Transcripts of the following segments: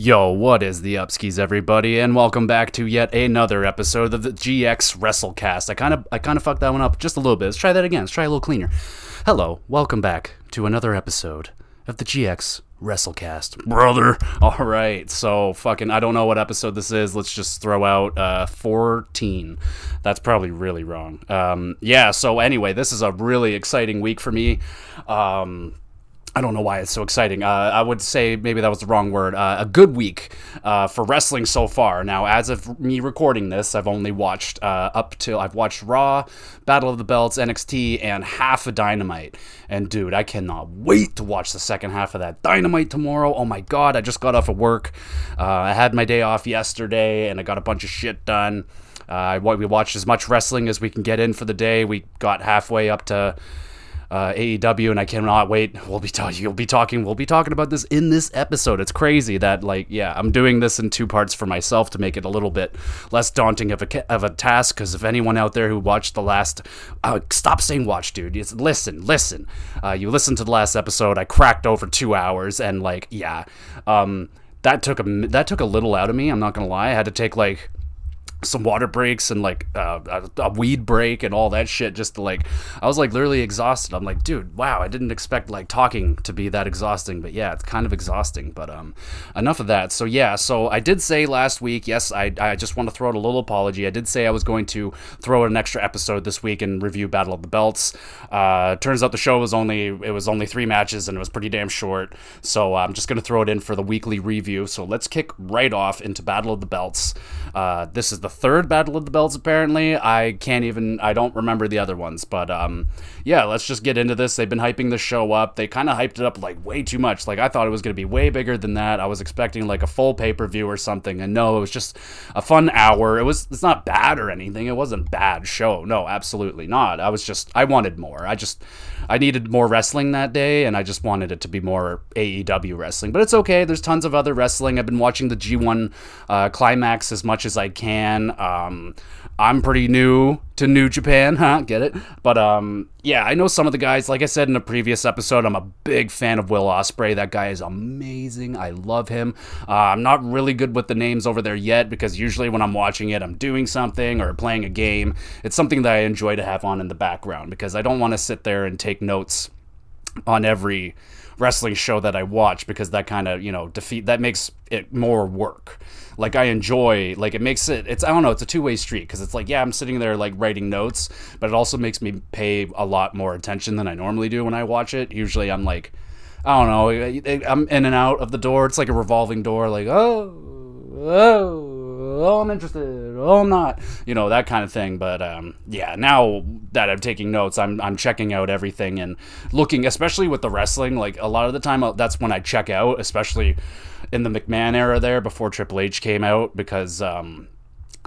Yo, what is the upskis, everybody, and welcome back to yet another episode of the GX WrestleCast. I kind of, I kind of fucked that one up just a little bit. Let's try that again. Let's try a little cleaner. Hello, welcome back to another episode of the GX WrestleCast, brother. All right, so fucking, I don't know what episode this is. Let's just throw out uh, 14. That's probably really wrong. Um, yeah. So anyway, this is a really exciting week for me. Um, I don't know why it's so exciting. Uh, I would say maybe that was the wrong word. Uh, a good week uh, for wrestling so far. Now, as of me recording this, I've only watched uh, up till I've watched Raw, Battle of the Belts, NXT, and half of Dynamite. And dude, I cannot wait to watch the second half of that Dynamite tomorrow. Oh my god, I just got off of work. Uh, I had my day off yesterday, and I got a bunch of shit done. Uh, we watched as much wrestling as we can get in for the day. We got halfway up to uh, AEW, and I cannot wait. We'll be talking. You'll be talking. We'll be talking about this in this episode. It's crazy that like yeah, I'm doing this in two parts for myself to make it a little bit less daunting of a of a task. Because if anyone out there who watched the last, uh, stop saying watch, dude. It's listen, listen. Uh, you listened to the last episode. I cracked over two hours, and like yeah, um, that took a that took a little out of me. I'm not gonna lie. I had to take like some water breaks and like uh, a, weed break and all that shit just to like i was like literally exhausted. I'm like dude wow i didn't expect like talking to be that exhausting but yeah it's kind of exhausting but um enough of that. So yeah so i did say last week yes i, I just want to throw out a little apology. I did say i was going to throw out an extra episode this week and review battle of the belts. Uh turns out the show was only it was only three matches and it was pretty damn short. So i'm just going to throw it in for the weekly review. So let's kick right off into battle of the belts. Uh this is the the third Battle of the Belts, apparently. I can't even, I don't remember the other ones. But um, yeah, let's just get into this. They've been hyping the show up. They kind of hyped it up like way too much. Like I thought it was going to be way bigger than that. I was expecting like a full pay per view or something. And no, it was just a fun hour. It was, it's not bad or anything. It wasn't bad show. No, absolutely not. I was just, I wanted more. I just, I needed more wrestling that day, and I just wanted it to be more AEW wrestling. But it's okay. There's tons of other wrestling. I've been watching the G1 uh, climax as much as I can. Um, I'm pretty new to New Japan, huh? Get it? But um, yeah, I know some of the guys. Like I said in a previous episode, I'm a big fan of Will Ospreay. That guy is amazing. I love him. Uh, I'm not really good with the names over there yet because usually when I'm watching it, I'm doing something or playing a game. It's something that I enjoy to have on in the background because I don't want to sit there and take notes on every wrestling show that I watch because that kind of, you know, defeat that makes it more work. Like I enjoy, like it makes it it's I don't know, it's a two-way street because it's like yeah, I'm sitting there like writing notes, but it also makes me pay a lot more attention than I normally do when I watch it. Usually I'm like I don't know, I'm in and out of the door. It's like a revolving door like oh, oh oh, I'm interested, oh, I'm not, you know, that kind of thing. But um, yeah, now that I'm taking notes, I'm, I'm checking out everything and looking, especially with the wrestling. Like a lot of the time, uh, that's when I check out, especially in the McMahon era there before Triple H came out, because, um,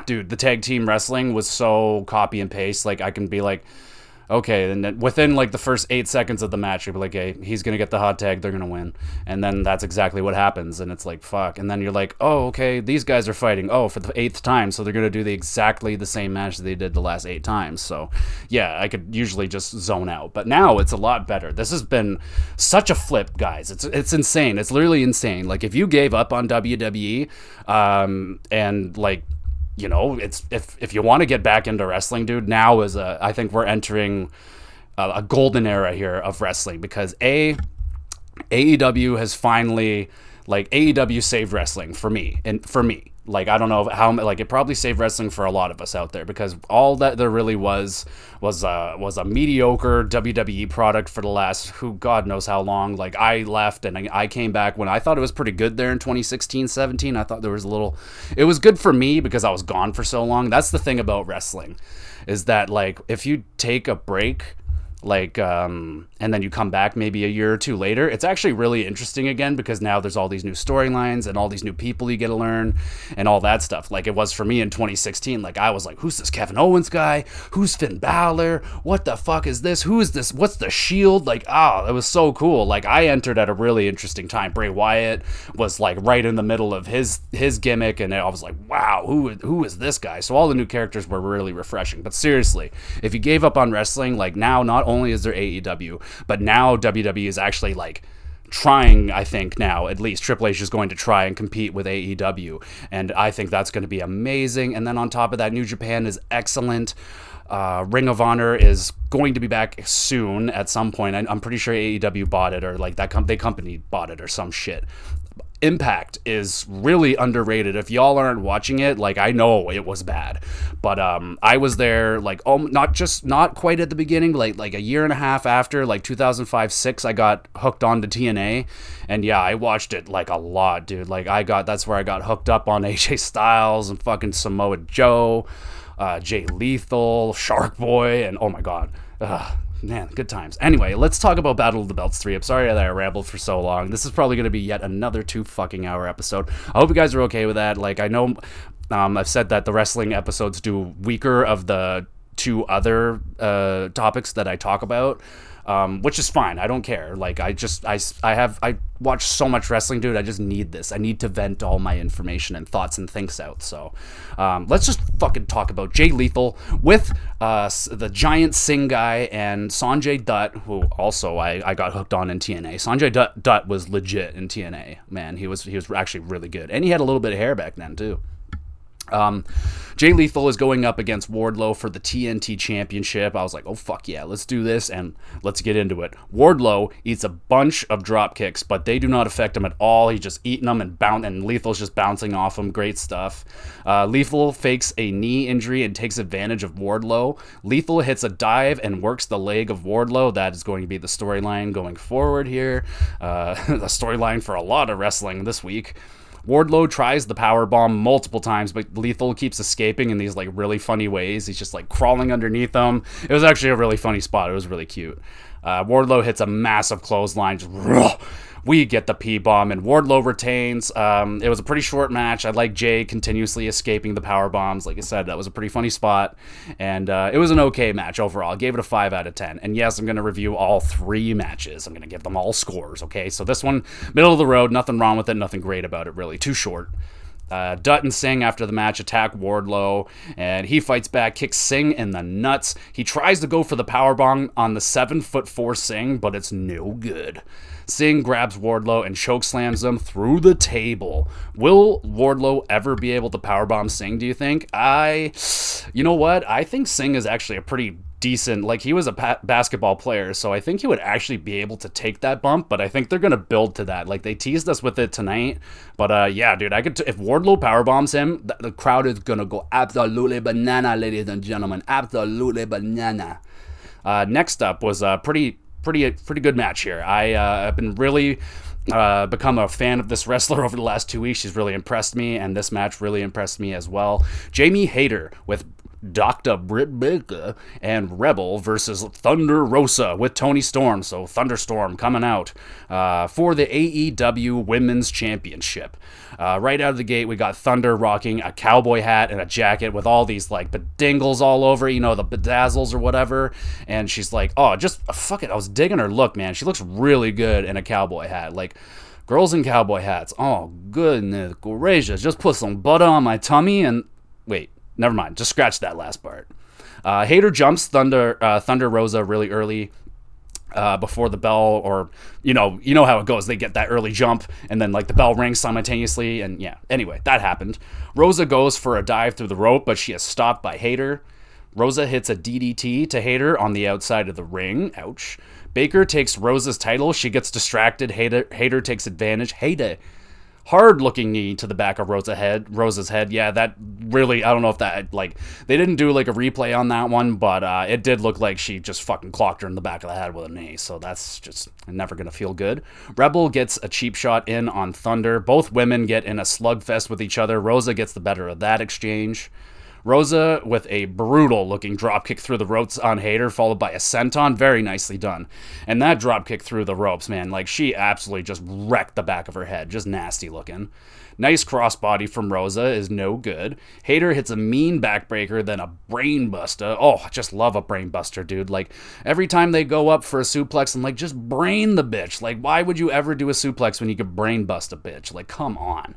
dude, the tag team wrestling was so copy and paste. Like I can be like, okay, and then within like the first eight seconds of the match, you'll be like, hey, he's gonna get the hot tag, they're gonna win, and then that's exactly what happens, and it's like fuck, and then you're like, oh, okay, these guys are fighting, oh, for the eighth time, so they're gonna do the exactly the same match that they did the last eight times, so yeah, I could usually just zone out, but now it's a lot better. This has been such a flip, guys. It's it's insane. It's literally insane. Like if you gave up on WWE, um, and like you know, it's if if you want to get back into wrestling, dude, now is a I think we're entering a, a golden era here of wrestling because a AEW has finally like AEW saved wrestling for me and for me like I don't know how like it probably saved wrestling for a lot of us out there because all that there really was was uh was a mediocre WWE product for the last who God knows how long. Like I left and I came back when I thought it was pretty good there in 2016 17 I thought there was a little it was good for me because I was gone for so long. That's the thing about wrestling is that like if you take a break like um, and then you come back maybe a year or two later. It's actually really interesting again because now there's all these new storylines and all these new people you get to learn and all that stuff. Like it was for me in 2016 like i was like who's this kevin owens guy? Who's finn Balor? what the fuck is this? Who is this? What's the shield? Like ah oh, it was so cool. Like i entered at a really interesting time. Bray wyatt was like right in the middle of his his gimmick and i was like wow who who is this guy? So all the new characters were really refreshing. But seriously if you gave up on wrestling like now not only is there AEW, but now WWE is actually like trying, I think now at least Triple H is going to try and compete with AEW, and I think that's going to be amazing. And then on top of that, New Japan is excellent. Uh, Ring of Honor is going to be back soon at some point. I, I'm pretty sure AEW bought it or like that com- they company bought it or some shit. Impact is really underrated. If y'all aren't watching it, like I know it was bad, but um, I was there like oh, not just not quite at the beginning, like like a year and a half after, like 2005 six. I got hooked on to TNA, and yeah, I watched it like a lot, dude. Like I got that's where I got hooked up on AJ Styles and fucking Samoa Joe, uh, Jay Lethal, Shark Boy, and oh my god. Ugh man, good times. Anyway, let's talk about Battle of the Belts 3. I'm sorry that I rambled for so long. This is probably going to be yet another two fucking hour episode. I hope you guys are okay with that. Like, I know um, I've said that the wrestling episodes do weaker of the two other uh, topics that I talk about um, which is fine. I don't care. Like I just I, I have I watch so much wrestling, dude. I just need this. I need to vent all my information and thoughts and thinks out. So um, let's just fucking talk about Jay Lethal with uh, the giant Singh guy and Sanjay Dutt, who also I, I got hooked on in TNA. Sanjay Dutt, Dutt was legit in TNA. Man, he was he was actually really good, and he had a little bit of hair back then too. Um, Jay Lethal is going up against Wardlow for the TNT Championship. I was like, oh, fuck yeah, let's do this and let's get into it. Wardlow eats a bunch of drop kicks, but they do not affect him at all. He's just eating them and bounce, and Lethal's just bouncing off him. Great stuff. Uh, Lethal fakes a knee injury and takes advantage of Wardlow. Lethal hits a dive and works the leg of Wardlow. That is going to be the storyline going forward here. Uh, the storyline for a lot of wrestling this week. Wardlow tries the power bomb multiple times, but Lethal keeps escaping in these like really funny ways. He's just like crawling underneath them. It was actually a really funny spot. It was really cute. Uh, Wardlow hits a massive clothesline. Just, we get the P bomb, and Wardlow retains. Um, it was a pretty short match. I like Jay continuously escaping the power bombs. Like I said, that was a pretty funny spot, and uh, it was an okay match overall. I gave it a five out of ten. And yes, I'm going to review all three matches. I'm going to give them all scores. Okay, so this one, middle of the road, nothing wrong with it, nothing great about it really. Too short. Uh, Dutton Singh after the match attack Wardlow, and he fights back, kicks Singh in the nuts. He tries to go for the power bomb on the seven foot four Singh, but it's no good. Singh grabs Wardlow and chokeslams him through the table. Will Wardlow ever be able to powerbomb Singh, do you think? I, you know what? I think Singh is actually a pretty decent, like he was a pa- basketball player, so I think he would actually be able to take that bump, but I think they're going to build to that. Like they teased us with it tonight, but uh, yeah, dude, I could, t- if Wardlow powerbombs him, th- the crowd is going to go absolutely banana, ladies and gentlemen. Absolutely banana. Uh, next up was a pretty pretty pretty good match here. I uh, have been really uh, become a fan of this wrestler over the last two weeks. She's really impressed me, and this match really impressed me as well. Jamie Hayter with Dr. Britt Baker and Rebel versus Thunder Rosa with Toni Storm. So Thunderstorm coming out uh, for the AEW Women's Championship. Uh, right out of the gate, we got Thunder rocking a cowboy hat and a jacket with all these like bedingles all over, you know, the bedazzles or whatever. And she's like, oh, just fuck it. I was digging her look, man. She looks really good in a cowboy hat. Like, girls in cowboy hats. Oh, goodness gracious. Just put some butter on my tummy and. Wait, never mind. Just scratch that last part. Uh, Hayter jumps Thunder uh, Thunder Rosa really early. Uh, before the bell, or you know, you know how it goes. They get that early jump, and then like the bell rings simultaneously, and yeah. Anyway, that happened. Rosa goes for a dive through the rope, but she is stopped by Hayter. Rosa hits a DDT to Hayter on the outside of the ring. Ouch. Baker takes Rosa's title. She gets distracted. Hater, Hayter takes advantage. Hayter hard looking knee to the back of Rosa's head. Rosa's head. Yeah, that really. I don't know if that like they didn't do like a replay on that one, but uh, it did look like she just fucking clocked her in the back of the head with a knee. So that's just never gonna feel good. Rebel gets a cheap shot in on Thunder. Both women get in a slugfest with each other. Rosa gets the better of that exchange. Rosa with a brutal looking dropkick through the ropes on Hayter, followed by a senton. Very nicely done. And that dropkick through the ropes, man, like she absolutely just wrecked the back of her head. Just nasty looking. Nice crossbody from Rosa is no good. Hayter hits a mean backbreaker, then a brainbuster. Oh, I just love a brainbuster, dude. Like every time they go up for a suplex, I'm like, just brain the bitch. Like, why would you ever do a suplex when you could brain bust a bitch? Like, come on.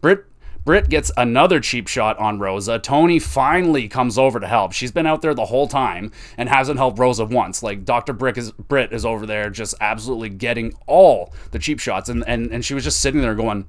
Britt Britt gets another cheap shot on Rosa. Toni finally comes over to help. She's been out there the whole time and hasn't helped Rosa once. Like Dr. Brick is Britt is over there just absolutely getting all the cheap shots and, and, and she was just sitting there going,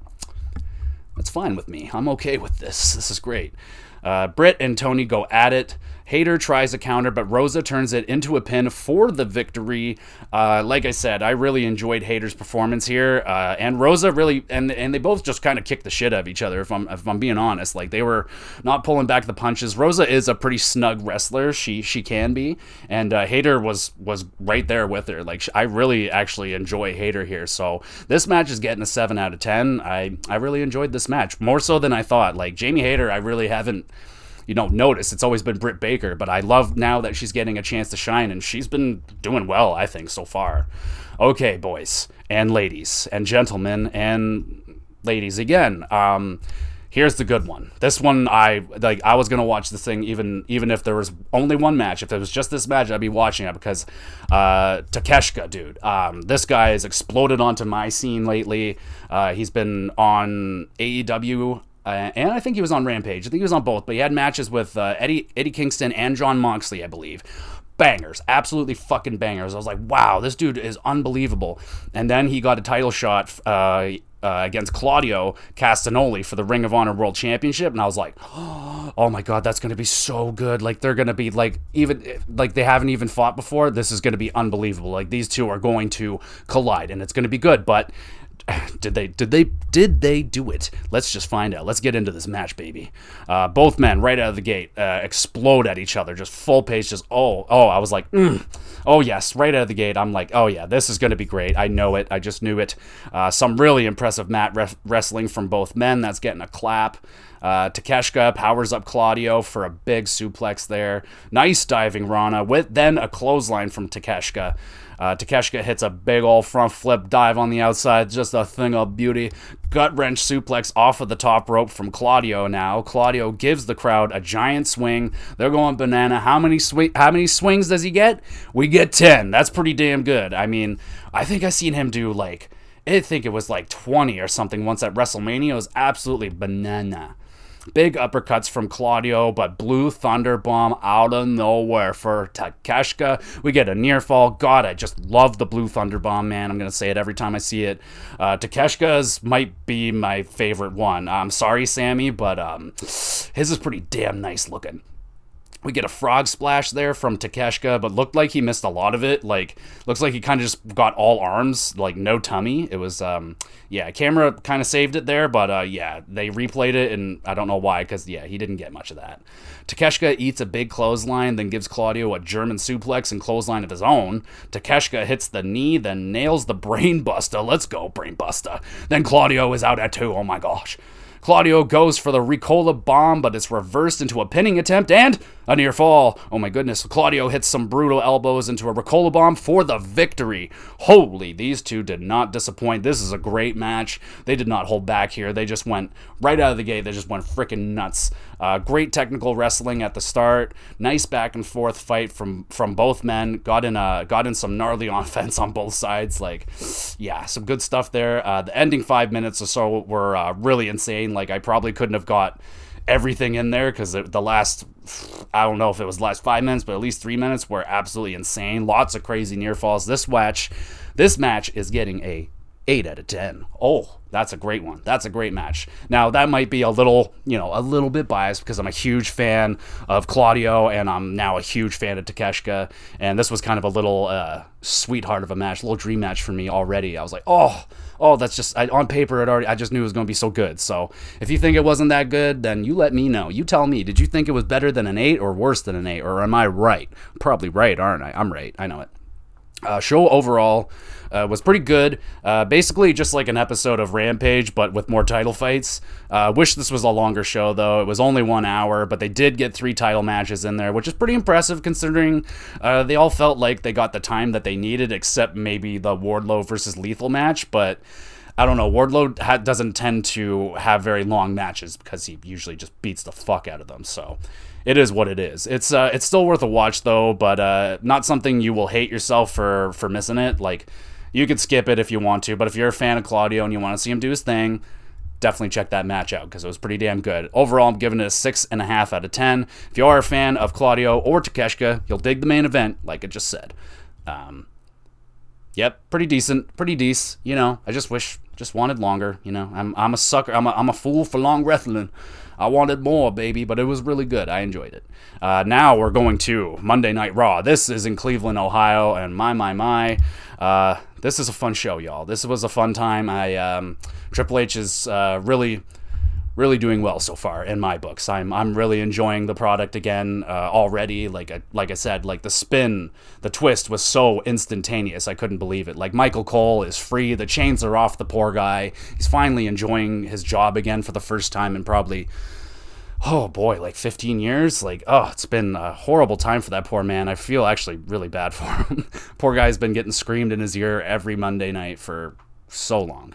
That's fine with me. I'm okay with this. This is great. Uh, Britt and Toni go at it. Hayter tries a counter, but Rosa turns it into a pin for the victory. Uh, like I said, I really enjoyed Hayter's performance here, uh, and Rosa really, and and they both just kind of kicked the shit out of each other. If I'm if I'm being honest, like they were not pulling back the punches. Rosa is a pretty snug wrestler. She she can be, and uh, was was right there with her. Like I really actually enjoy Hayter here. So this match is getting a seven out of ten. I I really enjoyed this match more so than I thought. Like Jamie Hayter, I really haven't you don't notice. It's always been Britt Baker, but I love now that she's getting a chance to shine, and she's been doing well, I think, so far. Okay, boys and ladies and gentlemen and ladies again. Um, here's the good one. This one, I like. I was gonna watch this thing even even if there was only one match. If it was just this match, I'd be watching it because uh, Takeshka, dude. Um, this guy has exploded onto my scene lately. Uh, he's been on AEW uh, and I think he was on Rampage. I think he was on both, but he had matches with uh, Eddie Eddie Kingston and Jon Moxley, I believe. Bangers, absolutely fucking bangers. I was like, wow, this dude is unbelievable. And then he got a title shot uh, uh, against Claudio Castagnoli for the Ring of Honor World Championship, and I was like, "Oh my god, that's to be so good! Like they're to be like even like they haven't even fought before. This is to be unbelievable. Like these two are going to collide, and it's to be good." But did they did they did they do it? Let's just find out. Let's get into this match baby. Uh, both men right out of the gate uh, explode at each other. Just full pace just oh oh i was like mm. oh yes right out of the gate. I'm like oh yeah this is going to be great. I know it. I just knew it. Uh, some really impressive mat ref- wrestling from both men. That's getting a clap. Uh, Takeshka powers up Claudio for a big suplex there. Nice diving Rana with then a clothesline from Takeshka. Uh, Takeshka hits a big old front flip dive on the outside, just a thing of beauty. Gut wrench suplex off of the top rope from Claudio. Now Claudio gives the crowd a giant swing. They're going banana. How many swing? How many swings does he get? We get ten. That's pretty damn good. I mean, I think I seen him do like. I think it was like 20 or something once at WrestleMania. It was absolutely banana. Big uppercuts from Claudio, but Blue Thunder Bomb out of nowhere for Takeshka. We get a near fall. God, I just love the Blue Thunder Bomb, man. I'm to say it every time I see it. Uh, Takeshka's might be my favorite one. I'm sorry, Sammy, but um, his is pretty damn nice looking. We get a frog splash there from Takeshka, but looked like he missed a lot of it. Like, looks like he kind of just got all arms, like no tummy. It was, um, yeah, camera kind of saved it there, but uh, yeah, they replayed it, and I don't know why, because yeah, he didn't get much of that. Takeshka eats a big clothesline, then gives Claudio a German suplex and clothesline of his own. Takeshka hits the knee, then nails the brainbuster. Let's go, brainbuster. Then Claudio is out at two. Oh my gosh. Claudio goes for the Ricola bomb, but it's reversed into a pinning attempt and a near fall. Oh my goodness. Claudio hits some brutal elbows into a Ricola bomb for the victory. Holy, these two did not disappoint. This is a great match. They did not hold back here. They just went right out of the gate. They just went freaking nuts. Uh, great technical wrestling at the start. Nice back and forth fight from from both men. Got in a got in some gnarly offense on both sides. Like, yeah, some good stuff there. Uh, the ending five minutes or so were uh, really insane. Like, I probably couldn't have got everything in there because the last I don't know if it was last five minutes, but at least three minutes were absolutely insane. Lots of crazy near falls. This match, this match is getting a 8 out of 10. Oh, that's a great one. That's a great match. Now, that might be a little, you know, a little bit biased because I'm a huge fan of Claudio and I'm now a huge fan of Takeshka. And this was kind of a little uh, sweetheart of a match, little dream match for me already. I was like, oh, oh, that's just, I, on paper, it already, I just knew it was going to be so good. So if you think it wasn't that good, then you let me know. You tell me, did you think it was better than an 8 or worse than an 8? Or am I right? Probably right, aren't I? I'm right. I know it. Uh, show overall uh, was pretty good. Uh, basically, just like an episode of Rampage, but with more title fights. Uh, wish this was a longer show, though. It was only one hour, but they did get three title matches in there, which is pretty impressive considering uh, they all felt like they got the time that they needed, except maybe the Wardlow versus Lethal match. But I don't know. Wardlow ha- doesn't tend to have very long matches because he usually just beats the fuck out of them. So it is what it is. It's uh, it's still worth a watch though, but uh, not something you will hate yourself for for missing it. Like you could skip it if you want to, but if you're a fan of Claudio and you want to see him do his thing, definitely check that match out because it was pretty damn good. Overall, I'm giving it a six and a half out of ten. If you are a fan of Claudio or Takeshka, you'll dig the main event, like I just said. Um, yep, pretty decent, pretty decent. You know, I just wish, just wanted longer. You know, I'm I'm a sucker. I'm a, I'm a fool for long wrestling. I wanted more, baby, but it was really good. I enjoyed it. Uh, now we're going to Monday Night Raw. This is in Cleveland, Ohio, and my my my, uh, this is a fun show, y'all. This was a fun time. I um, Triple H is uh, really really doing well so far in my books. I'm I'm really enjoying the product again uh, already. Like I, like I said, like the spin, the twist was so instantaneous. I couldn't believe it. Like Michael Cole is free. The chains are off the poor guy. He's finally enjoying his job again for the first time in probably. Oh boy, like 15 years? Like, oh, it's been a horrible time for that poor man. I feel actually really bad for him. poor guy's been getting screamed in his ear every Monday night for so long.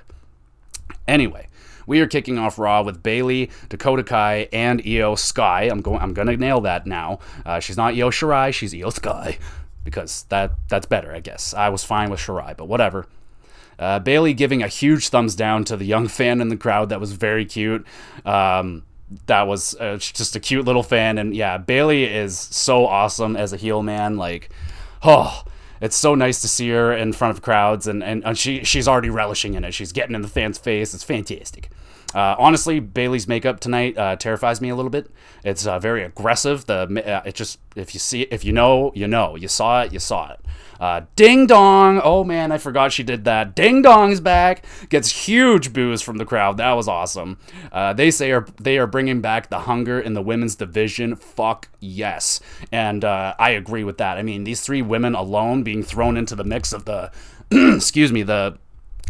Anyway, we are kicking off Raw with Bayley, Dakota Kai, and Io Sky. I'm going. I'm gonna nail that now. Uh, she's not Io Shirai. She's Io Sky because that that's better, I guess. I was fine with Shirai, but whatever. Uh, Bayley giving a huge thumbs down to the young fan in the crowd. That was very cute. Um, that was uh, just a cute little fan, and yeah, Bayley is so awesome as a heel man. Like, oh, it's so nice to see her in front of crowds, and, and, and she she's already relishing in it. She's getting in the fans' face. It's fantastic. Uh, honestly, Bayley's makeup tonight uh, terrifies me a little bit. It's uh, very aggressive. The uh, it just if you see if you know you know you saw it you saw it. Uh, ding dong! Oh man, I forgot she did that. Ding dong's back. Gets huge boos from the crowd. That was awesome. Uh, they say are they are bringing back the hunger in the women's division. Fuck yes, and I agree with that. I mean, these three women alone being thrown into the mix of the excuse me the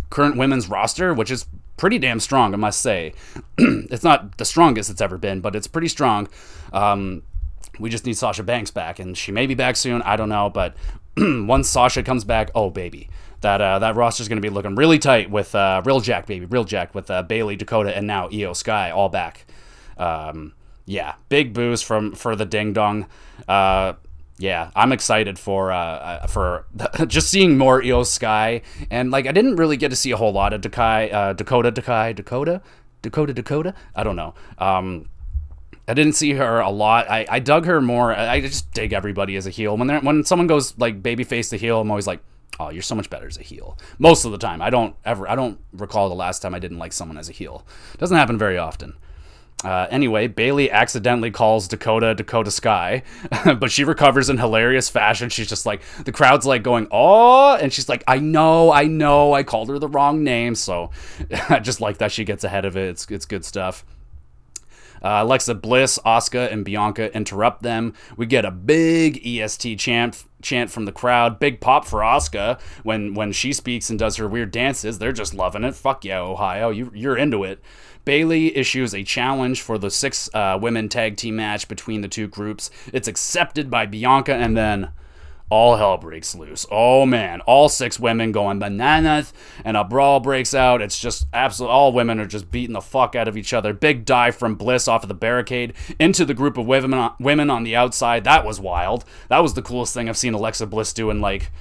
current women's roster, which is pretty damn strong, I must say. it's not the strongest it's ever been, but it's pretty strong. Um, we just need Sasha Banks back, and she may be back soon. I don't know, but once Sasha comes back, oh baby, that uh, that roster's going to be looking really tight with uh, real Jack, baby, real Jack with uh, Bayley, Dakota, and now Io Sky all back. Um, yeah, big boost from for the Ding Dong. Uh, yeah, I'm excited for uh, uh for just seeing more Io Sky, and like I didn't really get to see a whole lot of Dakai, uh, Dakota, Dakai, Dakota, Dakota, Dakota. I don't know. Um, I didn't see her a lot. I, I dug her more. I, I just dig everybody as a heel. When when someone goes like babyface to heel, I'm always like, oh, you're so much better as a heel. Most of the time, I don't ever. I don't recall the last time I didn't like someone as a heel. Doesn't happen very often. Uh, anyway, Bayley accidentally calls Dakota Dakota Sky, but she recovers in hilarious fashion. She's just like, the crowd's like going, oh, and she's like, I know, I know, I called her the wrong name. So I just like that she gets ahead of it. It's, it's good stuff. Uh, Alexa Bliss, Asuka, and Bianca interrupt them. We get a big EST chant chant from the crowd. Big pop for Asuka when when she speaks and does her weird dances. They're just loving it. Fuck yeah, Ohio, you you're into it. Bayley issues a challenge for the six uh, women tag team match between the two groups. It's accepted by Bianca, and then all hell breaks loose. Oh man, all six women going bananas, and a brawl breaks out. It's just absolute. All women are just beating the fuck out of each other. Big dive from Bliss off of the barricade into the group of women women on the outside. That was wild. That was the coolest thing I've seen Alexa Bliss do in like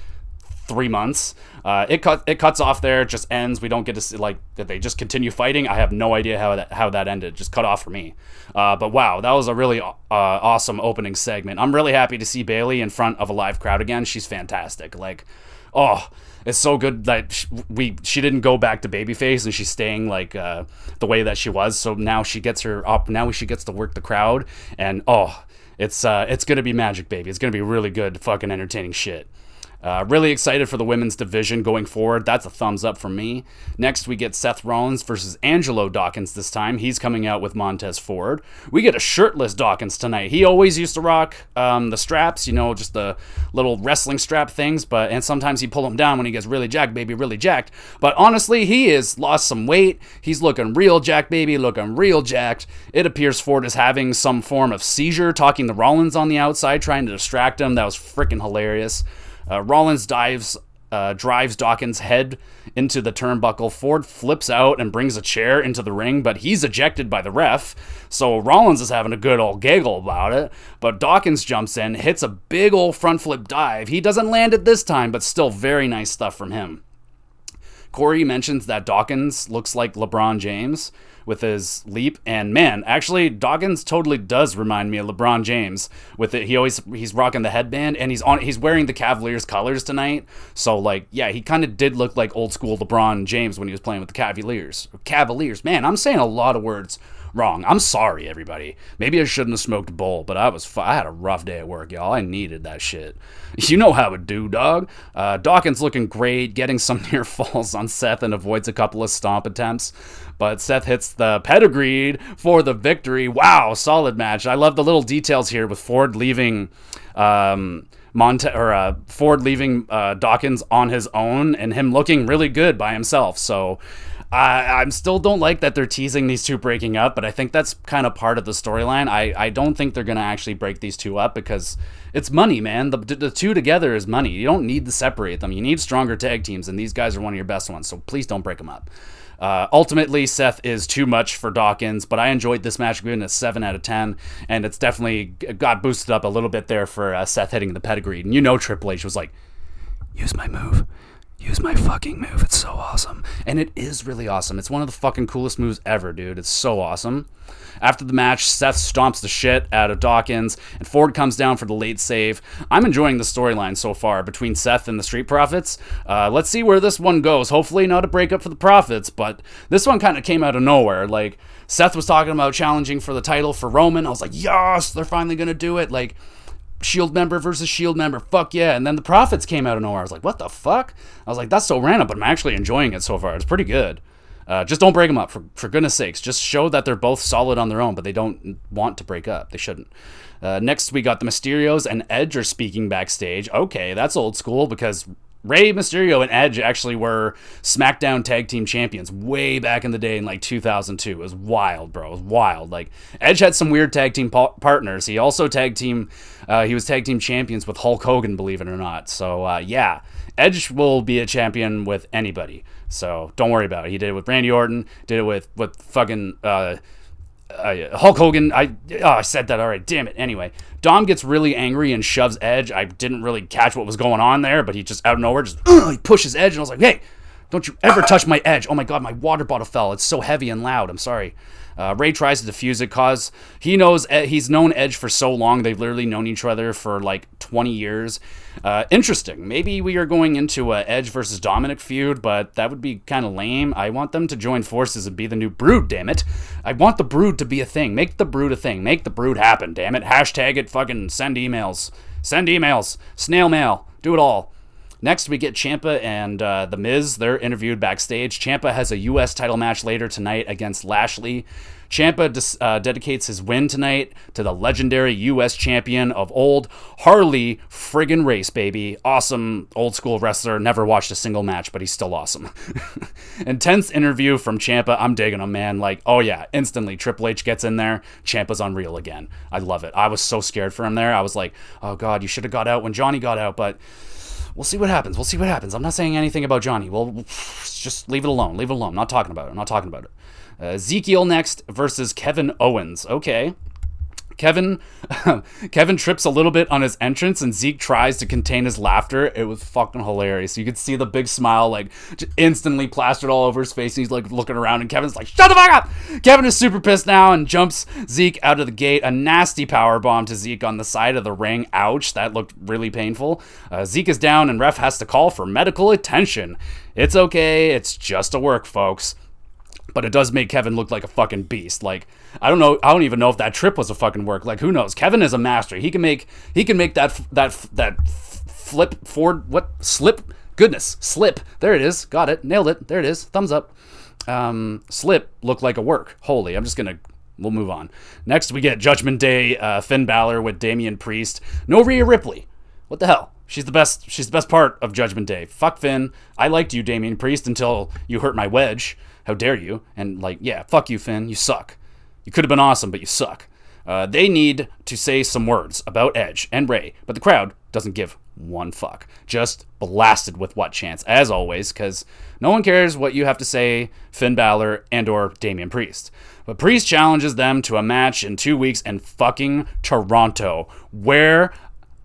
three months. Uh, it cut it cuts off there. Just ends. We don't get to see like that they just continue fighting. I have no idea how that how that ended. Just cut off for me. Uh, but wow, that was a really uh, awesome opening segment. I'm really happy to see Bayley in front of a live crowd again. She's fantastic. Like, oh, it's so good that we she didn't go back to babyface and she's staying like uh, the way that she was. So now she gets her up. Now she gets to work the crowd, and oh, it's uh, it's gonna be magic, baby. It's gonna be really good, fucking entertaining shit. Uh, really excited for the women's division going forward. That's a thumbs up from me. Next, we get Seth Rollins versus Angelo Dawkins this time. He's coming out with Montez Ford. We get a shirtless Dawkins tonight. He always used to rock um, the straps, you know, just the little wrestling strap things, but and sometimes he pull them down when he gets really jacked, baby, really jacked. But honestly, he has lost some weight. He's looking real jacked, baby, looking real jacked. It appears Ford is having some form of seizure, talking to Rollins on the outside, trying to distract him. That was freaking hilarious. Uh, Rollins dives, uh, drives Dawkins' head into the turnbuckle. Ford flips out and brings a chair into the ring, but he's ejected by the ref. So Rollins is having a good old giggle about it. But Dawkins jumps in, hits a big old front flip dive. He doesn't land it this time, but still very nice stuff from him. Corey mentions that Dawkins looks like LeBron James. With his leap. And man, actually, Dawkins totally does remind me of LeBron James. With it, he always he's rocking the headband and he's on he's wearing the Cavaliers colors tonight. So like, yeah, he kind of did look like old school LeBron James when he was playing with the Cavaliers. Cavaliers, man, I'm saying a lot of words wrong. I'm sorry, everybody. Maybe I shouldn't have smoked a bowl, but I was I had a rough day at work, y'all. I needed that shit. You know how it do, dog. Uh, Dawkins looking great, getting some near falls on Seth and avoids a couple of stomp attempts. But Seth hits the pedigreed for the victory. Wow, solid match. I love the little details here with Ford leaving. Um, Monte or uh, Ford leaving uh, Dawkins on his own and him looking really good by himself. So I, I'm still don't like that they're teasing these two breaking up, but I think that's kind of part of the storyline. I, I don't think they're gonna actually break these two up because it's money, man. The, the two together is money. You don't need to separate them. You need stronger tag teams, and these guys are one of your best ones. So please don't break them up. Uh, ultimately, Seth is too much for Dawkins, but I enjoyed this match, giving a 7 out of 10, and it's definitely got boosted up a little bit there for uh, Seth hitting the pedigree. And you know Triple H was like, use my move use my fucking move. It's so awesome. And it is really awesome. It's one of the fucking coolest moves ever, dude. It's so awesome. After the match, Seth stomps the shit out of Dawkins, and Ford comes down for the late save. I'm enjoying the storyline so far between Seth and the Street Profits. Uh, let's see where this one goes. Hopefully, not a breakup for the Profits, but this one kind of came out of nowhere. Like, Seth was talking about challenging for the title for Roman. I was like, yes, they're finally going to do it. Like, Shield member versus Shield member. Fuck yeah. And then the Profits came out of nowhere. I was like, what the fuck? I was like, that's so random, but I'm actually enjoying it so far. It's pretty good. Uh, just don't break them up, for, for goodness sakes. Just show that they're both solid on their own, but they don't want to break up. They shouldn't. Uh, next, we got the Mysterios and Edge are speaking backstage. Okay, that's old school because Rey Mysterio and Edge actually were SmackDown Tag Team Champions way back in the day in like 2002. It was wild, bro. It was wild. Like Edge had some weird tag team pa- partners. He also tag team. Uh, he was tag team champions with Hulk Hogan, believe it or not. So uh, yeah, Edge will be a champion with anybody. So don't worry about it. He did it with Randy Orton. Did it with with fucking. Uh, uh, Hulk Hogan. I oh, I said that. All right, damn it. Anyway, Dom gets really angry and shoves Edge. I didn't really catch what was going on there, but he just out of nowhere just uh, he pushes Edge, and I was like, hey, don't you ever touch my Edge? Oh my god, my water bottle fell. It's so heavy and loud. I'm sorry. Uh, Rey tries to defuse it cause he knows he's known Edge for so long. They've literally known each other for like 20 years. Uh, interesting. Maybe we are going into a Edge versus Dominic feud, but that would be kind of lame. I want them to join forces and be the new Brood. Damn it! I want the Brood to be a thing. Make the Brood a thing. Make the Brood happen. Damn it! Hashtag it. Fucking send emails. Send emails. Snail mail. Do it all. Next, we get Ciampa and uh, The Miz. They're interviewed backstage. Ciampa has a U.S. title match later tonight against Lashley. Ciampa uh, dedicates his win tonight to the legendary U.S. champion of old, Harley friggin' Race, baby. Awesome old school wrestler. Never watched a single match, but he's still awesome. Intense interview from Ciampa. I'm digging him, man. Like, oh yeah, instantly Triple H gets in there. Ciampa's unreal again. I love it. I was so scared for him there. I was like, oh god, you should have got out when Johnny got out, but we'll see what happens. We'll see what happens. I'm not saying anything about Johnny. We'll just leave it alone. Leave it alone. I'm not talking about it. I'm not talking about it. Uh, Ezekiel next versus Kevin Owens. Okay. Kevin Kevin trips a little bit on his entrance and Zeke tries to contain his laughter. It was fucking hilarious. You could see the big smile like instantly plastered all over his face. And he's like looking around and Kevin's like, "Shut the fuck up!" Kevin is super pissed now and jumps Zeke out of the gate. A nasty power bomb to Zeke on the side of the ring. Ouch! That looked really painful. Uh, Zeke is down and ref has to call for medical attention. It's okay. It's just a work, folks but it does make Kevin look like a fucking beast. Like I don't know, I don't even know if that trip was a fucking work. Like who knows? Kevin is a master. He can make he can make that that that flip forward what slip goodness slip. There it is. Got it. Nailed it. There it is. Thumbs up. Um, slip look like a work. Holy, I'm just gonna. We'll move on. Next, we get Judgment Day, uh, Finn Balor with Damian Priest. No Rhea Ripley. What the hell? She's the best. She's the best part of Judgment Day. Fuck Finn. I liked you, Damian Priest, until you hurt my wedge. How dare you? And like, yeah, fuck you, Finn. You suck. You could have been awesome, but you suck. Uh, they need to say some words about Edge and Rey, but the crowd doesn't give one fuck. Just blasted with what chance, as always, because no one cares what you have to say, Finn Balor and or Damian Priest. But Priest challenges them to a match in two weeks in fucking Toronto, where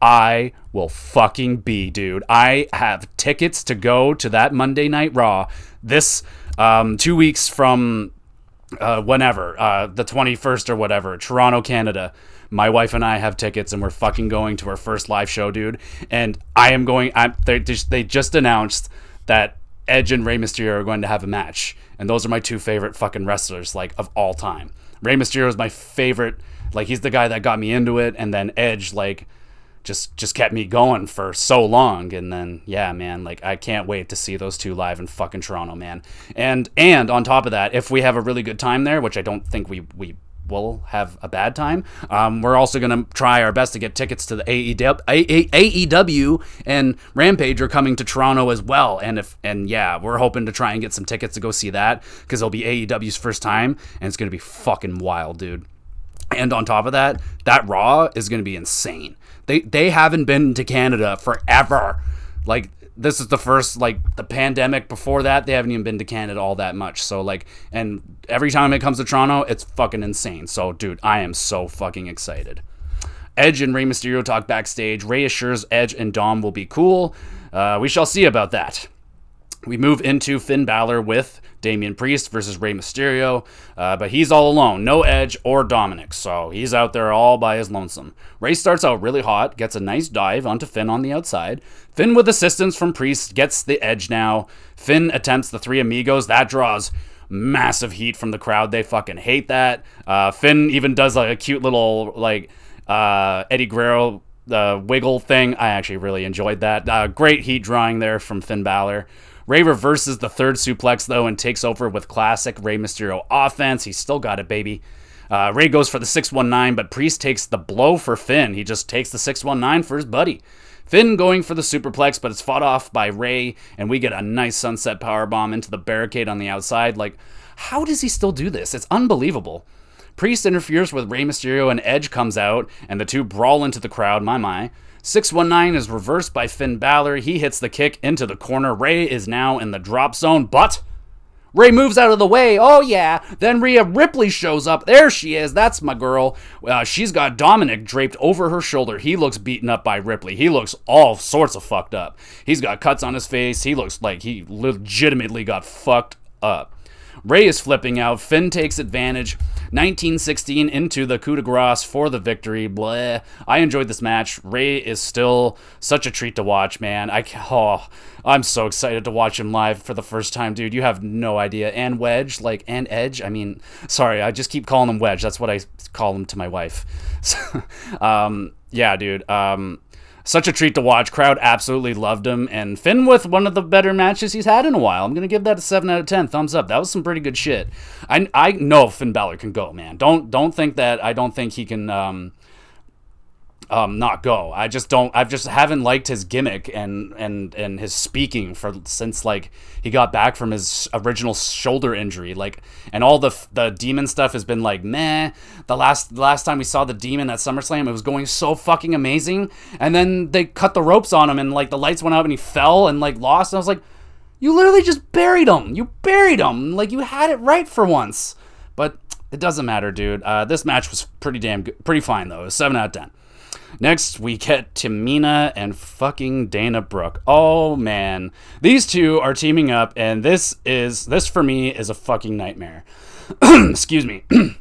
I will fucking be, dude. I have tickets to go to that Monday Night Raw. This um, two weeks from uh, whenever, uh, the 21st or whatever, Toronto, Canada. My wife and I have tickets, and we're fucking going to our first live show, dude. And I am going. I they just they just announced that Edge and Rey Mysterio are going to have a match, and those are my two favorite fucking wrestlers, like of all time. Rey Mysterio is my favorite. Like he's the guy that got me into it, and then Edge, like just just kept me going for so long. And then yeah man like i can't wait to see those two live in fucking toronto man. And and on top of that if we have a really good time there which i don't think we we will have a bad time um, we're also going to try our best to get tickets to the AEW, AEW and rampage are coming to toronto as well. And if and yeah we're hoping to try and get some tickets to go see that because it'll be aew's first time and it's going to be fucking wild dude. And on top of that that raw is going to be insane they they haven't been to Canada forever. Like this is the first like the pandemic before that they haven't even been to Canada all that much. So like and every time it comes to Toronto, it's fucking insane. So dude, I am so fucking excited. Edge and Rey Mysterio talk backstage. Rey assures Edge and Dom will be cool. Uh, we shall see about that. We move into Finn Balor with Damian Priest versus Rey Mysterio, uh, but he's all alone, no Edge or Dominic, so he's out there all by his lonesome. Rey starts out really hot, gets a nice dive onto Finn on the outside. Finn, with assistance from Priest, gets the Edge now. Finn attempts the Three Amigos, that draws massive heat from the crowd. They fucking hate that. Uh, Finn even does like a cute little like uh, Eddie Guerrero the wiggle thing. I actually really enjoyed that. Uh, great heat drawing there from Finn Balor. Rey reverses the third suplex, though, and takes over with classic Rey Mysterio offense. He's still got it, baby. Uh, Rey goes for the 619, but Priest takes the blow for Finn. He just takes the 619 for his buddy. Finn going for the superplex, but it's fought off by Rey, and we get a nice sunset power bomb into the barricade on the outside. Like, how does he still do this? It's unbelievable. Priest interferes with Rey Mysterio, and Edge comes out, and the two brawl into the crowd. My, my. 619 is reversed by Finn Balor. He hits the kick into the corner. Rey is now in the drop zone, but Rey moves out of the way. Oh, yeah. Then Rhea Ripley shows up. There she is. That's my girl. Uh, she's got Dominic draped over her shoulder. He looks beaten up by Ripley. He looks all sorts of fucked up. He's got cuts on his face. He looks like he legitimately got fucked up. Rey is flipping out. Finn takes advantage. 1916 into the coup de grace for the victory. Blah. I enjoyed this match. Rey is still such a treat to watch, man. I oh, I'm so excited to watch him live for the first time, dude. You have no idea. And Wedge, like and Edge. I mean, sorry, I just keep calling him Wedge. That's what I call him to my wife. um, yeah, dude. Um, such a treat to watch. Crowd absolutely loved him. And Finn with one of the better matches he's had in a while. I'm going to give that a 7 out of 10. Thumbs up. That was some pretty good shit. I, I know Finn Balor can go, man. Don't don't think that I don't think he can um, um, not go. I just don't. I've just haven't liked his gimmick and and and his speaking for since like he got back from his original shoulder injury. Like and all the the demon stuff has been like meh. The last last time we saw the demon at SummerSlam, it was going so fucking amazing, and then they cut the ropes on him and like the lights went out and he fell and like lost. And I was like, you literally just buried him. You buried him. Like you had it right for once. But it doesn't matter, dude. Uh, this match was pretty damn good, pretty fine though. Seven out of ten. Next, we get Tamina and fucking Dana Brooke. Oh man, these two are teaming up, and this is this for me is a fucking nightmare. Excuse me.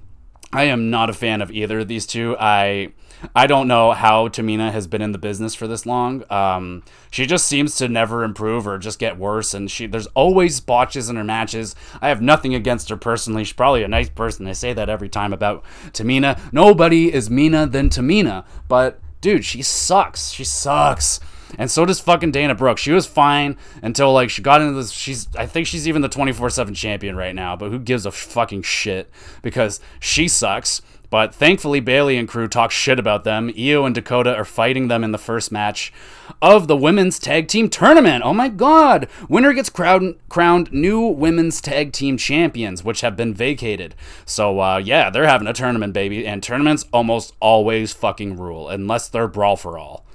I am not a fan of either of these two. I I don't know how Tamina has been in the business for this long. Um, she just seems to never improve or just get worse, and she there's always botches in her matches. I have nothing against her personally. She's probably a nice person. I say that every time about Tamina. Nobody is meaner than Tamina, but dude, she sucks. She sucks. And so does fucking Dana Brooke. She was fine until like she got into this. She's I think she's even the 24 7 champion right now, but who gives a fucking shit because she sucks. But thankfully, Bayley and crew talk shit about them. Io and Dakota are fighting them in the first match of the women's tag team tournament. Oh my god! Winner gets crowned, crowned new women's tag team champions, which have been vacated. So, uh, yeah, they're having a tournament, baby. And tournaments almost always fucking rule, unless they're Brawl for All.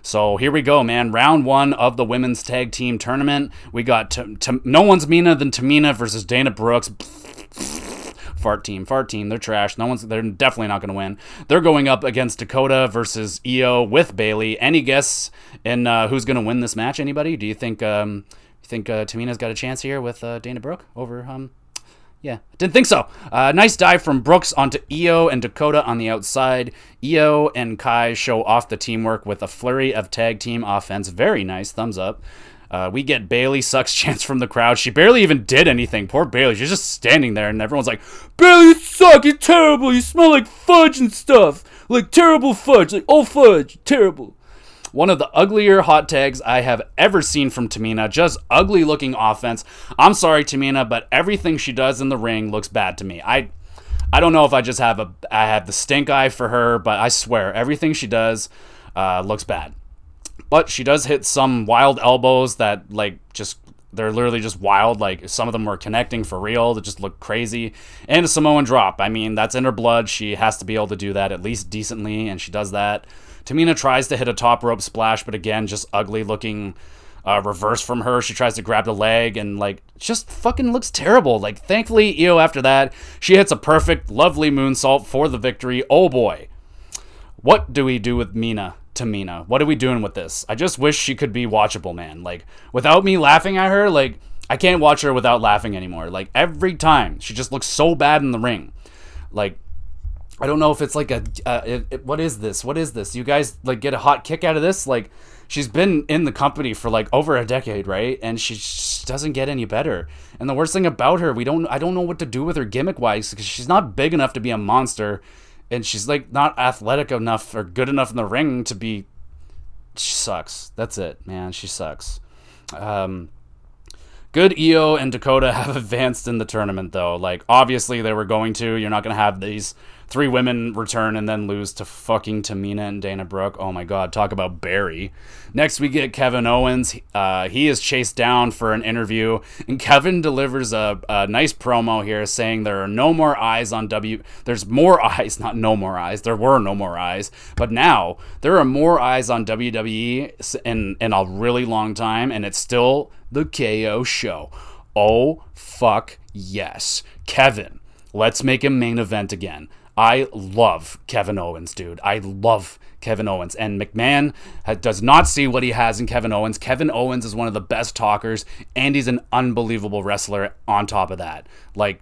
So here we go, man. Round one of the women's tag team tournament. We got t- t- no one's meaner than Tamina versus Dana Brooks fart team, fart team. They're trash. No one's. They're definitely not going to win. They're going up against Dakota versus Io with Bayley. Any guess in uh, who's going to win this match? Anybody? Do you think? Um, you think uh, Tamina's got a chance here with uh, Dana Brooke over um, Yeah, didn't think so. Uh, nice dive from Brooks onto Io and Dakota on the outside. Io and Kai show off the teamwork with a flurry of tag team offense. Very nice. Thumbs up. Uh, we get Bayley sucks chance from the crowd. She barely even did anything. Poor Bayley. She's just standing there, and everyone's like, Bayley, you suck. You're terrible. You smell like fudge and stuff. Like terrible fudge. Like, oh, fudge. Terrible. One of the uglier hot tags I have ever seen from Tamina. Just ugly looking offense. I'm sorry, Tamina, but everything she does in the ring looks bad to me. I I don't know if I just have a I have the stink eye for her, but I swear everything she does uh, looks bad. But she does hit some wild elbows that like just they're literally just wild. Like some of them were connecting for real. That just look crazy. And a Samoan drop. I mean, that's in her blood. She has to be able to do that at least decently, and she does that. Tamina tries to hit a top rope splash, but again, just ugly looking uh, reverse from her. She tries to grab the leg and like just fucking looks terrible. Like thankfully, Io after that, she hits a perfect, lovely moonsault for the victory. Oh boy. What do we do with Mina? Tamina? What are we doing with this? I just wish she could be watchable, man. Like without me laughing at her, like I can't watch her without laughing anymore. Like every time, she just looks so bad in the ring. Like I don't know if it's like a uh, it, it, what is this? What is this? You guys like get a hot kick out of this? Like she's been in the company for like over a decade, right? And she doesn't get any better. And the worst thing about her, we don't I don't know what to do with her gimmick wise because she's not big enough to be a monster, and she's like not athletic enough or good enough in the ring to be. She sucks. That's it, man. She sucks. Um, Good Io and Dakota have advanced in the tournament, though. Like, obviously, they were going to. You're not going to have these three women return and then lose to fucking Tamina and Dana Brooke. Oh my god, talk about Barry. Next, we get Kevin Owens. Uh, he is chased down for an interview, and Kevin delivers a, a, nice promo here saying there are no more eyes on W. There's more eyes, not no more eyes. There were no more eyes, but now there are more eyes on WWE in, in a really long time, and it's still the KO show. Oh, fuck yes. Kevin, let's make him main event again. I love Kevin Owens, dude. I love Kevin Owens. And McMahon does not see what he has in Kevin Owens. Kevin Owens is one of the best talkers, and he's an unbelievable wrestler on top of that. Like,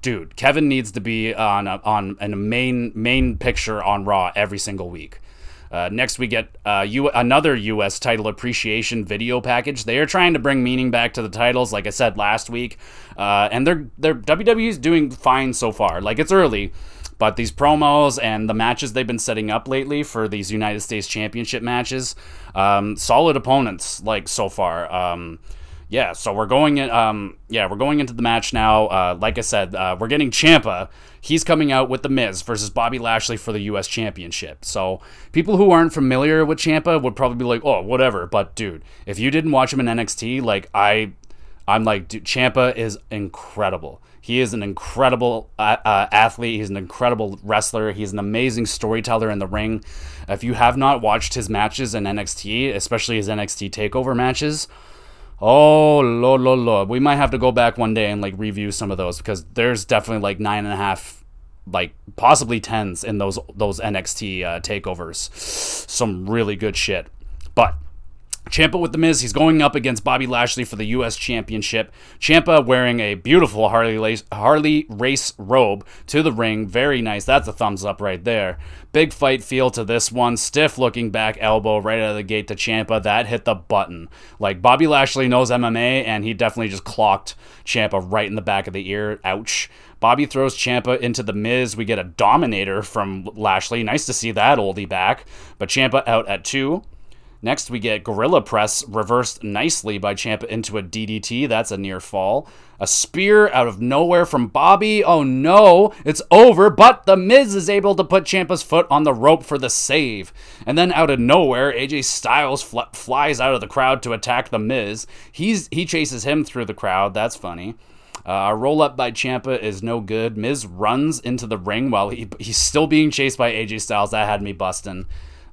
dude, Kevin needs to be on a, on a main main picture on Raw every single week. Uh, next, we get uh, U- another U.S. title appreciation video package. They are trying to bring meaning back to the titles, like I said last week, uh, and they're they're WWE's doing fine so far. Like it's early, but these promos and the matches they've been setting up lately for these United States Championship matches, um, solid opponents like so far. Um, yeah, so we're going in. Um, yeah, we're going into the match now. Uh, like I said, uh, we're getting Ciampa. He's coming out with the Miz versus Bobby Lashley for the U.S. Championship. So people who aren't familiar with Ciampa would probably be like, "Oh, whatever." But dude, if you didn't watch him in NXT, like I, I'm like, dude, Ciampa is incredible. He is an incredible uh, uh, athlete. He's an incredible wrestler. He's an amazing storyteller in the ring. If you have not watched his matches in NXT, especially his NXT Takeover matches, oh lord, lord, lord, we might have to go back one day and like review some of those because there's definitely like nine and a half, like possibly tens in those those NXT uh, takeovers. Some really good shit, but Ciampa with the Miz, he's going up against Bobby Lashley for the U.S. Championship. Ciampa wearing a beautiful Harley, lace, Harley Race robe to the ring. Very nice. That's a thumbs up right there. Big fight feel to this one. Stiff looking back elbow right out of the gate to Ciampa. That hit the button. Like Bobby Lashley knows MMA, and he definitely just clocked Ciampa right in the back of the ear. Ouch. Bobby throws Ciampa into the Miz. We get a Dominator from Lashley. Nice to see that oldie back. But Ciampa out at two. Next, we get Gorilla Press reversed nicely by Ciampa into a DDT. That's a near fall. A spear out of nowhere from Bobby. Oh no, it's over, but The Miz is able to put Ciampa's foot on the rope for the save. And then out of nowhere, AJ Styles fl- flies out of the crowd to attack The Miz. He's, he chases him through the crowd. That's funny. Uh, a roll up by Ciampa is no good. Miz runs into the ring while he, he's still being chased by AJ Styles. That had me busting.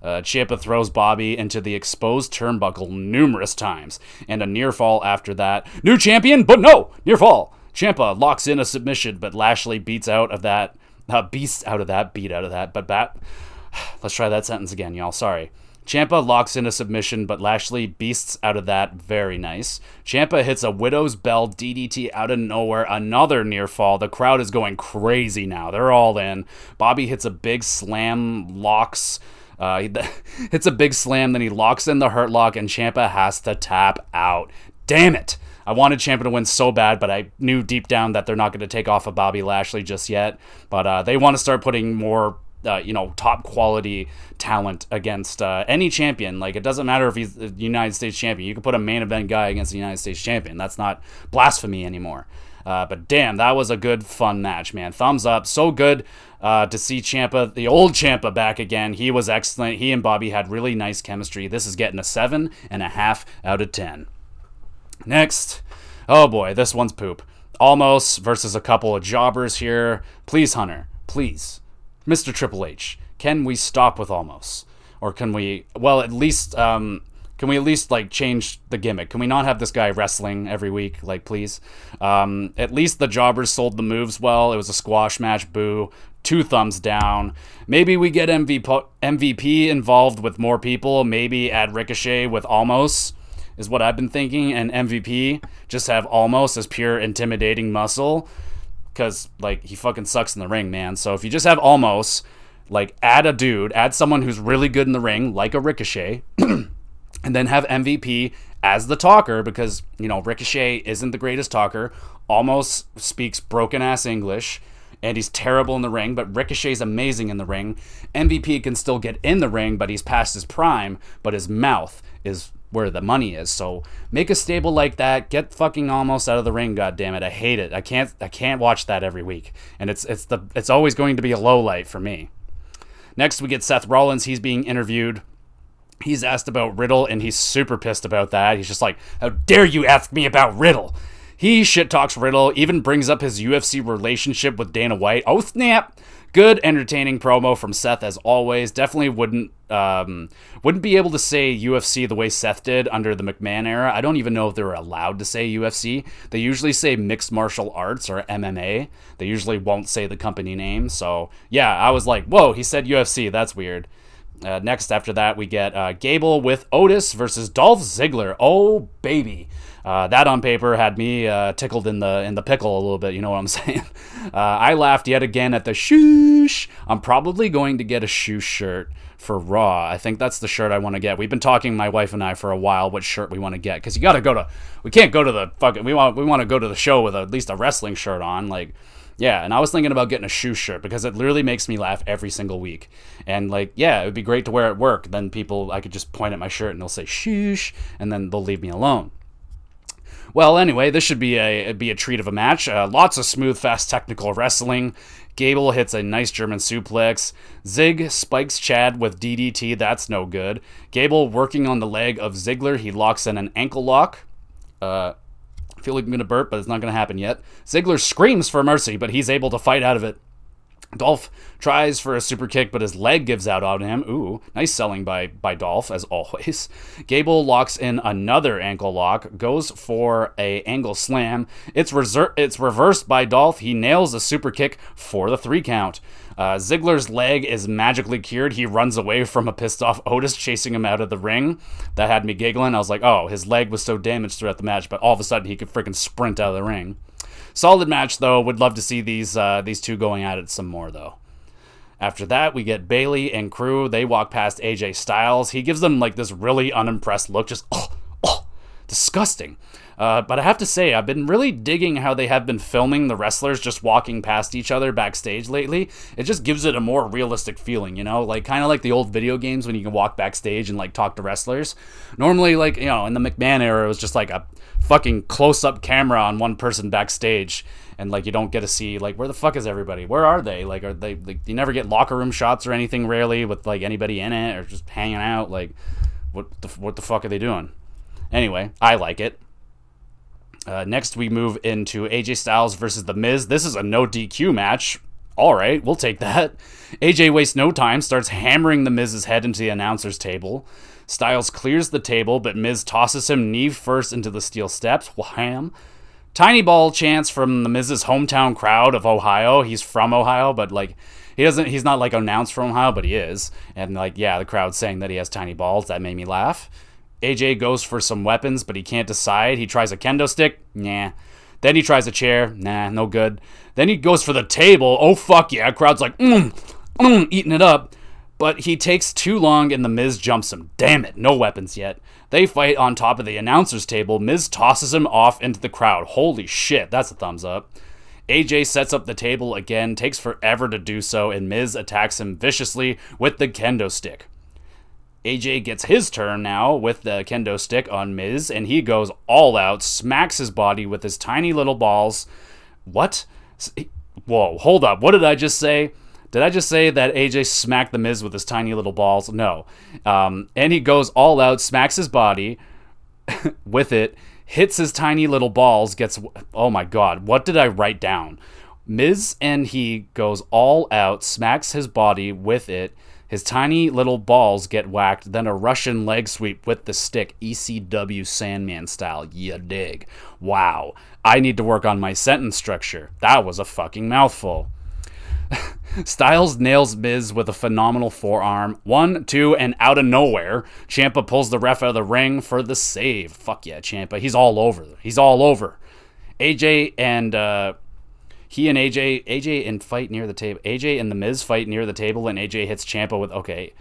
Uh, throws Bobby into the exposed turnbuckle numerous times, and a near fall after that. New champion, but no near fall. Ciampa locks in a submission, but Lashley beats out of that. Uh, out of that, beat out of that. But bat. Let's try that sentence again, y'all. Sorry. Ciampa locks in a submission, but Lashley beasts out of that. Very nice. Ciampa hits a Willow's Bell DDT out of nowhere. Another near fall. The crowd is going crazy now. They're all in. Bobby hits a big slam, locks. Uh, he hits a big slam, then he locks in the hurt lock, and Ciampa has to tap out. Damn it! I wanted Ciampa to win so bad, but I knew deep down that they're not going to take off of Bobby Lashley just yet. But uh, they want to start putting more uh, you know, top quality talent against uh, any champion. Like it doesn't matter if he's the United States champion. You can put a main event guy against the United States champion. That's not blasphemy anymore. Uh, but damn, that was a good, fun match, man. Thumbs up. So good uh, to see Ciampa, the old Ciampa, back again. He was excellent. He and Bobby had really nice chemistry. This is getting a seven and a half out of ten. Next, oh boy, this one's poop. Omos versus a couple of jobbers here. Please, Hunter, please Mr. Triple H, can we stop with Omos? Or can we, well, at least, um, can we at least like change the gimmick? Can we not have this guy wrestling every week? Like, please. Um, at least the jobbers sold the moves well. It was a squash match. Boo. Two thumbs down. Maybe we get MVP, involved with more people. Maybe add Ricochet with Omos is what I've been thinking. And MVP just have Omos as pure intimidating muscle because like he fucking sucks in the ring, man. So if you just have Omos like add a dude, add someone who's really good in the ring, like a Ricochet, and then have MVP as the talker because you know Ricochet isn't the greatest talker, Omos speaks broken ass English. And he's terrible in the ring, but Ricochet's amazing in the ring. MVP can still get in the ring, but he's past his prime, but his mouth is where the money is. So make a stable like that. Get fucking Omos out of the ring. God damn it! I hate it. I can't. I can't watch that every week. And it's it's the it's always going to be a low light for me. Next we get Seth Rollins. He's being interviewed. He's asked about Riddle, and he's super pissed about that. He's just like, "How dare you ask me about Riddle?" He shit talks Riddle, even brings up his UFC relationship with Dana White. Oh snap! Good, entertaining promo from Seth as always. Definitely wouldn't um, wouldn't be able to say UFC the way Seth did under the McMahon era. I don't even know if they were allowed to say UFC. They usually say mixed martial arts or MMA. They usually won't say the company name. So yeah, I was like, whoa, he said UFC. That's weird. Uh, next, after that, we get uh, Gable with Otis versus Dolph Ziggler. Oh baby, uh, that on paper had me uh, tickled in the in the pickle a little bit. You know what I'm saying? Uh, I laughed yet again at the shoosh. I'm probably going to get a shoe shirt for Raw. I think that's the shirt I want to get. We've been talking, my wife and I, for a while, what shirt we want to get because you got to go to. We can't go to the fucking. We want we want to go to the show with at least a wrestling shirt on, like. Yeah, and I was thinking about getting a shoe shirt because it literally makes me laugh every single week. And like, yeah, it would be great to wear at work. Then people, I could just point at my shirt and they'll say "shoosh," and then they'll leave me alone. Well, anyway, this should be a be a treat of a match. Uh, lots of smooth, fast, technical wrestling. Gable hits a nice German suplex. Zig spikes Chad with DDT. That's no good. Gable working on the leg of Ziggler. He locks in an ankle lock. Uh, I feel like I'm gonna burp, but it's not gonna happen yet. Ziggler screams for mercy, but he's able to fight out of it. Dolph tries for a super kick, but his leg gives out on him. Ooh, nice selling by by Dolph as always. Gable locks in another ankle lock, goes for a angle slam. It's reser- it's reversed by Dolph. He nails a super kick for the three count. Uh, Ziggler's leg is magically cured. He runs away from a pissed off Otis chasing him out of the ring. That had me giggling. I was like, oh, his leg was so damaged throughout the match, but all of a sudden he could freaking sprint out of the ring. Solid match though. Would love to see these uh, these two going at it some more though. After that, we get Bayley and crew. They walk past AJ Styles. He gives them like this really unimpressed look, just oh, disgusting. Uh, but I have to say, I've been really digging how they have been filming the wrestlers just walking past each other backstage lately. It just gives it a more realistic feeling, you know, like kind of like the old video games when you can walk backstage and like talk to wrestlers. Normally, like you know, in the McMahon era, it was just like a fucking close up camera on one person backstage and like you don't get to see like where the fuck is everybody where are they like are they like you never get locker room shots or anything rarely with like anybody in it or just hanging out like what the, what the fuck are they doing anyway i like it uh, next, we move into AJ Styles versus The Miz. This is a no DQ match. All right, we'll take that. AJ wastes no time, starts hammering The Miz's head into the announcer's table. Styles clears the table, but Miz tosses him knee first into the steel steps. Wham! Tiny ball chance from The Miz's hometown crowd of Ohio. He's from Ohio, but like he doesn't. He's not like announced from Ohio, but he is. And like, yeah, the crowd's saying that he has tiny balls. That made me laugh. AJ goes for some weapons, but he can't decide. He tries a kendo stick. Nah. Then he tries a chair. Nah, no good. Then he goes for the table. Oh fuck yeah! Crowd's like, mm, mm, eating it up. But he takes too long and The Miz jumps him. Damn it, no weapons yet. They fight on top of the announcer's table. Miz tosses him off into the crowd. Holy shit, that's a thumbs up. AJ sets up the table again, takes forever to do so, and Miz attacks him viciously with the kendo stick. AJ gets his turn now with the kendo stick on Miz, and he goes all out, smacks his body with his tiny little balls. What? Whoa, hold up. What did I just say? Did I just say that AJ smacked the Miz with his tiny little balls? No. Um, and he goes all out, smacks his body with it, hits his tiny little balls, gets. Oh my god, what did I write down? Miz and he goes all out, smacks his body with it. His tiny little balls get whacked, then a Russian leg sweep with the stick, ECW Sandman style. You dig. Wow. I need to work on my sentence structure. That was a fucking mouthful. Styles nails Miz with a phenomenal forearm. One, two, and out of nowhere, Ciampa pulls the ref out of the ring for the save. Fuck yeah, Ciampa. He's all over. He's all over. AJ and uh, he and AJ, AJ and fight near the table. AJ and the Miz fight near the table, and AJ hits Ciampa with okay.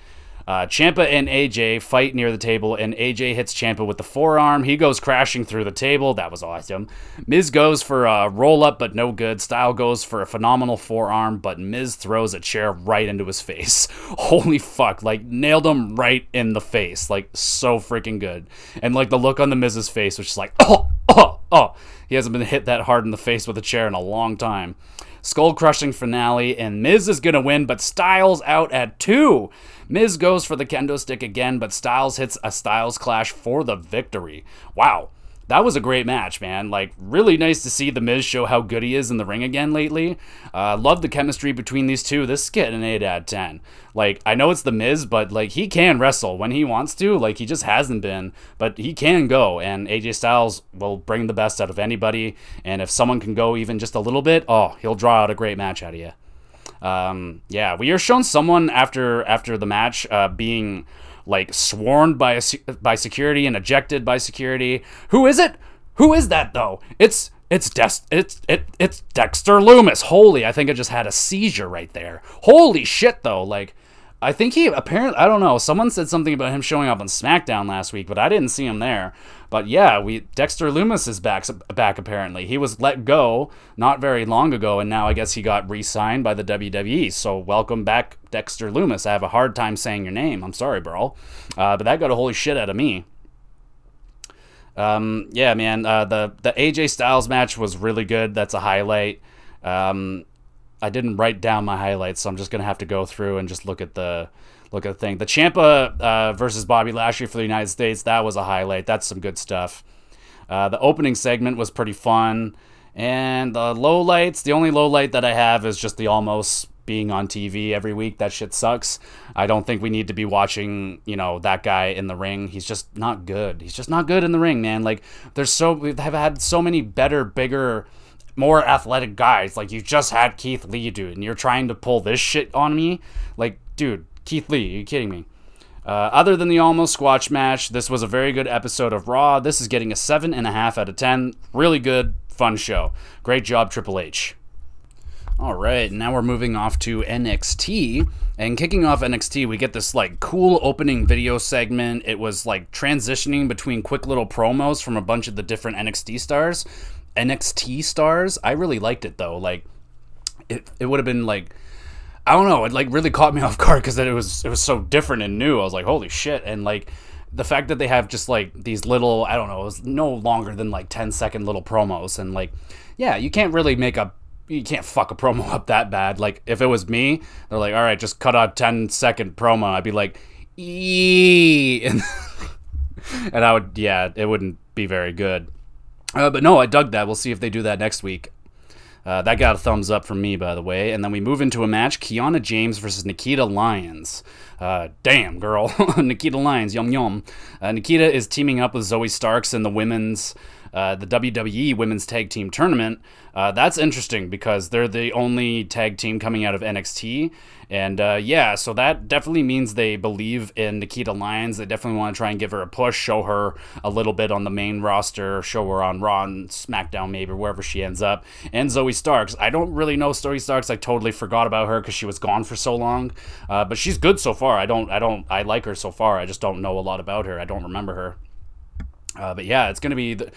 Uh, Ciampa and AJ fight near the table, and AJ hits Ciampa with the forearm. He goes crashing through the table. That was awesome. Miz goes for a roll up, but no good. Style goes for a phenomenal forearm, but Miz throws a chair right into his face. Holy fuck! Like nailed him right in the face. Like so freaking good. And like the look on the Miz's face, which is like oh oh oh. He hasn't been hit that hard in the face with a chair in a long time. Skull crushing finale, and Miz is gonna win, but Styles out at two. Miz goes for the kendo stick again, but Styles hits a Styles clash for the victory. Wow. That was a great match, man. Like, really nice to see The Miz show how good he is in the ring again lately. Uh, love the chemistry between these two. This is getting an 8 out of 10. Like, I know it's The Miz, but, like, he can wrestle when he wants to. Like, he just hasn't been, but he can go. And AJ Styles will bring the best out of anybody. And if someone can go even just a little bit, oh, he'll draw out a great match out of you um, yeah, we are shown someone after after the match uh, being like sworn by a, by security and ejected by security. Who is it? Who is that though? It's it's Des- it's it, it's Dexter Lumis. Holy, I think I just had a seizure right there. Holy shit though, like I think he apparently I don't know. Someone said something about him showing up on SmackDown last week, but I didn't see him there. But yeah, we Dexter Lumis is back back apparently. He was let go not very long ago, and now I guess he got re-signed by the WWE. So welcome back, Dexter Lumis. I have a hard time saying your name. I'm sorry, bro, uh, but that got a holy shit out of me. Um, yeah, man. Uh, the the AJ Styles match was really good. That's a highlight. Um, I didn't write down my highlights, so I'm just gonna have to go through and just look at the look at the thing. The Ciampa uh, versus Bobby Lashley for the United States that was a highlight. That's some good stuff. Uh, the opening segment was pretty fun, and the low lights. The only low light that I have is just the Omos being on TV every week. That shit sucks. I don't think we need to be watching, you know, that guy in the ring. He's just not good. He's just not good in the ring, man. Like there's so we've have had so many better, bigger more athletic guys. Like you just had Keith Lee, dude, and you're trying to pull this shit on me. Like, dude, Keith Lee, are you kidding me? Uh, other than the Omos squash match, this was a very good episode of Raw. This is getting a seven and a half out of ten. Really good, fun show. Great job, Triple H. All right, now we're moving off to NXT. And kicking off NXT, we get this like cool opening video segment. It was like transitioning between quick little promos from a bunch of the different NXT stars. NXT stars. I really liked it though. Like it, it would have been like I don't know. It like really caught me off guard because it was it was so different and new. I was like, holy shit! And like the fact that they have just like these little I don't know, it was no longer than like 10 second little promos and like yeah, you can't really make a you can't fuck a promo up that bad. Like if it was me, they're like, all right, just cut a 10 second promo. I'd be like, ee, and and I would yeah, it wouldn't be very good. Uh, but no, I dug that. We'll see if they do that next week. Uh, that got a thumbs up from me, by the way. And then we move into a match: Kiana James versus Nikita Lyons. Uh, damn, girl, Nikita Lyons, yum yum. Uh, Nikita is teaming up with Zoe Starks in the women's uh, the WWE Women's Tag Team Tournament. Uh, that's interesting because they're the only tag team coming out of NXT. And uh, yeah, so that definitely means they believe in Nikita Lyons. They definitely want to try and give her a push, show her a little bit on the main roster, show her on Raw and SmackDown, maybe wherever she ends up. And Zoe Starks. I don't really know Zoe Starks. I totally forgot about her because she was gone for so long. Uh, but she's good so far. I don't, I don't, I like her so far. I just don't know a lot about her. I don't remember her. Uh, but yeah, it's going to be the,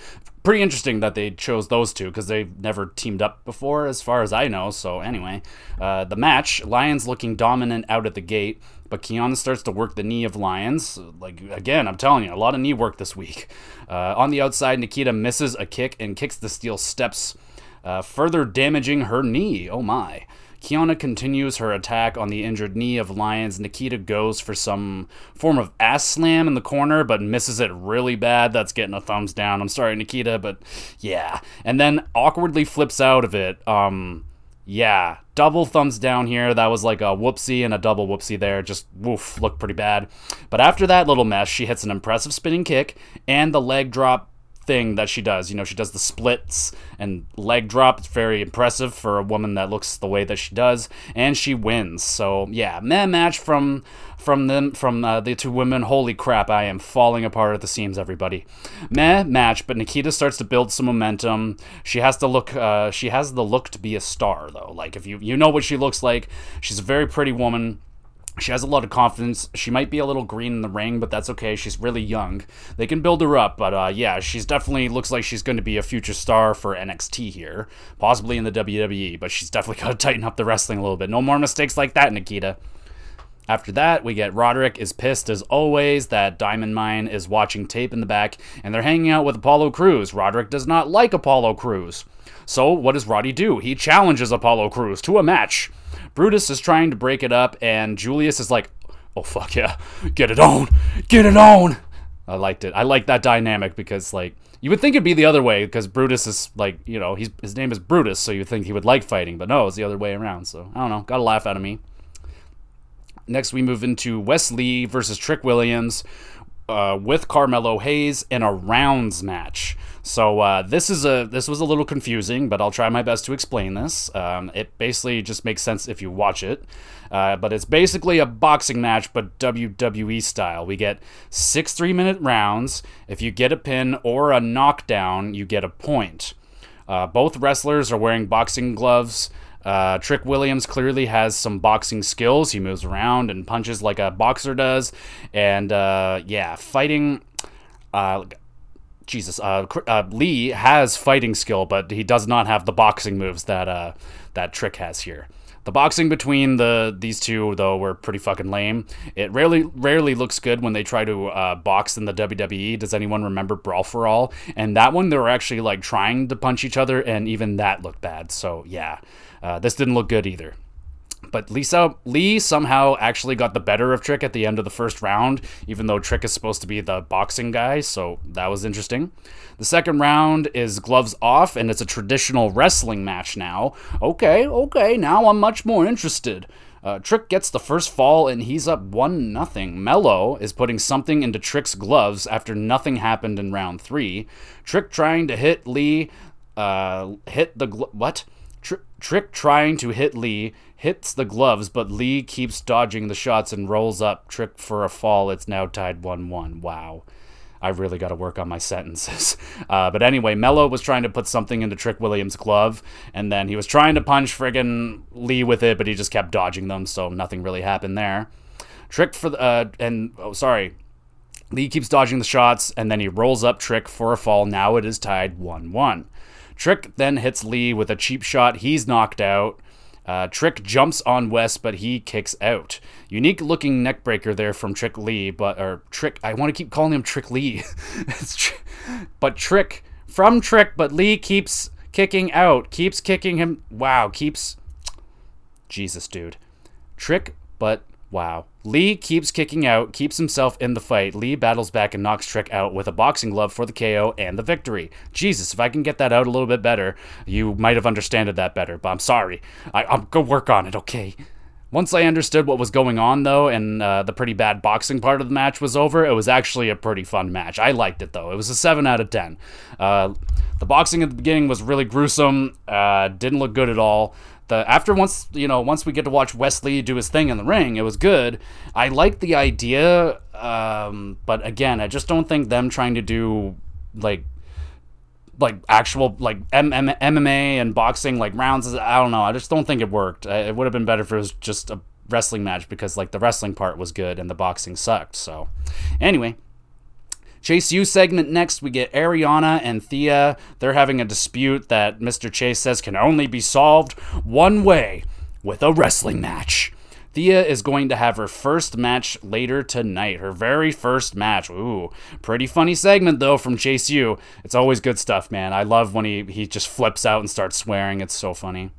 pretty interesting that they chose those two because they've never teamed up before, as far as I know. So anyway, uh, the match: Lyons looking dominant out at the gate, but Kiana starts to work the knee of Lyons. Like again, I'm telling you, a lot of knee work this week. Uh, on the outside, Nikita misses a kick and kicks the steel steps, uh, further damaging her knee. Oh my! Kiana continues her attack on the injured knee of Lyons. Nikita goes for some form of ass slam in the corner, but misses it really bad. That's getting a thumbs down. I'm sorry, Nikita, but yeah. And then awkwardly flips out of it. Um, yeah, double thumbs down here. That was like a whoopsie and a double whoopsie there. Just woof, looked pretty bad. But after that little mess, she hits an impressive spinning kick and the leg drop thing that she does. You know, she does the splits and leg drop. It's very impressive for a woman that looks the way that she does, and she wins. So yeah, meh match from from them from uh, the two women. Holy crap, I am falling apart at the seams, everybody. Meh match, but Nikita starts to build some momentum. She has to look. Uh, she has the look to be a star, though. Like if you you know what she looks like, she's a very pretty woman. She has a lot of confidence. She might be a little green in the ring, but that's okay. She's really young. They can build her up, but uh, yeah, she's definitely looks like she's going to be a future star for NXT here, possibly in the WWE. But she's definitely got to tighten up the wrestling a little bit. No more mistakes like that, Nikita. After that, we get Roderick is pissed as always that Diamond Mine is watching tape in the back, and they're hanging out with Apollo Crews. Roderick does not like Apollo Crews. So, what does Roddy do? He challenges Apollo Crews to a match. Brutus is trying to break it up, and Julius is like, oh, fuck yeah, get it on, get it on. I liked it. I like that dynamic because, like, you would think it'd be the other way because Brutus is like, you know, he's his name is Brutus, so you think he would like fighting, but no, it's the other way around. So I don't know. Got a laugh out of me. Next, we move into Wes Lee versus Trick Williams uh, with Carmelo Hayes in a rounds match. So uh, this is a this was a little confusing, but I'll try my best to explain this. Um, it basically just makes sense if you watch it. Uh, but it's basically a boxing match, but WWE style. We get six three minute rounds. If you get a pin or a knockdown, you get a point. Uh, both wrestlers are wearing boxing gloves. Uh, Trick Williams clearly has some boxing skills. He moves around and punches like a boxer does. And uh, yeah, fighting. Uh, Jesus, uh, uh, Lee has fighting skill, but he does not have the boxing moves that uh, that Trick has here. The boxing between the these two though were pretty fucking lame. It rarely rarely looks good when they try to uh, box in the WWE. Does anyone remember Brawl for All? And that one they were actually like trying to punch each other, and even that looked bad. So yeah, uh, this didn't look good either. But Lisa Lee somehow actually got the better of Trick at the end of the first round, even though Trick is supposed to be the boxing guy, so that was interesting. The second round is gloves off, and it's a traditional wrestling match now. Okay, okay, now I'm much more interested. Uh, Trick gets the first fall and he's up 1 nothing. Melo is putting something into Trick's gloves after nothing happened in round 3. Trick trying to hit Lee, uh, hit the. What? Tr- Trick trying to hit Lee, hits the gloves, but Lee keeps dodging the shots and rolls up. Trick for a fall. It's now tied 1 1. Wow. I really got to work on my sentences. Uh, but anyway, Melo was trying to put something into Trick Williams' glove, and then he was trying to punch friggin' Lee with it, but he just kept dodging them, so nothing really happened there. Trick for the, uh, and, oh, sorry. Lee keeps dodging the shots, and then he rolls up Trick for a fall. Now it is tied 1 1. Trick then hits Lee with a cheap shot. He's knocked out. Uh, Trick jumps on Wes, but he kicks out. Unique looking neckbreaker there from Trick Lee, but or Trick. I want to keep calling him Trick Lee. but Trick from Trick, but Lee keeps kicking out, keeps kicking him. Wow, keeps. Jesus, dude. Trick, but Wow. Lee keeps kicking out, keeps himself in the fight. Lee battles back and knocks Trick out with a boxing glove for the KO and the victory. Jesus, if I can get that out a little bit better, you might have understood that better, but I'm sorry. I, I'm go work on it, okay? Once I understood what was going on, though, and uh, the pretty bad boxing part of the match was over, it was actually a pretty fun match. I liked it, though. It was a 7 out of 10. Uh, the boxing at the beginning was really gruesome, uh, didn't look good at all. The, after once you know once we get to watch Wes Lee do his thing in the ring, it was good. I liked the idea, um, but again, I just don't think them trying to do like like actual like M- M- MMA and boxing like rounds. I don't know. I just don't think it worked. It would have been better if it was just a wrestling match because like the wrestling part was good and the boxing sucked. So anyway. Chase U segment next, we get Ariana and Thea. They're having a dispute that Mr. Chase says can only be solved one way with a wrestling match. Thea is going to have her first match later tonight. Her very first match. Ooh, pretty funny segment though from Chase U. It's always good stuff, man. I love when he he just flips out and starts swearing. It's so funny.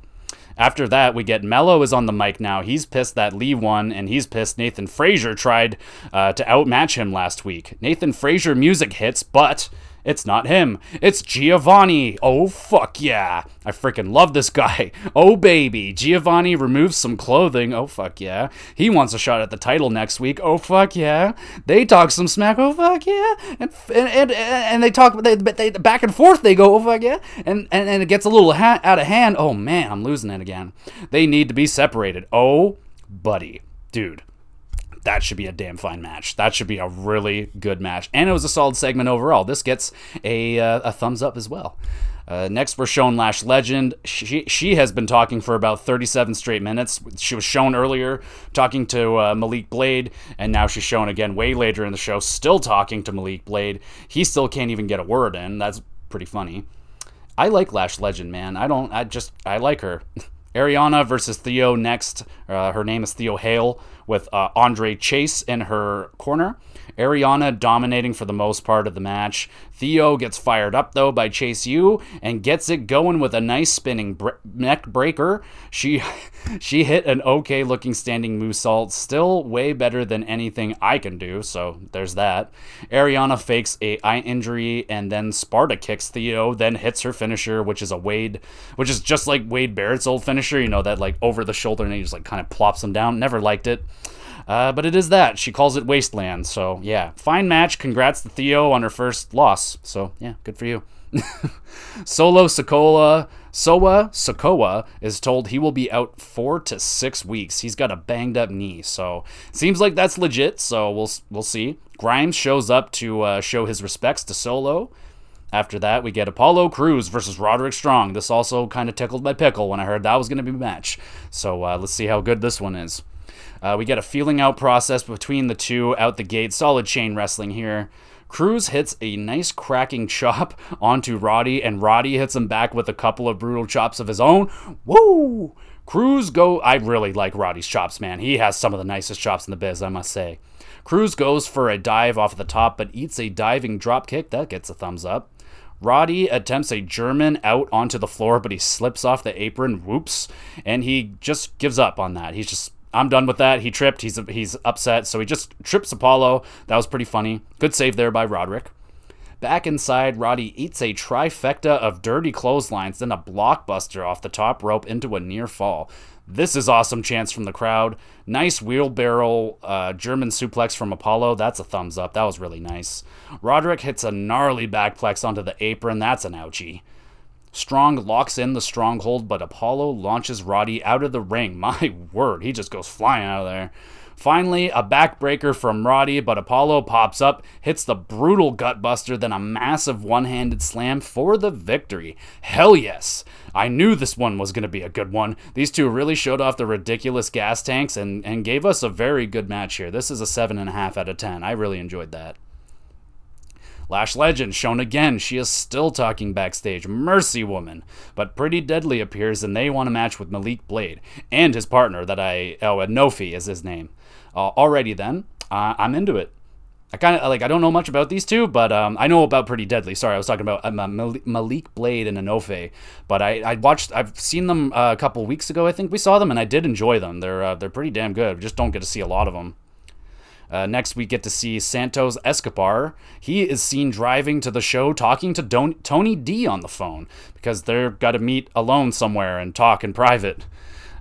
After that, we get Melo is on the mic now. He's pissed that Lee won, and he's pissed Nathan Frazer tried uh, to outmatch him last week. Nathan Frazer music hits, but it's not him. It's Giovanni. Oh, fuck yeah. I freaking love this guy. Oh, baby. Giovanni removes some clothing. Oh, fuck yeah. He wants a shot at the title next week. Oh, fuck yeah. They talk some smack. Oh, fuck yeah. And and, and, and they talk they, they, back and forth. They go, oh, fuck yeah. And, and, and it gets a little ha- out of hand. Oh, man. I'm losing it again. They need to be separated. Oh, buddy. Dude that should be a damn fine match. That should be a really good match. And it was a solid segment overall. This gets a, uh, a thumbs up as well. Uh, next, we're shown Lash Legend. She, she has been talking for about 37 straight minutes. She was shown earlier talking to uh, Malik Blade, and now she's shown again way later in the show, still talking to Malik Blade. He still can't even get a word in. That's pretty funny. I like Lash Legend, man. I don't, I just, I like her. Ariana versus Theo next. Uh, her name is Theo Hail with uh, Andre Chase in her corner. Ariana dominating for the most part of the match. Theo gets fired up though by Chase U and gets it going with a nice spinning bre- neck breaker. She she hit an okay looking standing moonsault, still way better than anything I can do. So there's that. Ariana fakes a eye injury and then Sparta kicks Theo, then hits her finisher, which is a Wade, which is just like Wade Barrett's old finisher. You know that like over the shoulder and he just like kind of plops him down. Never liked it. Uh, but it is that. She calls it Wasteland. So, yeah. Fine match. Congrats to Theo on her first loss. So, yeah, good for you. Solo Sikoa, Soa Sikoa is told he will be out four to six weeks. He's got a banged up knee, so seems like that's legit. So we'll we'll see. Grimes shows up to uh, show his respects to Solo. After that, we get Apollo Crews versus Roderick Strong. This also kind of tickled my pickle when I heard that was going to be a match. So uh, let's see how good this one is. Uh, we get a feeling out process between the two out the gate. Solid chain wrestling here. Crews hits a nice cracking chop onto Roddy, and Roddy hits him back with a couple of brutal chops of his own. Woo! Crews go. I really like Roddy's chops, man. He has some of the nicest chops in the biz, I must say. Crews goes for a dive off the top, but eats a diving drop kick. That gets a thumbs up. Roddy attempts a German out onto the floor, but he slips off the apron. Whoops. And he just gives up on that. He's just I'm done with that. He tripped. He's he's upset, so he just trips Apollo. That was pretty funny. Good save there by Roderick. Back inside, Roddy eats a trifecta of dirty clotheslines, then a blockbuster off the top rope into a near fall. This is awesome chance from the crowd. Nice wheelbarrow uh, German suplex from Apollo. That's a thumbs up. That was really nice. Roderick hits a gnarly backplex onto the apron. That's an ouchie. Strong locks in the stronghold, but Apollo launches Roddy out of the ring. My word, he just goes flying out of there. Finally, a backbreaker from Roddy, but Apollo pops up, hits the brutal gutbuster, then a massive one handed slam for the victory. Hell yes! I knew this one was going to be a good one. These two really showed off the ridiculous gas tanks and, and gave us a very good match here. This is a 7.5 out of 10. I really enjoyed that. Lash Legend shown again. She is still talking backstage. Mercy woman. But Pretty Deadly appears and they want a match with Malik Blade and his partner that I oh Nofi is his name. Uh, already then, uh, I'm into it. I kind of like I don't know much about these two, but um, I know about Pretty Deadly. Sorry, I was talking about um, Malik Blade and Enofe. But I, I watched, I've seen them uh, a couple weeks ago. I think we saw them, and I did enjoy them. They're uh, they're pretty damn good. We just don't get to see a lot of them. Uh, next, we get to see Santos Escobar. He is seen driving to the show talking to Don- Tony D on the phone because they're got to meet alone somewhere and talk in private.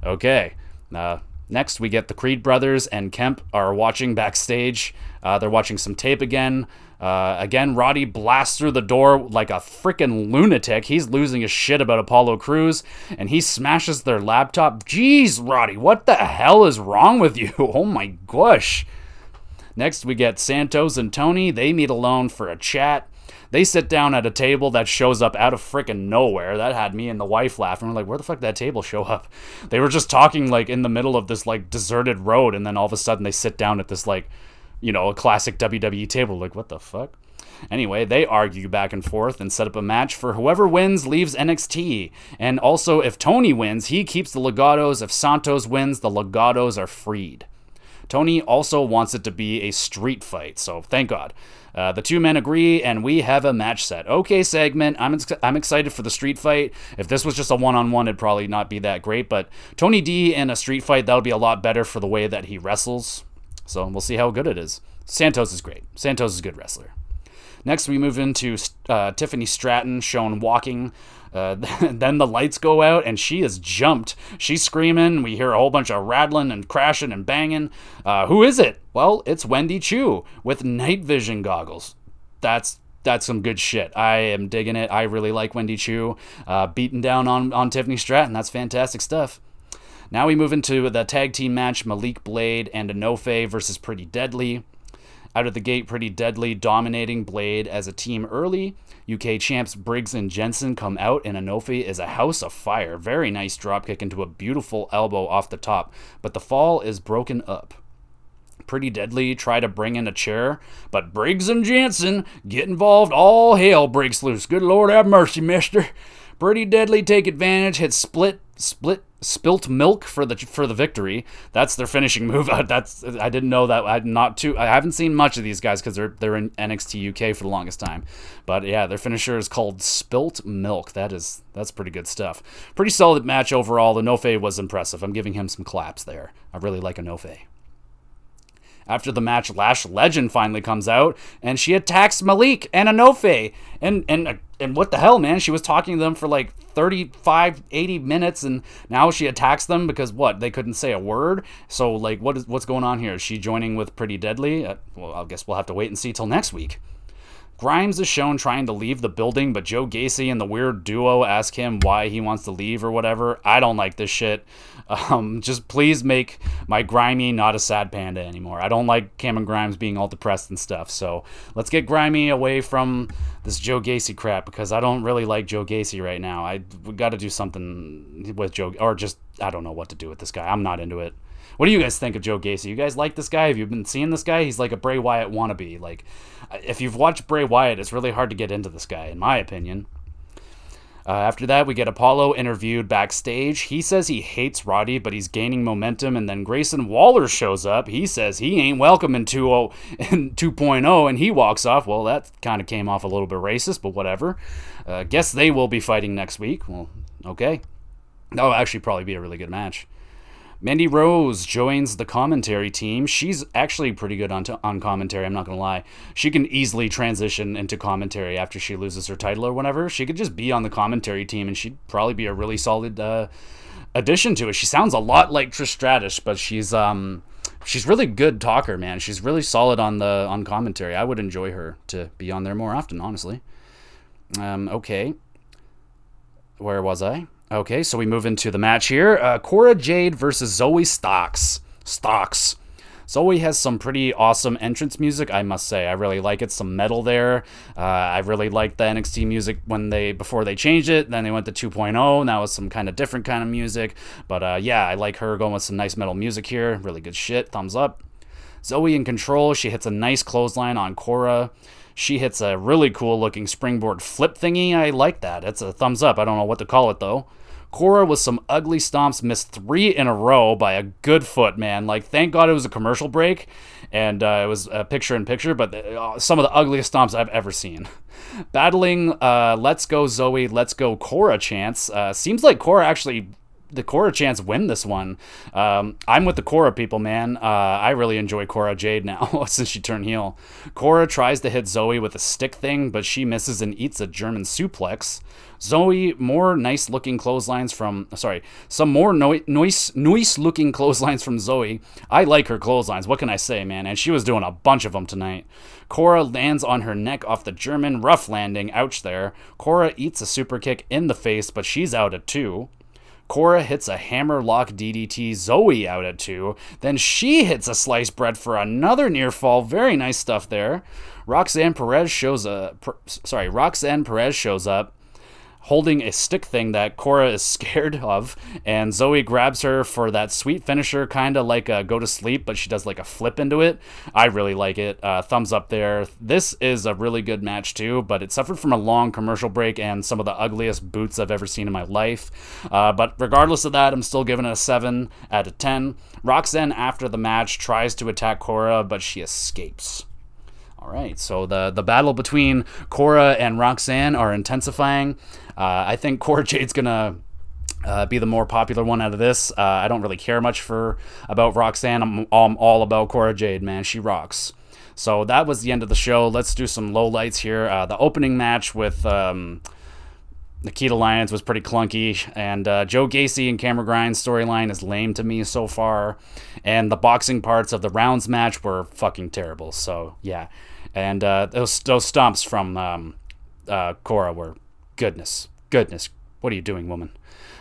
Okay. Uh, Next, we get the Creed brothers and Kemp are watching backstage. Uh, they're watching some tape again. Uh, again, Roddy blasts through the door like a freaking lunatic. He's losing his shit about Apollo Crews, and he smashes their laptop. Jeez, Roddy, what the hell is wrong with you? Oh my gosh. Next, we get Santos and Tony. They meet alone for a chat. They sit down at a table that shows up out of freaking nowhere. That had me and the wife laughing. We're like, where the fuck did that table show up? They were just talking like in the middle of this like deserted road, and then all of a sudden they sit down at this like you know, a classic WWE table. Like, what the fuck? Anyway, they argue back and forth and set up a match for whoever wins leaves NXT. And also, if Tony wins, he keeps the Legados. If Santos wins, the Legados are freed. Tony also wants it to be a street fight, so thank God. Uh, the two men agree, and we have a match set. Okay, segment. I'm ex- I'm excited for the street fight. If this was just a one-on-one, it'd probably not be that great. But Tony D in a street fight, that'll be a lot better for the way that he wrestles. So we'll see how good it is. Santos is great. Santos is a good wrestler. Next, we move into uh, Tiffany Stratton shown walking. Uh, then the lights go out and she is jumped. She's screaming. We hear a whole bunch of rattling and crashing and banging. Uh, who is it? Well, it's Wendy Choo with night vision goggles. That's that's some good shit. I am digging it. I really like Wendy Choo Uh, beating down on, on Tiffany Stratton. That's fantastic stuff. Now we move into the tag team match Malik Blade and Enofe versus Pretty Deadly. Out of the gate, Pretty Deadly dominating Blade as a team early. UK champs Briggs and Jensen come out, and Enofe is a house of fire. Very nice dropkick into a beautiful elbow off the top, but the fall is broken up. Pretty Deadly try to bring in a chair, but Briggs and Jensen get involved. All hail breaks loose. Good Lord have mercy, mister. Pretty Deadly take advantage, hit split split spilt milk for the for the victory. That's their finishing move. That's I didn't know that. I not too. I haven't seen much of these guys because they're they're in NXT UK for the longest time. But yeah, their finisher is called spilt milk. That is that's pretty good stuff. Pretty solid match overall. Enofe was impressive. I'm giving him some claps there. I really like Enofe. After the match, Lash Legend finally comes out and she attacks Malik and Enofe. And and and what the hell, man? She was talking to them for like 35, 80 minutes, and now she attacks them because what? They couldn't say a word. So like, what is what's going on here? Is she joining with Pretty Deadly? Uh, well, I guess we'll have to wait and see till next week. Grimes is shown trying to leave the building, but Joe Gacy and the weird duo ask him why he wants to leave or whatever. I don't like this shit. Um, just please make my Grimy not a sad panda anymore. I don't like Cameron Grimes being all depressed and stuff. So let's get Grimy away from this Joe Gacy crap because I don't really like Joe Gacy right now. I got to do something with Joe, or just I don't know what to do with this guy. I'm not into it. What do you guys think of Joe Gacy? You guys like this guy? Have you been seeing this guy? He's like a Bray Wyatt wannabe. Like, if you've watched Bray Wyatt, it's really hard to get into this guy, in my opinion. Uh, after that, we get Apollo interviewed backstage. He says he hates Roddy, but he's gaining momentum. And then Grayson Waller shows up. He says he ain't welcome in 2.0, in 2.0 and he walks off. Well, that kind of came off a little bit racist, but whatever. Uh, guess they will be fighting next week. Well, okay. That'll actually probably be a really good match. Mandy Rose joins the commentary team. She's actually pretty good on, t- on commentary, I'm not going to lie. She can easily transition into commentary after she loses her title or whatever. She could just be on the commentary team and she'd probably be a really solid uh, addition to it. She sounds a lot like Trish Stratus, but she's um she's really good talker, man. She's really solid on the on commentary. I would enjoy her to be on there more often, honestly. Um, okay. Where was I? Okay, so we move into the match here. Uh, Cora Jade versus Zoe Stocks. Stocks. Zoe has some pretty awesome entrance music, I must say. I really like it. Some metal there. Uh, I really liked the NXT music when they before they changed it. Then they went to 2.0. Now it's some kind of different kind of music. But uh, yeah, I like her going with some nice metal music here. Really good shit. Thumbs up. Zoe in control. She hits a nice clothesline on Cora. She hits a really cool looking springboard flip thingy. I like that. It's a thumbs up. I don't know what to call it though. Cora with some ugly stomps missed three in a row by a good foot, man. Like, thank God it was a commercial break and uh, it was a picture in picture, but uh, some of the ugliest stomps I've ever seen. Battling uh, Let's Go Zoe, Let's Go Cora chance. Uh, seems like Cora actually the Cora chance win this one. Um, I'm with the Cora people, man. Uh, I really enjoy Cora Jade now since she turned heel. Cora tries to hit Zoe with a stick thing, but she misses and eats a German suplex. Zoe, more nice looking clotheslines from, sorry, some more no- nice, nice looking clotheslines from Zoe. I like her clotheslines. What can I say, man? And she was doing a bunch of them tonight. Cora lands on her neck off the German, rough landing. Ouch there. Cora eats a super kick in the face, but she's out at two. Cora hits a hammer lock DDT Zoe out at two. Then she hits a sliced bread for another near fall. Very nice stuff there. Roxanne Perez shows a sorry, Roxanne Perez shows up holding a stick thing that Cora is scared of, and Zoe grabs her for that sweet finisher, kind of like a go to sleep, but she does like a flip into it. I really like it. Uh, thumbs up there. This is a really good match too, but it suffered from a long commercial break and some of the ugliest boots I've ever seen in my life. Uh, but regardless of that, I'm still giving it a 7 out of 10. Roxanne, after the match, tries to attack Cora, but she escapes. All right, so the the battle between Cora and Roxanne are intensifying. Uh, I think Cora Jade's gonna uh, be the more popular one out of this. Uh, I don't really care much for about Roxanne. I'm, I'm all about Cora Jade, man. She rocks. So that was the end of the show. Let's do some low lights here. Uh, the opening match with um, Nikita Lyons was pretty clunky, and uh, Joe Gacy and Cameron Grimes storyline is lame to me so far. And the boxing parts of the rounds match were fucking terrible. So yeah, and uh, those those stomps from um, uh, Cora were goodness, goodness. What are you doing, woman?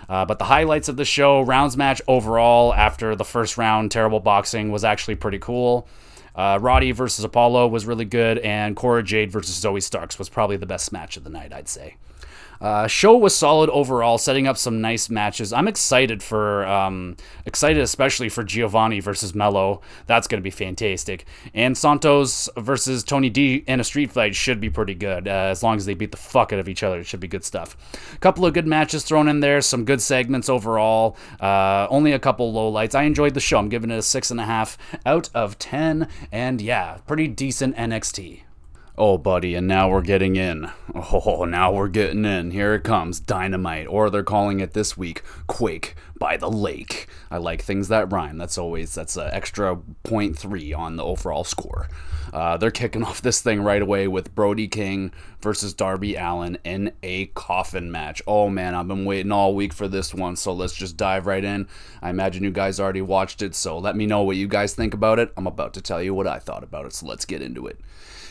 Uh, but the highlights of the show, rounds match overall after the first round, terrible boxing was actually pretty cool. Uh, Roddy versus Apollo was really good, and Cora Jade versus Zoey Starks was probably the best match of the night, I'd say. Uh, show was solid overall, setting up some nice matches. I'm excited for, um, excited especially for Giovanni versus Melo. That's going to be fantastic. And Santos versus Tony D in a street fight should be pretty good, uh, as long as they beat the fuck out of each other. It should be good stuff. A couple of good matches thrown in there, some good segments overall. Uh, only a couple low lights. I enjoyed the show. I'm giving it a six and a half out of ten, and yeah, pretty decent NXT. Oh, buddy, and now we're getting in. Oh, now we're getting in. Here it comes Dynamite, or they're calling it this week Quake by the Lake. I like things that rhyme. That's always that's an extra point three on the overall score. Uh, they're kicking off this thing right away with Brody King versus Darby Allin in a coffin match. Oh man, I've been waiting all week for this one, so let's just dive right in. I imagine you guys already watched it, so let me know what you guys think about it. I'm about to tell you what I thought about it, so let's get into it.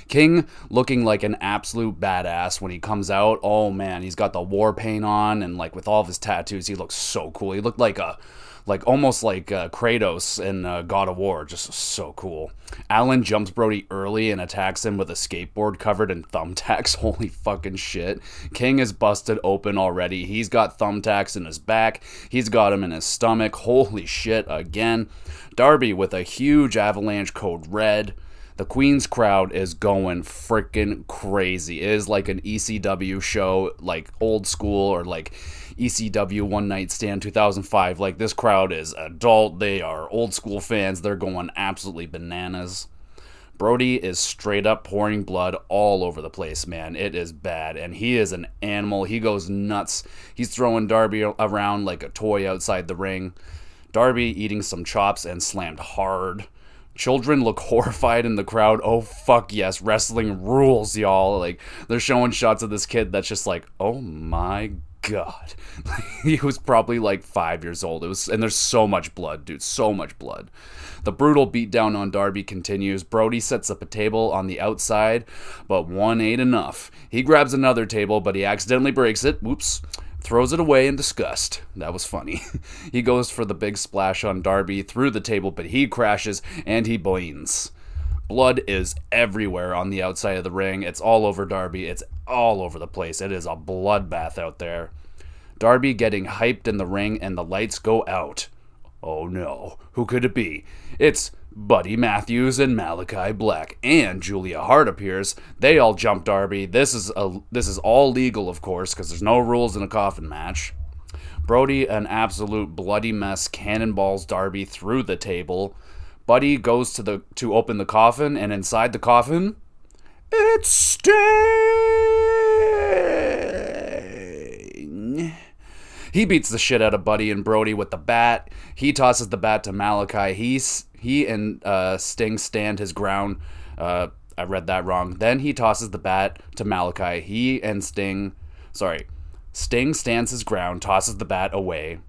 King looking like an absolute badass when he comes out. Oh man, he's got the war paint on and like with all of his tattoos, he looks so cool. He looked like a like almost like uh, Kratos in uh, God of War, just so cool. Allin jumps Brody early and attacks him with a skateboard covered in thumbtacks. Holy fucking shit. King is busted open already. He's got thumbtacks in his back, he's got him in his stomach. Holy shit, again. Darby with a huge avalanche code red. The Queen's crowd is going freaking crazy. It is like an ECW show, like old school or like ECW One Night Stand 2005. Like this crowd is adult. They are old school fans. They're going absolutely bananas. Brody is straight up pouring blood all over the place, man. It is bad. And he is an animal. He goes nuts. He's throwing Darby around like a toy outside the ring. Darby eating some chops and slammed hard. Children look horrified in the crowd. Oh fuck yes, wrestling rules, y'all. Like they're showing shots of this kid that's just like, "Oh my god." he was probably like 5 years old. It was and there's so much blood, dude, so much blood. The brutal beatdown on Darby continues. Brody sets up a table on the outside, but one ain't enough. He grabs another table, but he accidentally breaks it. Whoops throws it away in disgust. That was funny. he goes for the big splash on Darby through the table, but he crashes and he bleeds. Blood is everywhere on the outside of the ring. It's all over Darby. It's all over the place. It is a bloodbath out there. Darby getting hyped in the ring and the lights go out. Oh no, who could it be? It's Buddy Matthews and Malachi Black and Julia Hart appears. They all jump Darby. This is a this is all legal, of course, because there's no rules in a coffin match. Brody, an absolute bloody mess, cannonballs Darby through the table. Buddy goes to the to open the coffin, and inside the coffin, it's Sting. He beats the shit out of Buddy and Brody with the bat. He tosses the bat to Malachi. He's he and uh, Sting stand his ground. Uh, I read that wrong. Then he tosses the bat to Malachi. He and Sting, sorry, Sting stands his ground, tosses the bat away.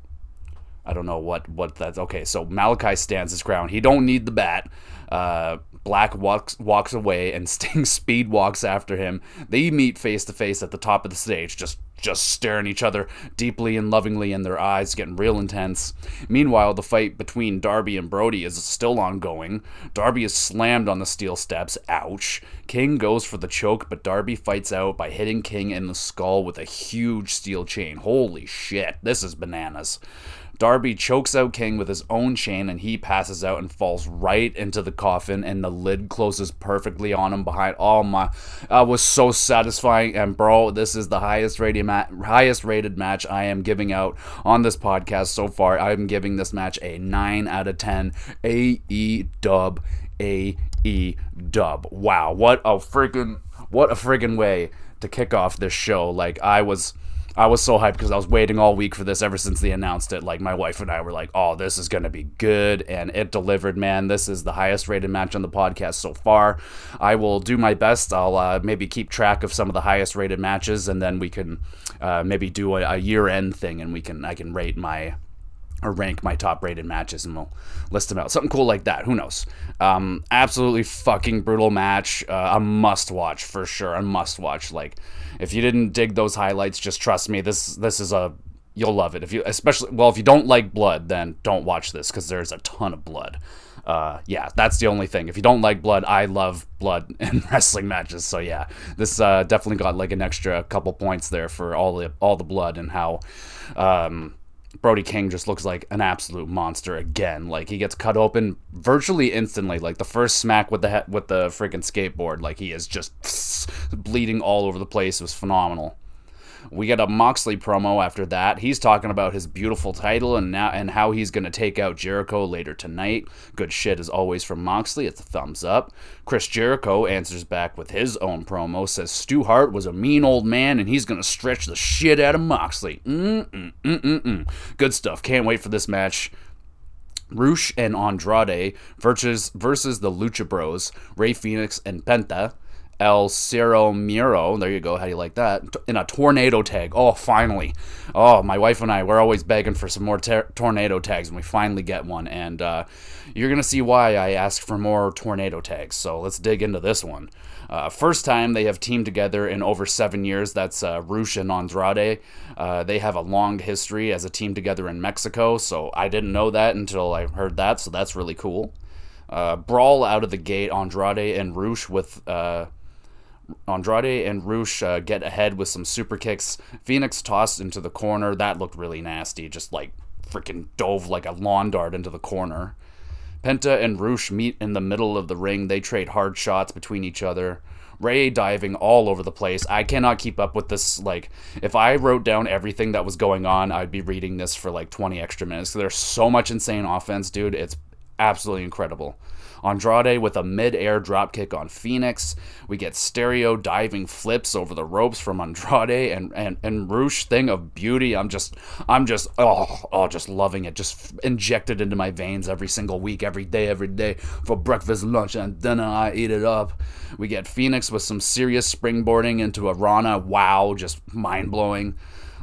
I don't know what what that's okay. So Malachi stands his ground. He don't need the bat. Uh, Black walks walks away, and Sting speed walks after him. They meet face to face at the top of the stage, just just staring each other deeply and lovingly in their eyes, getting real intense. Meanwhile, the fight between Darby and Brody is still ongoing. Darby is slammed on the steel steps. Ouch. King goes for the choke, but Darby fights out by hitting King in the skull with a huge steel chain. Holy shit, this is bananas. Darby chokes out King with his own chain and he passes out and falls right into the coffin and the lid closes perfectly on him behind. Oh my, that was so satisfying. And bro, this is the highest rated ma- highest rated match I am giving out on this podcast so far. I'm giving this match a 9 out of 10. AE dub. AE dub. Wow, what a freaking what a freaking way to kick off this show. Like I was I was so hyped because I was waiting all week for this ever since they announced it. Like my wife and I were like, "Oh, this is gonna be good," and it delivered. Man, this is the highest rated match on the podcast so far. I will do my best. I'll uh, maybe keep track of some of the highest rated matches, and then we can uh, maybe do a, a year end thing, and we can I can rate my or rank my top rated matches and we'll list them out. Something cool like that. Who knows? Um, absolutely fucking brutal match. Uh, a must watch for sure. A must watch. Like, if you didn't dig those highlights, just trust me. This this is a you'll love it. If you especially well, if you don't like blood, then don't watch this because there's a ton of blood. Uh, yeah, that's the only thing. If you don't like blood, I love blood in wrestling matches. So yeah, this uh, definitely got like an extra couple points there for all the all the blood and how. Um, Brody King just looks like an absolute monster again. Like he gets cut open virtually instantly. Like the first smack with the he- with the freaking skateboard, like he is just bleeding all over the place. It was phenomenal. We get a Moxley promo after that. He's talking about his beautiful title and now and how he's going to take out Jericho later tonight. Good shit as always from Moxley. It's a thumbs up. Chris Jericho answers back with his own promo. Says Stu Hart was a mean old man and he's going to stretch the shit out of Moxley. Mm-mm-mm-mm-mm. Good stuff. Can't wait for this match. Rush and Andrade versus versus the Lucha Bros, Rey Fenix and Penta. El Zero Miedo. There you go. How do you like that? In a tornado tag. Oh, finally. Oh, my wife and I, we're always begging for some more ter- tornado tags, and we finally get one. And uh, you're going to see why I asked for more tornado tags. So let's dig into this one. Uh, first time they have teamed together in over seven years. That's uh, Rush and Andrade. Uh, they have a long history as a team together in Mexico. So I didn't know that until I heard that. So that's really cool. Uh, brawl out of the gate, Andrade and Rush with uh, Andrade and Rush uh, get ahead with some super kicks. Fenix tossed into the corner. That looked really nasty. Just like freaking dove like a lawn dart into the corner. Penta and Rush meet in the middle of the ring. They trade hard shots between each other. Rey diving all over the place. I cannot keep up with this. Like, if I wrote down everything that was going on, I'd be reading this for like 20 extra minutes. There's so much insane offense, dude. It's absolutely incredible. Andrade with a mid-air dropkick on Fenix. We get stereo diving flips over the ropes from Andrade and and and Rush thing of beauty. I'm just I'm just oh oh just loving it. Just injected into my veins every single week, every day, every day for breakfast, lunch, and dinner. I eat it up. We get Fenix with some serious springboarding into a Rana. Wow, just mind blowing.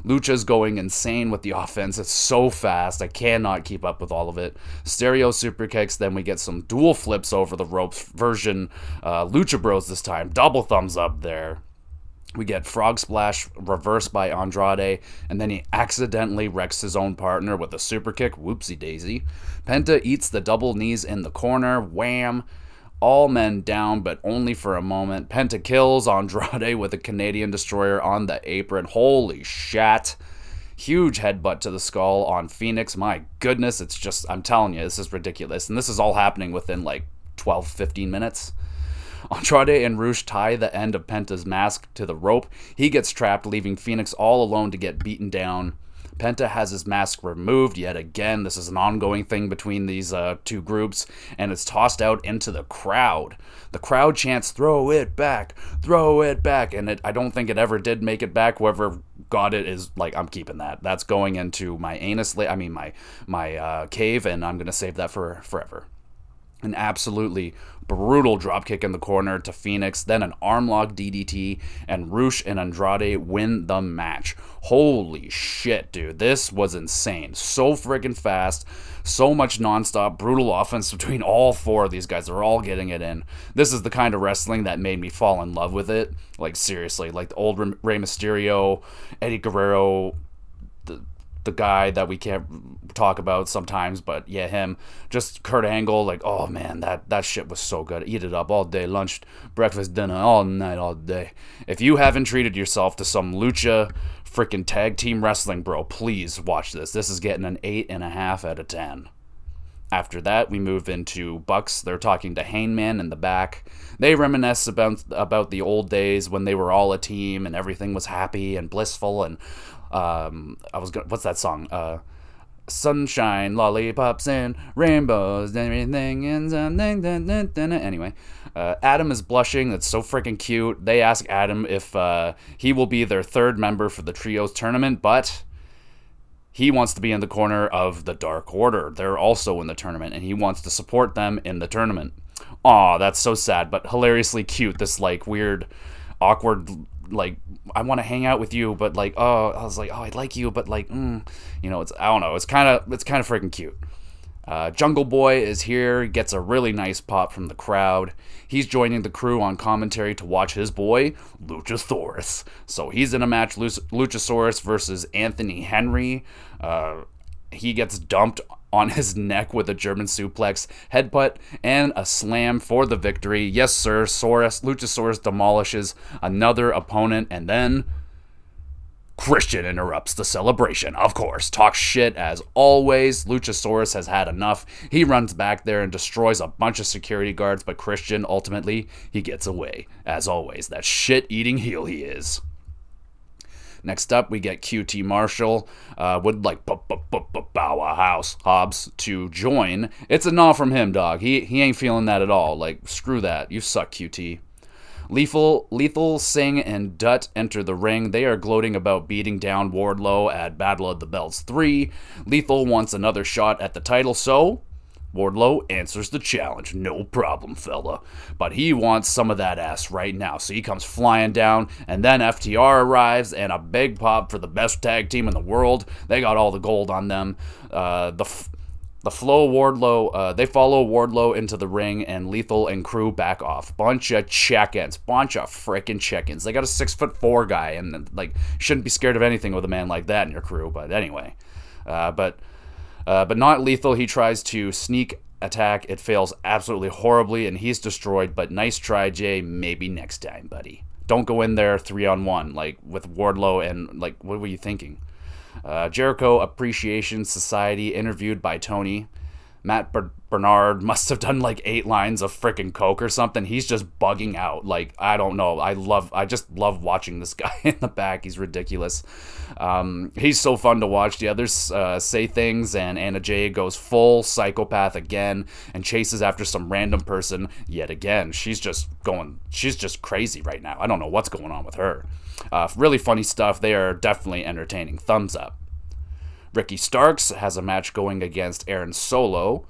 Lucha's going insane with the offense. It's so fast. I cannot keep up with all of it. Stereo super kicks. Then we get some dual flips over the ropes version. Uh, Lucha Bros this time. Double thumbs up there. We get Frog Splash reversed by Andrade, and then he accidentally wrecks his own partner with a super kick. Whoopsie daisy. Penta eats the double knees in the corner. Wham all men down, but only for a moment. Penta kills Andrade with a Canadian destroyer on the apron. Holy shit. Huge headbutt to the skull on Fenix. My goodness, it's just, I'm telling you, this is ridiculous. And this is all happening within like 12, 15 minutes. Andrade and Rush tie the end of Penta's mask to the rope. He gets trapped, leaving Fenix all alone to get beaten down. Penta has his mask removed yet again. This is an ongoing thing between these uh, two groups, and it's tossed out into the crowd. The crowd chants, "Throw it back! Throw it back!" And it, I don't think it ever did make it back. Whoever got it is like I'm keeping that. That's going into my anus. I mean my my uh, cave, and I'm gonna save that for forever. An absolutely brutal dropkick in the corner to Fenix, then an armlock DDT, and Rush and Andrade win the match. Holy shit, dude. This was insane. So freaking fast. So much nonstop, brutal offense between all four of these guys. They're all getting it in. This is the kind of wrestling that made me fall in love with it. Like, seriously. Like the old Rey Mysterio, Eddie Guerrero, the guy that we can't talk about sometimes, but yeah, him. Just Kurt Angle, like, oh man, that that shit was so good. Eat it up all day, lunch, breakfast, dinner, all night, all day. If you haven't treated yourself to some lucha freaking tag team wrestling, bro, please watch this. This is getting an eight and a half out of ten. After that, we move into Bucks. They're talking to Hangman in the back. They reminisce about about the old days when they were all a team and everything was happy and blissful and um, I was gonna what's that song? Uh, sunshine, lollipops, and rainbows, everything and something. Anyway, uh, Adam is blushing. That's so freaking cute. They ask Adam if uh, he will be their third member for the trios tournament, but he wants to be in the corner of the Dark Order. They're also in the tournament, and he wants to support them in the tournament. Aw, that's so sad, but hilariously cute. This like weird, awkward like I want to hang out with you, but like oh I was like oh I'd like you, but like mm, you know it's I don't know it's kind of it's kind of freaking cute. Uh, Jungle Boy is here, gets a really nice pop from the crowd. He's joining the crew on commentary to watch his boy, Luchasaurus. So he's in a match, Luchasaurus versus Anthony Henry. Uh, he gets dumped on his neck with a German suplex, headbutt, and a slam for the victory. Yes, sir, Saurus, Luchasaurus demolishes another opponent, and then Christian interrupts the celebration, of course. Talks shit as always. Luchasaurus has had enough. He runs back there and destroys a bunch of security guards, but Christian ultimately he gets away. As always, that shit eating heel he is. Next up, we get QT Marshall. Uh, would like House Hobbs to join. It's a no from him, dog. He he ain't feeling that at all. Like screw that. You suck, QT. Lethal, Lethal, Singh, and Dutt enter the ring. They are gloating about beating down Wardlow at Battle of the Belts 3. Lethal wants another shot at the title, so Wardlow answers the challenge. No problem, fella. But he wants some of that ass right now. So he comes flying down, and then FTR arrives, and a big pop for the best tag team in the world. They got all the gold on them. Uh, the. F- the Flow Wardlow, uh, they follow Wardlow into the ring, and Lethal and crew back off. Bunch of check-ins, bunch of freaking check-ins. They got a six foot four guy, and like shouldn't be scared of anything with a man like that in your crew. But anyway, uh, but uh, but not lethal. He tries to sneak attack. It fails absolutely horribly, and he's destroyed. But nice try, Jay. Maybe next time, buddy. Don't go in there three on one like with Wardlow and like what were you thinking? Uh, Jericho Appreciation Society interviewed by Tony. Matt Menard must have done like eight lines of freaking coke or something. He's just bugging out. Like I don't know. I love. I just love watching this guy in the back. He's ridiculous. Um, he's so fun to watch. The others uh, say things, and Anna Jay goes full psychopath again and chases after some random person yet again. She's just going. She's just crazy right now. I don't know what's going on with her. Uh, really funny stuff. They are definitely entertaining. Thumbs up. Ricky Starks has a match going against Aaron Solo.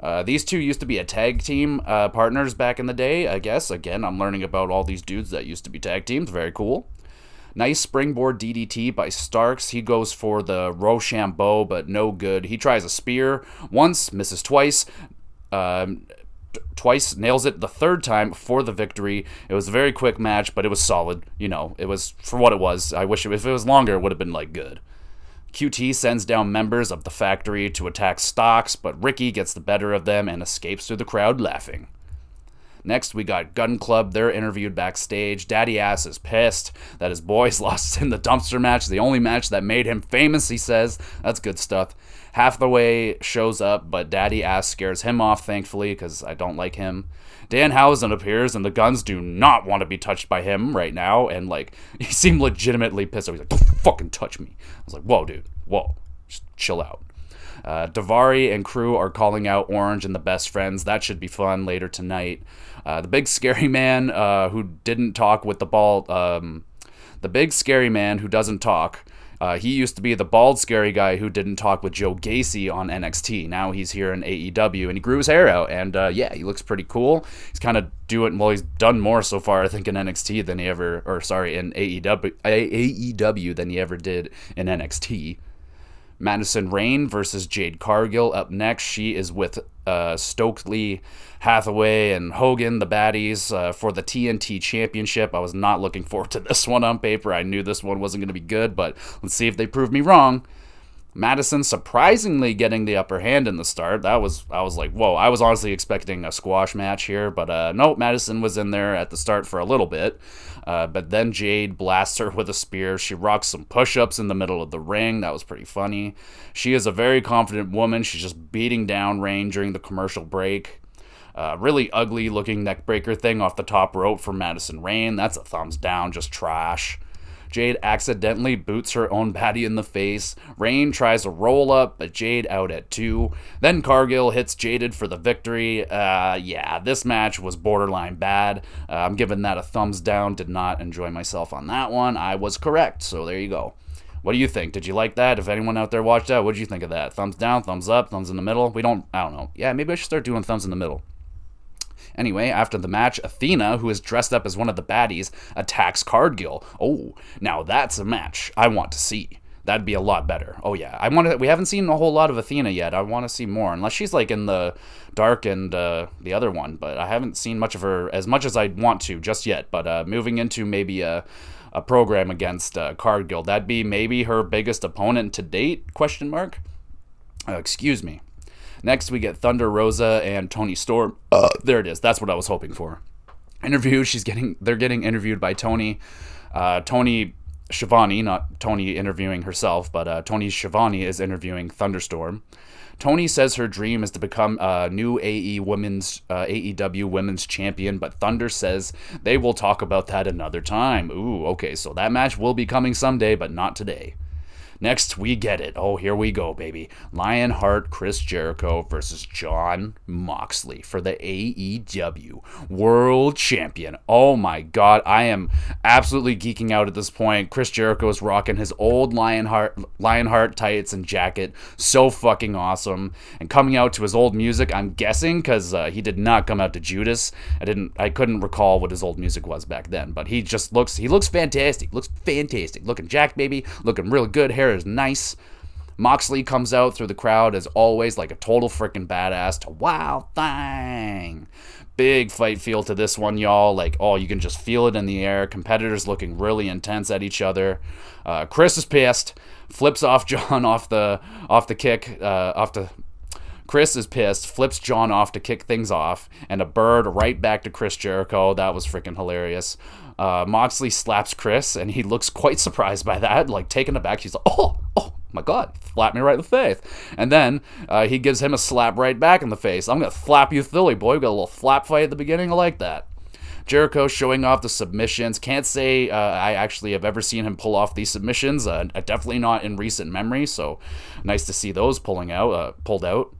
Uh, these two used to be a tag team uh, partners back in the day, I guess. Again, I'm learning about all these dudes that used to be tag teams. Very cool. Nice springboard DDT by Starks. He goes for the Roshambo, but no good. He tries a spear once, misses twice. Um, twice, nails it the third time for the victory. It was a very quick match, but it was solid. You know, it was for what it was. I wish it, if it was longer, it would have been like good. QT sends down members of the factory to attack Starks, but Ricky gets the better of them and escapes through the crowd laughing. Next, we got Gunn Club. They're interviewed backstage. Daddy Ass is pissed that his boys lost in the dumpster match, the only match that made him famous, he says. That's good stuff. Half the way shows up, but Daddy Ass scares him off, thankfully, because I don't like him. Danhausen appears, and the Gunns do not want to be touched by him right now. And, like, he seemed legitimately pissed. Off. He's like, don't fucking touch me. I was like, whoa, dude, whoa, just chill out. Uh, Daivari and crew are calling out Orange and the best friends. That should be fun later tonight. Uh, the big scary man uh, who didn't talk with the ball. Um, the big scary man who doesn't talk. Uh, he used to be the bald, scary guy who didn't talk with Joe Gacy on NXT. Now he's here in AEW, and he grew his hair out, and uh, yeah, he looks pretty cool. He's kind of doing well. He's done more so far, I think, in NXT than he ever, or sorry, in AEW, AEW than he ever did in NXT. Madison Rayne versus Jade Cargill up next. She is with uh, Stokely Hathaway and Hogan, the baddies, uh, for the TNT Championship. I was not looking forward to this one on paper. I knew this one wasn't going to be good, but let's see if they prove me wrong. Madison surprisingly getting the upper hand in the start. That was I was like, whoa. I was honestly expecting a squash match here, but uh, no, Madison was in there at the start for a little bit. Uh, but then Jade blasts her with a spear. She rocks some push ups in the middle of the ring. That was pretty funny. She is a very confident woman. She's just beating down Rayne during the commercial break. Uh, really ugly looking neckbreaker thing off the top rope for Madison Rayne. That's a thumbs down, just trash. Jade accidentally boots her own baddie in the face. Rayne tries to roll up, but Jade out at two. Then Cargill hits Jaded for the victory. Uh, yeah, this match was borderline bad. Uh, I'm giving that a thumbs down. Did not enjoy myself on that one. I was correct, so there you go. What do you think? Did you like that? If anyone out there watched that, what did you think of that? Thumbs down, thumbs up, thumbs in the middle? We don't, I don't know. Yeah, maybe I should start doing thumbs in the middle. Anyway, after the match, Athena, who is dressed up as one of the baddies, attacks Cargill. Oh, now that's a match I want to see. That'd be a lot better. Oh yeah, I want to. We haven't seen a whole lot of Athena yet. I want to see more, unless she's like in the dark and uh, the other one. But I haven't seen much of her as much as I'd want to just yet. But uh, moving into maybe a a program against uh, that'd be maybe her biggest opponent to date? Question mark. Uh, excuse me. Next, we get Thunder Rosa and Toni Storm. Uh, there it is. That's what I was hoping for. Interview. She's getting. They're getting interviewed by Tony. Uh, Tony Schiavone, not Toni interviewing herself, but uh, Tony Schiavone is interviewing Thunderstorm. Toni says her dream is to become a new AE women's uh, AEW women's champion, but Thunder says they will talk about that another time. Ooh, okay, so that match will be coming someday, but not today. Next, we get it. Oh, here we go, baby. Lionheart Chris Jericho versus Jon Moxley for the AEW World Champion. Oh my God, I am absolutely geeking out at this point. Chris Jericho is rocking his old Lionheart Lionheart tights and jacket. So fucking awesome. And coming out to his old music, I'm guessing because uh, he did not come out to Judas. I didn't. I couldn't recall what his old music was back then, but he just looks. He looks fantastic. Looks fantastic. Looking jack, baby. Looking real good. Hair is nice. Moxley comes out through the crowd as always like a total freaking badass to Wild Thing. Big fight feel to this one, y'all. Like, oh, you can just feel it in the air. Competitors looking really intense at each other. Uh, Chris is pissed, flips off Jon off the off the kick, uh, off the Chris is pissed, flips Jon off to kick things off, and a bird right back to Chris Jericho. That was freaking hilarious. Uh, Moxley slaps Chris, and he looks quite surprised by that, like taken aback. He's like, "Oh, oh my God, slap me right in the face!" And then uh, he gives him a slap right back in the face. I'm gonna slap you, Philly boy. We got a little flap fight at the beginning. I like that. Jericho showing off the submissions. Can't say uh, I actually have ever seen him pull off these submissions. Uh, definitely not in recent memory. So nice to see those pulling out, uh, pulled out.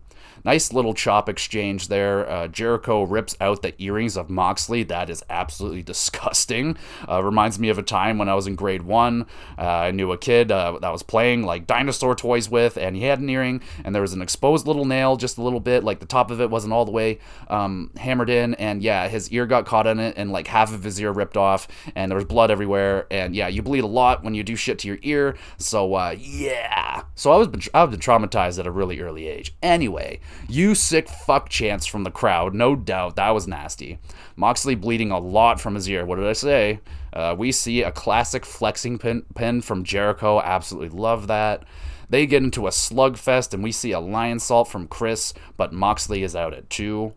Nice little chop exchange there. Uh, Jericho rips out the earrings of Moxley. That is absolutely disgusting. Uh, reminds me of a time when I was in grade one. Uh, I knew a kid uh, that was playing like dinosaur toys with, and he had an earring, and there was an exposed little nail just a little bit, like the top of it wasn't all the way um, hammered in, and yeah, his ear got caught in it, and like half of his ear ripped off, and there was blood everywhere, and yeah, you bleed a lot when you do shit to your ear. So uh, yeah, so I was I've been traumatized at a really early age. Anyway, you sick fuck chance from the crowd, no doubt. That was nasty. Moxley bleeding a lot from his ear. What did I say? Uh, we see a classic flexing pin, pin from Jericho. Absolutely love that. They get into a slugfest, and we see a Lionsault from Chris, but Moxley is out at two.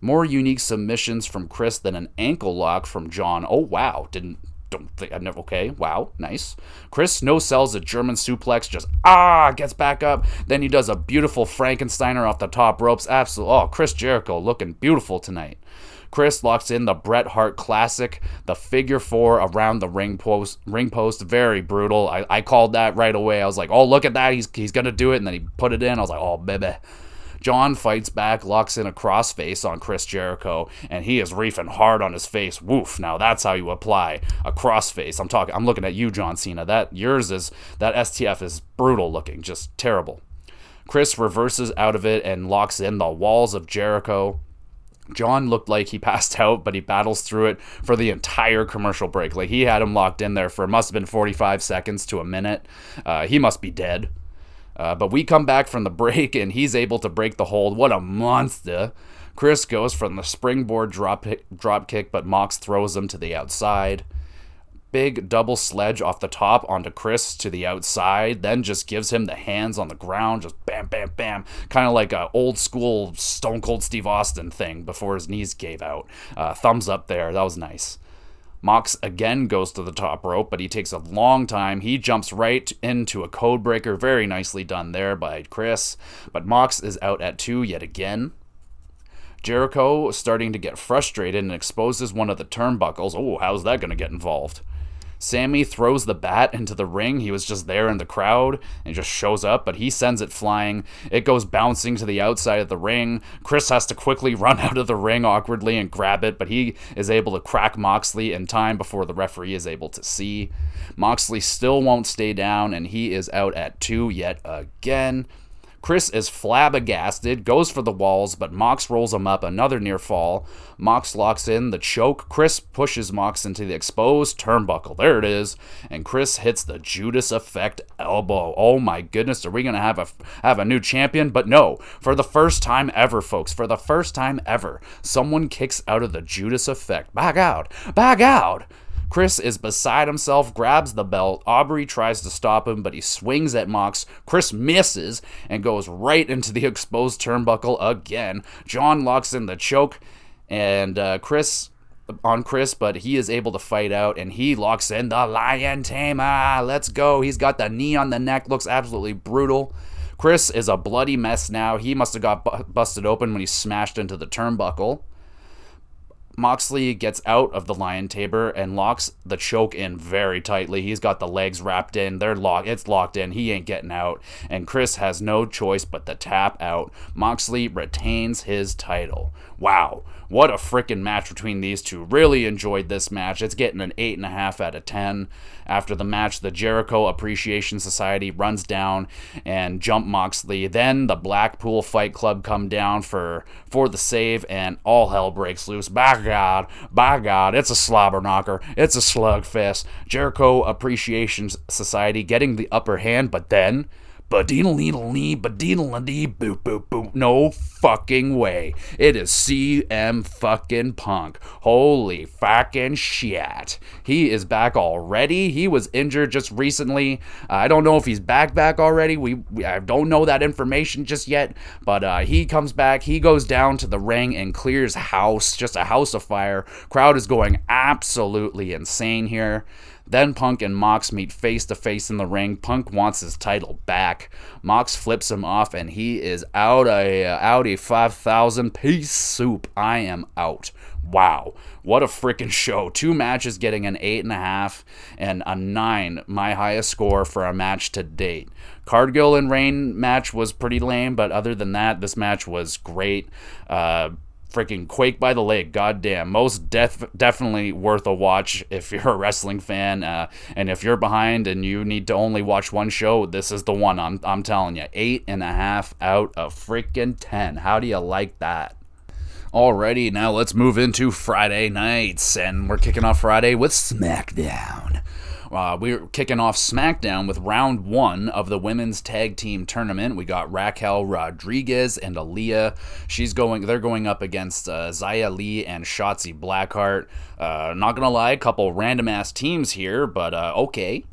More unique submissions from Chris than an ankle lock from Jon. Oh wow, didn't don't think I've never. Okay, wow, nice. Chris no sells a German suplex, just ah gets back up. Then he does a beautiful Frankensteiner off the top ropes. Absolutely. Oh, Chris Jericho looking beautiful tonight. Chris locks in the Bret Hart classic, the figure four around the ring post. Ring post, very brutal. I, I called that right away. I was like, oh look at that, he's he's gonna do it, and then he put it in. I was like, oh baby. Jon fights back, locks in a crossface on Chris Jericho, and he is reefing hard on his face. Woof! Now that's how you apply a crossface. I'm talking. I'm looking at you, John Cena. That yours is that STF is brutal looking, just terrible. Chris reverses out of it and locks in the walls of Jericho. Jon looked like he passed out, but he battles through it for the entire commercial break. Like he had him locked in there for must have been 45 seconds to a minute. Uh, he must be dead. Uh, but we come back from the break and he's able to break the hold. What a monster! Chris goes from the springboard drop drop kick, but Mox throws him to the outside big double sledge off the top onto Chris to the outside, then just gives him the hands on the ground, just bam, bam, bam, kind of like a old school Stone Cold Steve Austin thing before his knees gave out. Uh, thumbs up there, that was nice. Mox again goes to the top rope, but he takes a long time. He jumps right into a code breaker. Very nicely done there by Chris. But Mox is out at two yet again. Jericho starting to get frustrated and exposes one of the turnbuckles. Oh, how's that going to get involved? Sammy throws the bat into the ring. He was just there in the crowd and just shows up, but he sends it flying. It goes bouncing to the outside of the ring. Chris has to quickly run out of the ring awkwardly and grab it, but he is able to crack Moxley in time before the referee is able to see. Moxley still won't stay down, and he is out at two yet again. Chris is flabbergasted, goes for the walls, but Mox rolls him up, another near fall. Mox locks in the choke. Chris pushes Mox into the exposed turnbuckle. There it is. And Chris hits the Judas effect elbow. Oh my goodness, are we going to have a have a new champion? But no, for the first time ever, folks, for the first time ever, someone kicks out of the Judas effect. Back out. Back out. Chris is beside himself, grabs the belt. Aubrey tries to stop him, but he swings at Mox. Chris misses and goes right into the exposed turnbuckle again. Jon locks in the choke, and uh, Chris on Chris, but he is able to fight out and he locks in the Lion Tamer. Let's go. He's got the knee on the neck, looks absolutely brutal. Chris is a bloody mess now. He must have got bu- busted open when he smashed into the turnbuckle. Moxley gets out of the lion tamer and locks the choke in very tightly. He's got the legs wrapped in. They're locked. It's locked in. He ain't getting out. And Chris has no choice but to tap out. Moxley retains his title. Wow. What a freaking match between these two. Really enjoyed this match. It's getting an 8.5 out of 10. After the match, the Jericho Appreciation Society runs down and jump Moxley. Then the Blackpool Fight Club come down for, for the save, and all hell breaks loose. By God, by God, it's a slobber knocker. It's a slugfest. Jericho Appreciation Society getting the upper hand, but then Badina lee badina lee boop boop boop. No fucking way. It is CM fucking Punk. Holy fucking shit. He is back already. He was injured just recently. Uh, I don't know if he's back back already. We, we I don't know that information just yet, but uh, he comes back. He goes down to the ring and clears house, just a house of fire. Crowd is going absolutely insane here. Then Punk and Mox meet face to face in the ring. Punk wants his title back. Mox flips him off, and he is out a out a five thousand piece soup. I am out. Wow, what a freaking show! Two matches getting an eight and a half and a nine, my highest score for a match to date. Cargill and Rayne match was pretty lame, but other than that, this match was great. Uh, freaking Quake by the Lake. Goddamn, most def- definitely worth a watch if you're a wrestling fan. Uh, and if you're behind and you need to only watch one show, this is the one. I'm I'm telling you, eight and a half out of freaking ten. How do you like that? Alrighty, now let's move into Friday nights, and we're kicking off Friday with SmackDown. Uh, we're kicking off SmackDown with round one of the women's tag team tournament. We got Raquel Rodriguez and Aliyah. She's going. They're going up against uh, Xia Li and Shotzi Blackheart. Uh, not gonna lie, a couple random ass teams here, but uh, okay.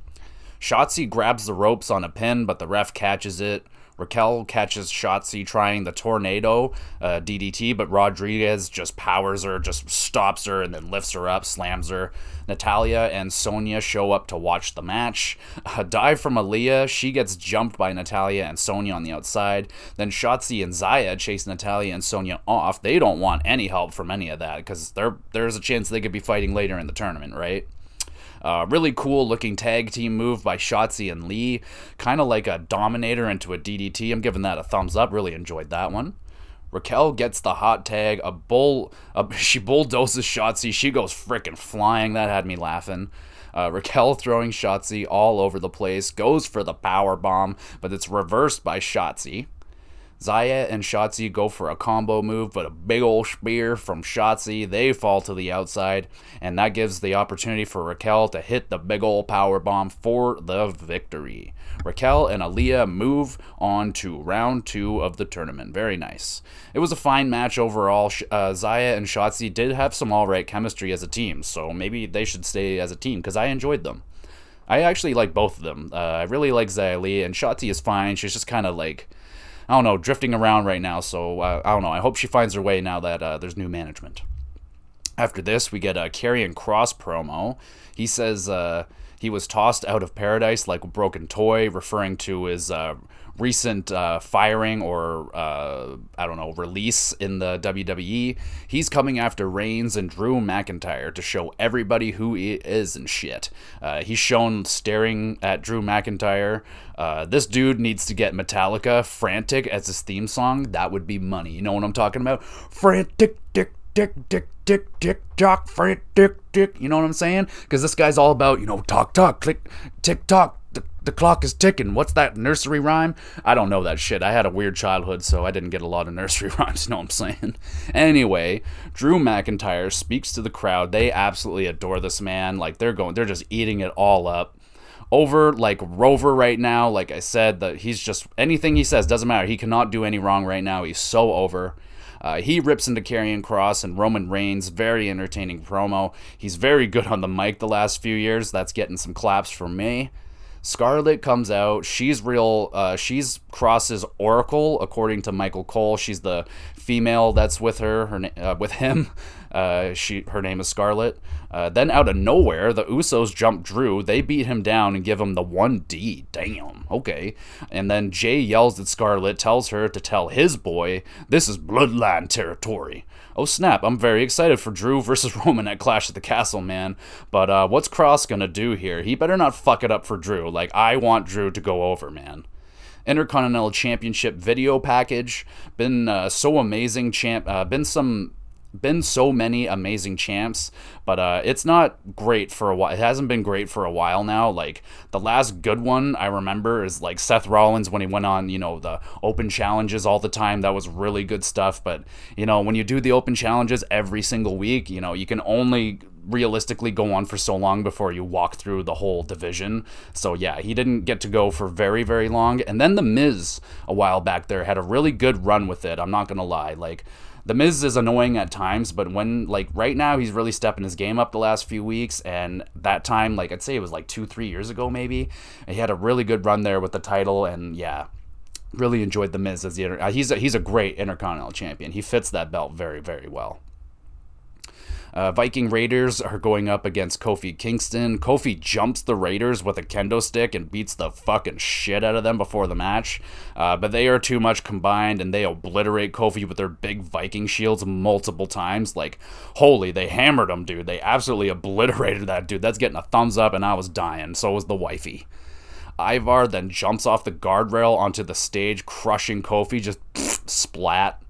Shotzi grabs the ropes on a pin, but the ref catches it. Raquel catches Shotzi trying the tornado uh, DDT, but Rodriguez just powers her, just stops her, and then lifts her up, slams her. Natalya and Sonya show up to watch the match. A dive from Aliyah, she gets jumped by Natalya and Sonya on the outside. Then Shotzi and Xia chase Natalya and Sonya off. They don't want any help from any of that because there's a chance they could be fighting later in the tournament, right? Uh, really cool looking tag team move by Shotzi and Li. Kind of like a Dominator into a DDT. I'm giving that a thumbs up. Really enjoyed that one. Raquel gets the hot tag. A bull, a, she bulldozes Shotzi. She goes freaking flying. That had me laughing. Uh, Raquel throwing Shotzi all over the place, goes for the power bomb, but it's reversed by Shotzi. Xia and Shotzi go for a combo move, but a big old spear from Shotzi. They fall to the outside, and that gives the opportunity for Raquel to hit the big old power bomb for the victory. Raquel and Aliyah move on to round two of the tournament. Very nice. It was a fine match overall. Uh, Xia and Shotzi did have some alright chemistry as a team, so maybe they should stay as a team because I enjoyed them. I actually like both of them. Uh, I really like Xia Li, and Shotzi is fine. She's just kind of like I don't know, drifting around right now. So uh, I don't know. I hope she finds her way now that uh, there's new management. After this, we get a Karrion Kross promo. He says uh, he was tossed out of paradise like a broken toy, referring to his uh, recent uh, firing or uh, I don't know release in the WWE. He's coming after Reigns and Drew McIntyre to show everybody who he is and shit. Uh, he's shown staring at Drew McIntyre. Uh, this dude needs to get Metallica "Frantic" as his theme song. That would be money. You know what I'm talking about? Frantic, dick, dick, dick, dick, tick, tock, frantic, dick, dick. You know what I'm saying? Because this guy's all about you know talk, talk, click, tick, tock the, clock is ticking. What's that nursery rhyme? I don't know that shit. I had a weird childhood, so I didn't get a lot of nursery rhymes, you know what I'm saying? Anyway, Drew McIntyre speaks to the crowd. They absolutely adore this man. Like they're going, they're just eating it all up. Over like Rover right now, like I said, that he's just anything he says doesn't matter. He cannot do any wrong right now. He's so over. Uh, he rips into Karrion Kross and Roman Reigns. Very entertaining promo. He's very good on the mic the last few years. That's getting some claps from me. Scarlett comes out. She's real. Uh, she's Kross's Oracle, according to Michael Cole. She's the female that's with her. Her uh, with him. Uh, she her name is Scarlett. Uh, then out of nowhere, the Usos jump Drew. They beat him down and give him the one D. Damn. Okay. And then Jay yells at Scarlett, tells her to tell his boy this is Bloodline territory. Oh snap! I'm very excited for Drew versus Roman at Clash at the Castle, man. But uh, what's Kross gonna do here? He better not fuck it up for Drew. Like I want Drew to go over, man. Intercontinental Championship video package. Been uh, so amazing, champ. Uh, been some been so many amazing champs, but uh, it's not great for a while. It hasn't been great for a while now. Like the last good one I remember is like Seth Rollins when he went on, you know, the open challenges all the time. That was really good stuff. But you know, when you do the open challenges every single week, you know, you can only realistically go on for so long before you walk through the whole division. So yeah, he didn't get to go for very very long. And then the Miz a while back there had a really good run with it. I'm not gonna lie, like. The Miz is annoying at times, but when like right now he's really stepping his game up the last few weeks, and that time like I'd say it was like two three years ago maybe, he had a really good run there with the title, and yeah, really enjoyed the Miz as the uh, he's a, he's a great Intercontinental Champion. He fits that belt very very well. Uh, Viking Raiders are going up against Kofi Kingston. Kofi jumps the Raiders with a kendo stick and beats the fucking shit out of them before the match. Uh, but they are too much combined and they obliterate Kofi with their big Viking shields multiple times. Like, holy, they hammered him, dude. They absolutely obliterated that dude. That's getting a thumbs up, and I was dying. So was the wifey. Ivar then jumps off the guardrail onto the stage, crushing Kofi, just splat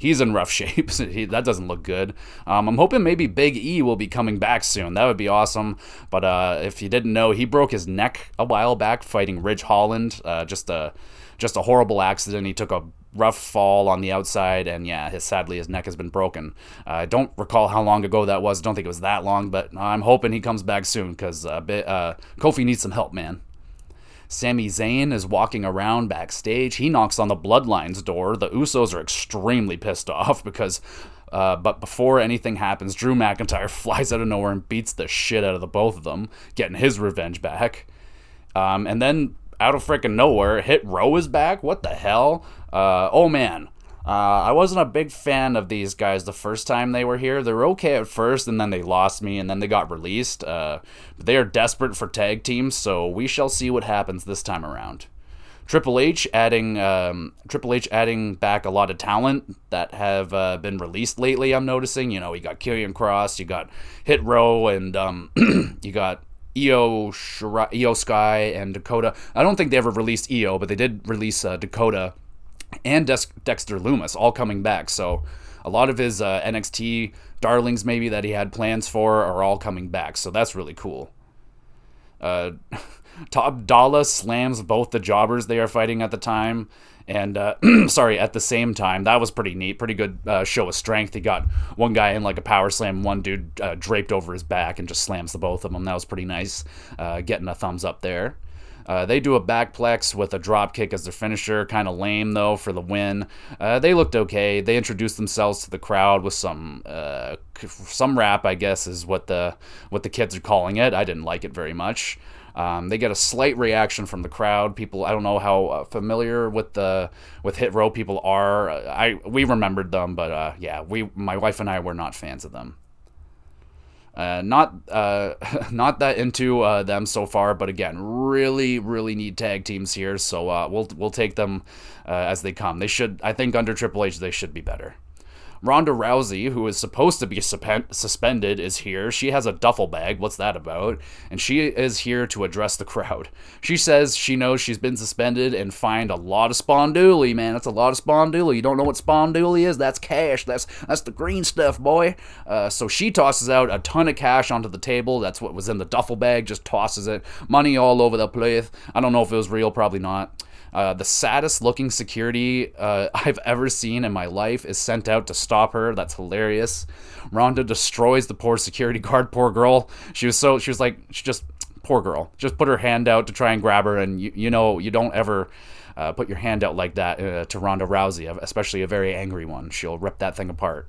he's in rough shape. he, that doesn't look good. Um, I'm hoping maybe Big E will be coming back soon. That would be awesome. But uh, if you didn't know, he broke his neck a while back fighting Ridge Holland. Uh, just a just a horrible accident. He took a rough fall on the outside, and yeah, his, sadly his neck has been broken. I don't recall how long ago that was. Don't think it was that long, but I'm hoping he comes back soon because uh, uh, Kofi needs some help, man. Sami Zayn is walking around backstage. He knocks on the Bloodline's door. The Usos are extremely pissed off because. Uh, but before anything happens, Drew McIntyre flies out of nowhere and beats the shit out of the both of them, getting his revenge back. Um, and then out of freaking nowhere, Hit Row is back. What the hell? Uh, oh man, uh, I wasn't a big fan of these guys the first time they were here. They were okay at first, and then they lost me, and then they got released. Uh, they are desperate for tag teams, so we shall see what happens this time around. Triple H adding um, Triple H adding back a lot of talent that have uh, been released lately. I'm noticing. You know, you got Killian Cross, you got Hit Row, and um, you got Io, Shirai, Io Sky and Dakota. I don't think they ever released Io, but they did release uh, Dakota and Dexter Lumis all coming back. So a lot of his uh, NXT darlings maybe that he had plans for are all coming back. So that's really cool. Uh, Top Dollar slams both the jobbers they are fighting at the time. And uh, sorry, at the same time, that was pretty neat. Pretty good uh, show of strength. He got one guy in like a power slam, one dude uh, draped over his back and just slams the both of them. That was pretty nice. Uh, getting a thumbs up there. Uh, they do a backplex with a drop kick as their finisher. Kind of lame though for the win. Uh, they looked okay. They introduced themselves to the crowd with some uh, some rap, I guess, is what the what the kids are calling it. I didn't like it very much. Um, they get a slight reaction from the crowd. People, I don't know how uh, familiar with the with Hit Row people are. I we remembered them, but uh, yeah, we my wife and I were not fans of them. Uh, not uh, not that into uh, them so far, but again, really, really need tag teams here. So uh, we'll we'll take them uh, as they come. They should, I think, under Triple H, they should be better. Ronda Rousey, who is supposed to be suspended, is here. She has a duffel bag. What's that about? And she is here to address the crowd. She says she knows she's been suspended and fined a lot of spondoolie, man. That's a lot of spondoolie. You don't know what spondoolie is? That's cash. That's that's the green stuff, boy. Uh, so she tosses out a ton of cash onto the table. That's what was in the duffel bag. Just tosses it. Money all over the place. I don't know if it was real. Probably not. Uh, the saddest looking security uh, I've ever seen in my life is sent out to stop her. That's hilarious. Ronda destroys the poor security guard. Poor girl. She was so she was like she just poor girl. Just put her hand out to try and grab her, and you you know you don't ever. Uh, put your hand out like that uh, to Ronda Rousey, especially a very angry one. She'll rip that thing apart.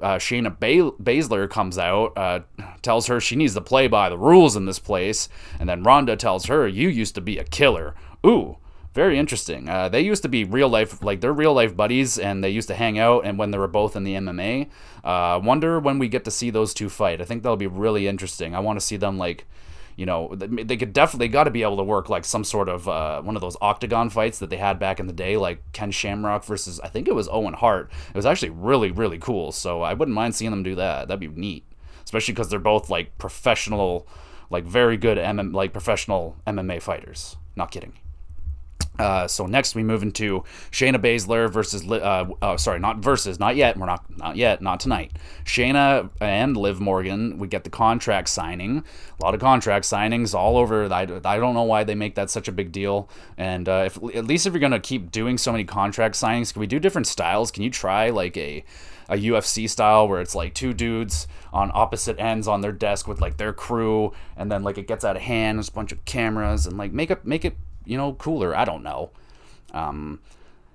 Uh, Shayna ba- Baszler comes out, uh, tells her she needs to play by the rules in this place, and then Ronda tells her, "You used to be a killer." Ooh, very interesting. Uh, they used to be real life, like they're real life buddies, and they used to hang out. And when they were both in the MMA, uh, wonder when we get to see those two fight. I think that'll be really interesting. I want to see them like, you know, they could definitely got to be able to work like some sort of uh, one of those octagon fights that they had back in the day, like Ken Shamrock versus I think it was Owen Hart. It was actually really really cool. So I wouldn't mind seeing them do that. That'd be neat, especially because they're both like professional, like very good MM, like professional MMA fighters. Not kidding. Uh, so next we move into Shayna Baszler versus, uh, oh, sorry, not versus, not yet. We're not, not yet, not tonight. Shayna and Liv Morgan. We get the contract signing. A lot of contract signings all over. I, I don't know why they make that such a big deal. And uh, if at least if you're gonna keep doing so many contract signings, can we do different styles? Can you try like a a UFC style where it's like two dudes on opposite ends on their desk with like their crew, and then like it gets out of hand. There's a bunch of cameras and like make it make it you know, cooler. I don't know. Um,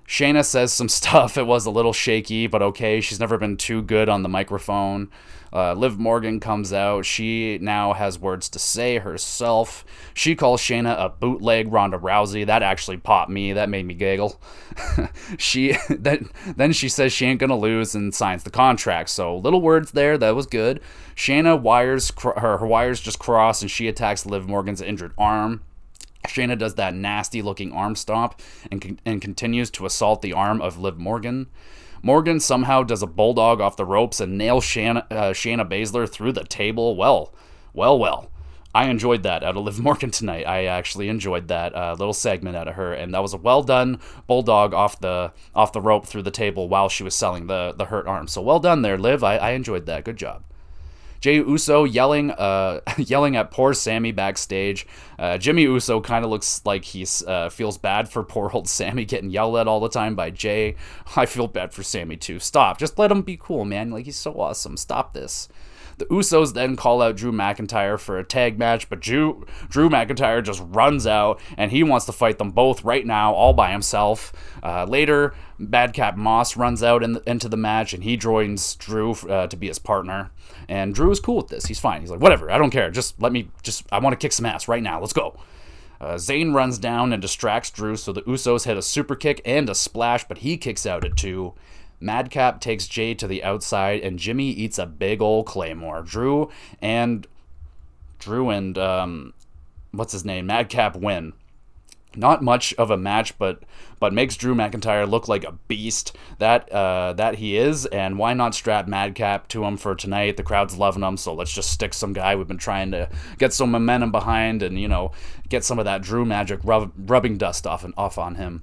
Shayna says some stuff. It was a little shaky, but okay. She's never been too good on the microphone. Uh, Liv Morgan comes out. She now has words to say herself. She calls Shayna a bootleg Ronda Rousey. That actually popped me. That made me giggle. she then then she says she ain't gonna lose and signs the contract. So little words there. That was good. Shayna wires her her wires just cross and she attacks Liv Morgan's injured arm. Shayna does that nasty looking arm stomp and, and continues to assault the arm of Liv Morgan. Morgan somehow does a bulldog off the ropes and nails Shayna, uh, Shayna Baszler through the table. Well, well, well. I enjoyed that out of Liv Morgan tonight. I actually enjoyed that uh, little segment out of her, and that was a well done bulldog off the off the rope through the table while she was selling the the hurt arm. So well done there, Liv. I, I enjoyed that. Good job. Jey Uso yelling, uh, yelling at poor Sammy backstage. Uh, Jimmy Uso kind of looks like he uh, feels bad for poor old Sammy getting yelled at all the time by Jey. I feel bad for Sammy too. Stop. Just let him be cool, man. Like he's so awesome. Stop this. The Usos then call out Drew McIntyre for a tag match, but Drew, Drew McIntyre just runs out and he wants to fight them both right now, all by himself. Uh, later, Madcap Moss runs out in the, into the match and he joins Drew uh, to be his partner. And Drew is cool with this. He's fine. He's like, whatever, I don't care. Just let me, just, I want to kick some ass right now. Let's go. Uh, Zayn runs down and distracts Drew, so the Usos hit a super kick and a splash, but he kicks out at two. Madcap takes Jey to the outside, and Jimmy eats a big old claymore. Drew and Drew and um, what's his name? Madcap win. not much of a match, but but makes Drew McIntyre look like a beast that uh, that he is. And why not strap Madcap to him for tonight? The crowd's loving him, so let's just stick some guy we've been trying to get some momentum behind, and you know get some of that Drew magic rub- rubbing dust off and off on him.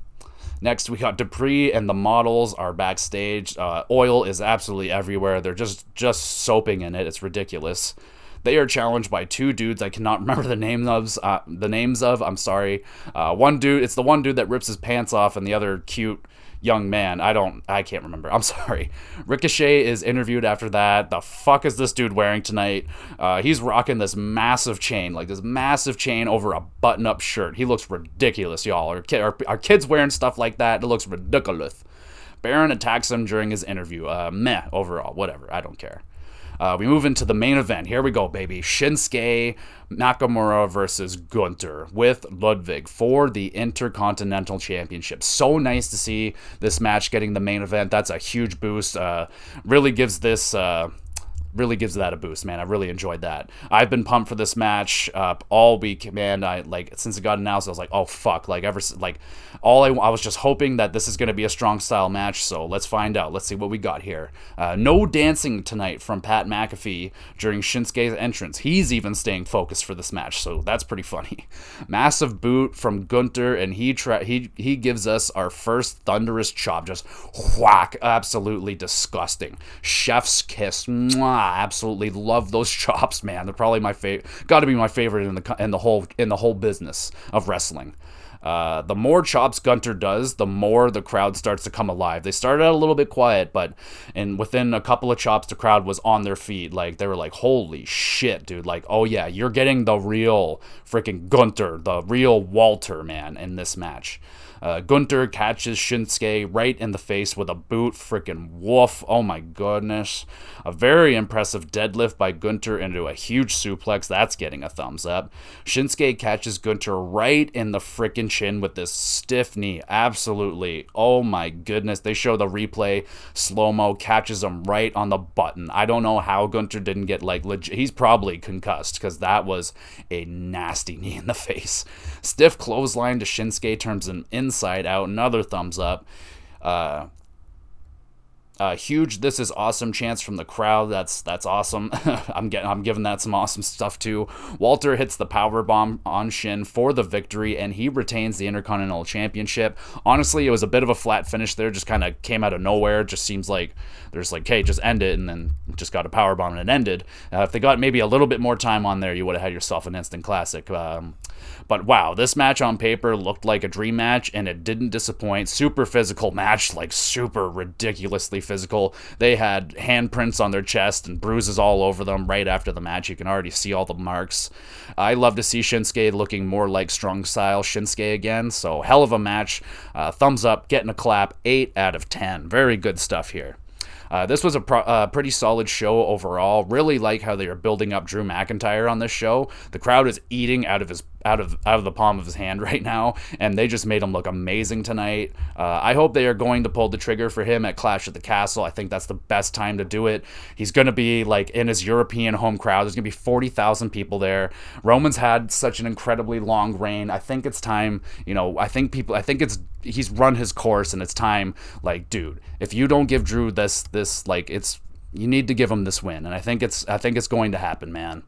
Next, we got Dupri and the models are backstage. Uh, oil is absolutely everywhere. They're just just soaping in it. It's ridiculous. They are challenged by two dudes I cannot remember the names of. Uh, the names of. I'm sorry. Uh, one dude. It's the one dude that rips his pants off, and the other cute young man. I don't. I can't remember. I'm sorry. Ricochet is interviewed after that. The fuck is this dude wearing tonight? Uh, he's rocking this massive chain, like this massive chain over a button-up shirt. He looks ridiculous, y'all. Our, our, our kids wearing stuff like that. It looks ridiculous. Baron attacks him during his interview. Uh, meh, overall, whatever. I don't care. Uh, we move into the main event. Here we go, baby. Shinsuke Nakamura versus Gunther with Ludwig for the Intercontinental Championship. So nice to see this match getting the main event. That's a huge boost. Uh, really gives this. Uh, really gives that a boost, man. I really enjoyed that. I've been pumped for this match uh, all week, man. I like since it got announced, I was like, oh fuck, like ever like all I, I was just hoping that this is gonna be a strong style match. So let's find out. Let's see what we got here. Uh, no dancing tonight from Pat McAfee during Shinsuke's entrance. He's even staying focused for this match, so that's pretty funny. Massive boot from Gunther, and he tra- he he gives us our first thunderous chop, just whack, absolutely disgusting. Chef's kiss. Mwah absolutely love those chops, man. They're probably my favorite. Got to be my favorite in the in the whole in the whole business of wrestling. Uh, the more chops Gunther does, the more the crowd starts to come alive. They started out a little bit quiet, but and within a couple of chops, the crowd was on their feet. Like they were like, "Holy shit, dude!" Like, "Oh yeah, you're getting the real freaking Gunther, the real Walter, man, in this match." Uh, Gunther catches Shinsuke right in the face with a boot. Freaking woof. Oh my goodness. A very impressive deadlift by Gunther into a huge suplex. That's getting a thumbs up. Shinsuke catches Gunther right in the freaking chin with this stiff knee. Absolutely. Oh my goodness. They show the replay. Slow mo catches him right on the button. I don't know how Gunther didn't get like legit. He's probably concussed because that was a nasty knee in the face. Stiff clothesline to Shinsuke turns him in inside out. Another thumbs up. Uh, uh, huge. This is awesome chance from the crowd. That's that's awesome. I'm getting I'm giving that some awesome stuff too. Walter hits the power bomb on Shin for the victory, and he retains the Intercontinental Championship. Honestly, it was a bit of a flat finish there. Just kind of came out of nowhere. Just seems like there's like, hey, just end it, and then just got a power bomb and it ended. Uh, if they got maybe a little bit more time on there, you would have had yourself an instant classic. Um, but wow, this match on paper looked like a dream match, and it didn't disappoint. Super physical match, like super ridiculously physical. They had handprints on their chest and bruises all over them right after the match. You can already see all the marks. I love to see Shinsuke looking more like strong style Shinsuke again. So hell of a match. Uh, thumbs up, getting a clap. Eight out of ten. Very good stuff here. Uh, this was a pro- uh, pretty solid show overall. Really like how they are building up Drew McIntyre on this show. The crowd is eating out of his out of out of the palm of his hand right now, and they just made him look amazing tonight. Uh, I hope they are going to pull the trigger for him at Clash at the Castle. I think that's the best time to do it. He's going to be like in his European home crowd. There's going to be forty thousand people there. Roman's had such an incredibly long reign. I think it's time. You know, I think people. I think it's he's run his course, and it's time. Like, dude, if you don't give Drew this this like it's you need to give him this win, and I think it's I think it's going to happen, man.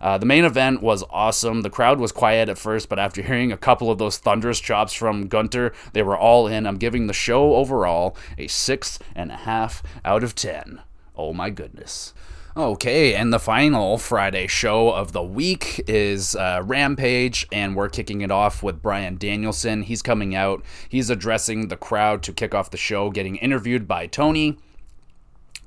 Uh, the main event was awesome. The crowd was quiet at first, but after hearing a couple of those thunderous chops from Gunther, they were all in. I'm giving the show overall a six and a half out of ten. Oh my goodness. Okay, and the final Friday show of the week is uh, Rampage, and we're kicking it off with Bryan Danielson. He's coming out, he's addressing the crowd to kick off the show, getting interviewed by Tony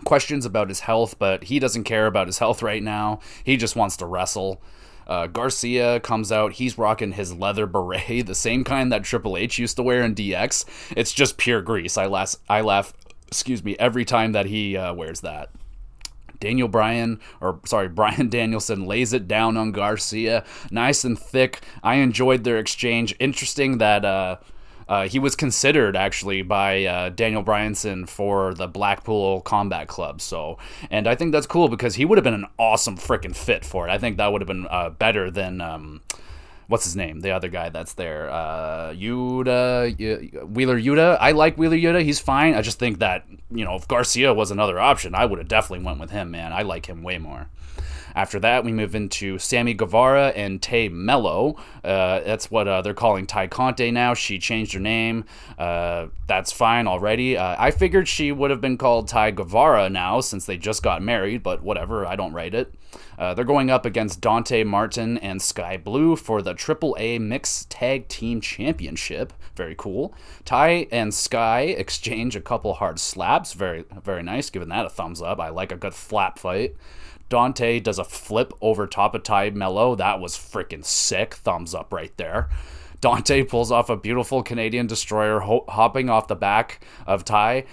questions about his health, but he doesn't care about his health right now. He just wants to wrestle. Uh, Garcia comes out. He's rocking his leather beret, the same kind that Triple H used to wear in DX. It's just pure grease. I laugh. I laugh. Excuse me. Every time that he uh, wears that. Daniel Bryan, or sorry, Bryan Danielson lays it down on Garcia, nice and thick. I enjoyed their exchange. Interesting that uh, uh, he was considered actually by uh, Daniel Bryanson for the Blackpool Combat Club. So, and I think that's cool because he would have been an awesome freaking fit for it. I think that would have been uh, better than. Um, what's his name? The other guy that's there, uh, Yuta, Wheeler Yuta. I like Wheeler Yuta. He's fine. I just think that you know if Garcia was another option, I would have definitely went with him. Man, I like him way more. After that, we move into Sammy Guevara and Tay Melo. Uh, that's what uh, they're calling Tay Conti now. She changed her name. Uh, that's fine already. Uh, I figured she would have been called Tay Guevara now since they just got married, but whatever. I don't write it. Uh, they're going up against Dante Martin and Skye Blue for the AAA Mixed Tag Team Championship. Very cool. Tay and Skye exchange a couple hard slaps. Very, very nice. Giving that a thumbs up. I like a good flap fight. Dante does a flip over top of Ty Melo. That was freaking sick. Thumbs up right there. Dante pulls off a beautiful Canadian destroyer ho- hopping off the back of Ty.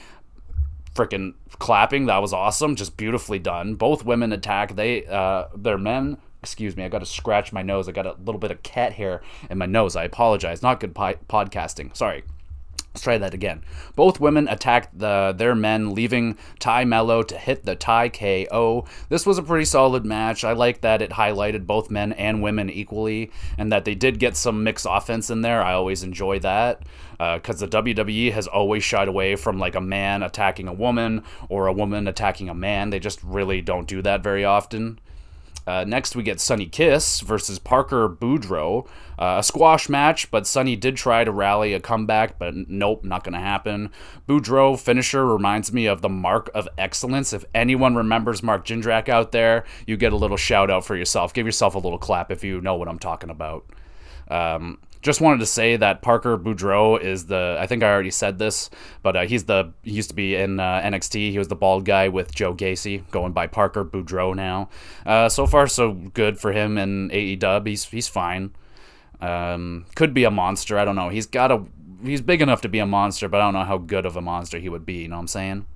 Freaking clapping. That was awesome. Just beautifully done. Both women attack. They, uh, their men excuse me, I got to scratch my nose. I got a little bit of cat hair in my nose. I apologize. Not good po- podcasting. Sorry. Let's try that again. Both women attacked the, their men, leaving Tay Melo to hit the Tay KO. This was a pretty solid match. I like that it highlighted both men and women equally, and that they did get some mixed offense in there. I always enjoy that because uh, the WWE has always shied away from like a man attacking a woman or a woman attacking a man. They just really don't do that very often. Uh, next, we get Sonny Kiss versus Parker Boudreaux. Uh, a squash match, but Sonny did try to rally a comeback, but nope, not going to happen. Boudreaux finisher reminds me of the Mark of Excellence. If anyone remembers Mark Jindrak out there, you get a little shout out for yourself. Give yourself a little clap if you know what I'm talking about. Um, just wanted to say that Parker Boudreaux is the I think I already said this, but uh, he's the he used to be in uh, NXT. He was the bald guy with Joe Gacy, going by Parker Boudreaux now. Uh, so far, so good for him in AEW. He's he's fine. Um, could be a monster. I don't know. He's got a he's big enough to be a monster, but I don't know how good of a monster he would be. You know what I'm saying?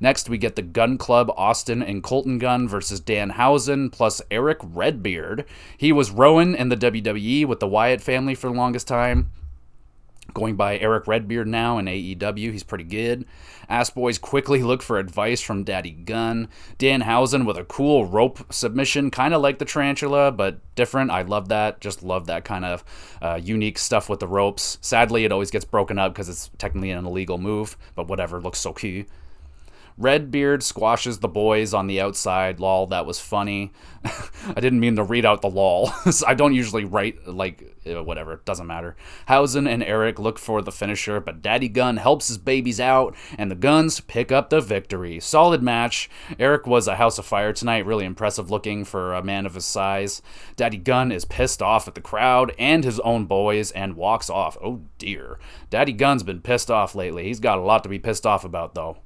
Next, we get the Gunn Club Austin and Colton Gunn versus Dan Danhausen plus Eric Redbeard. He was Rowan in the WWE with the Wyatt family for the longest time. Going by Eric Redbeard now in AEW, he's pretty good. Ass Boys quickly look for advice from Daddy Gunn. Danhausen with a cool rope submission, kind of like the Tarantula, but different. I love that. Just love that kind of uh, unique stuff with the ropes. Sadly, it always gets broken up because it's technically an illegal move, but whatever, looks so cool. Redbeard squashes the boys on the outside. Lol, that was funny. I didn't mean to read out the lol. I don't usually write, like, uh, whatever, doesn't matter. Hausen and Eric look for the finisher, but Daddy Gunn helps his babies out, and the Gunns pick up the victory. Solid match. Eric was a house of fire tonight, really impressive looking for a man of his size. Daddy Gunn is pissed off at the crowd and his own boys and walks off. Oh dear. Daddy Gunn's been pissed off lately. He's got a lot to be pissed off about, though.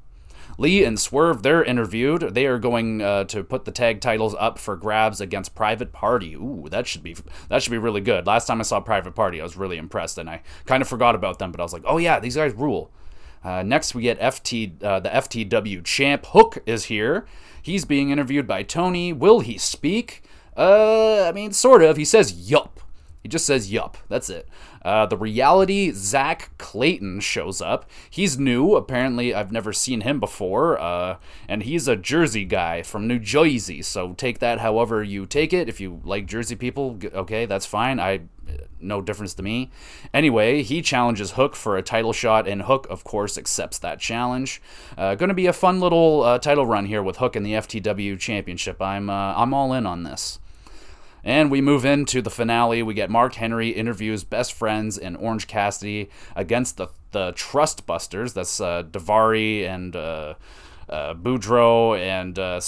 Lee and Swerve, they're interviewed. They are going uh, to put the tag titles up for grabs against Private Party. Ooh, that should be that should be really good. Last time I saw Private Party, I was really impressed, and I kind of forgot about them, but I was like, oh yeah, these guys rule. Uh, next, we get FT uh, the FTW champ. Hook is here. He's being interviewed by Tony. Will he speak? Uh, I mean, sort of. He says yup. He just says yup. That's it. Uh, the reality Zach Clayton shows up. He's new. Apparently, I've never seen him before. Uh, and he's a Jersey guy from New Jersey. So take that however you take it. If you like Jersey people, okay, that's fine. I no difference to me. Anyway, he challenges Hook for a title shot, and Hook, of course, accepts that challenge. Uh, going to be a fun little uh, title run here with Hook in the FTW Championship. I'm uh, I'm all in on this. And we move into the finale. We get Mark Henry interviews best friends in Orange Cassidy against the the Trust Busters. That's uh, Daivari and uh, uh, Boudreaux and uh,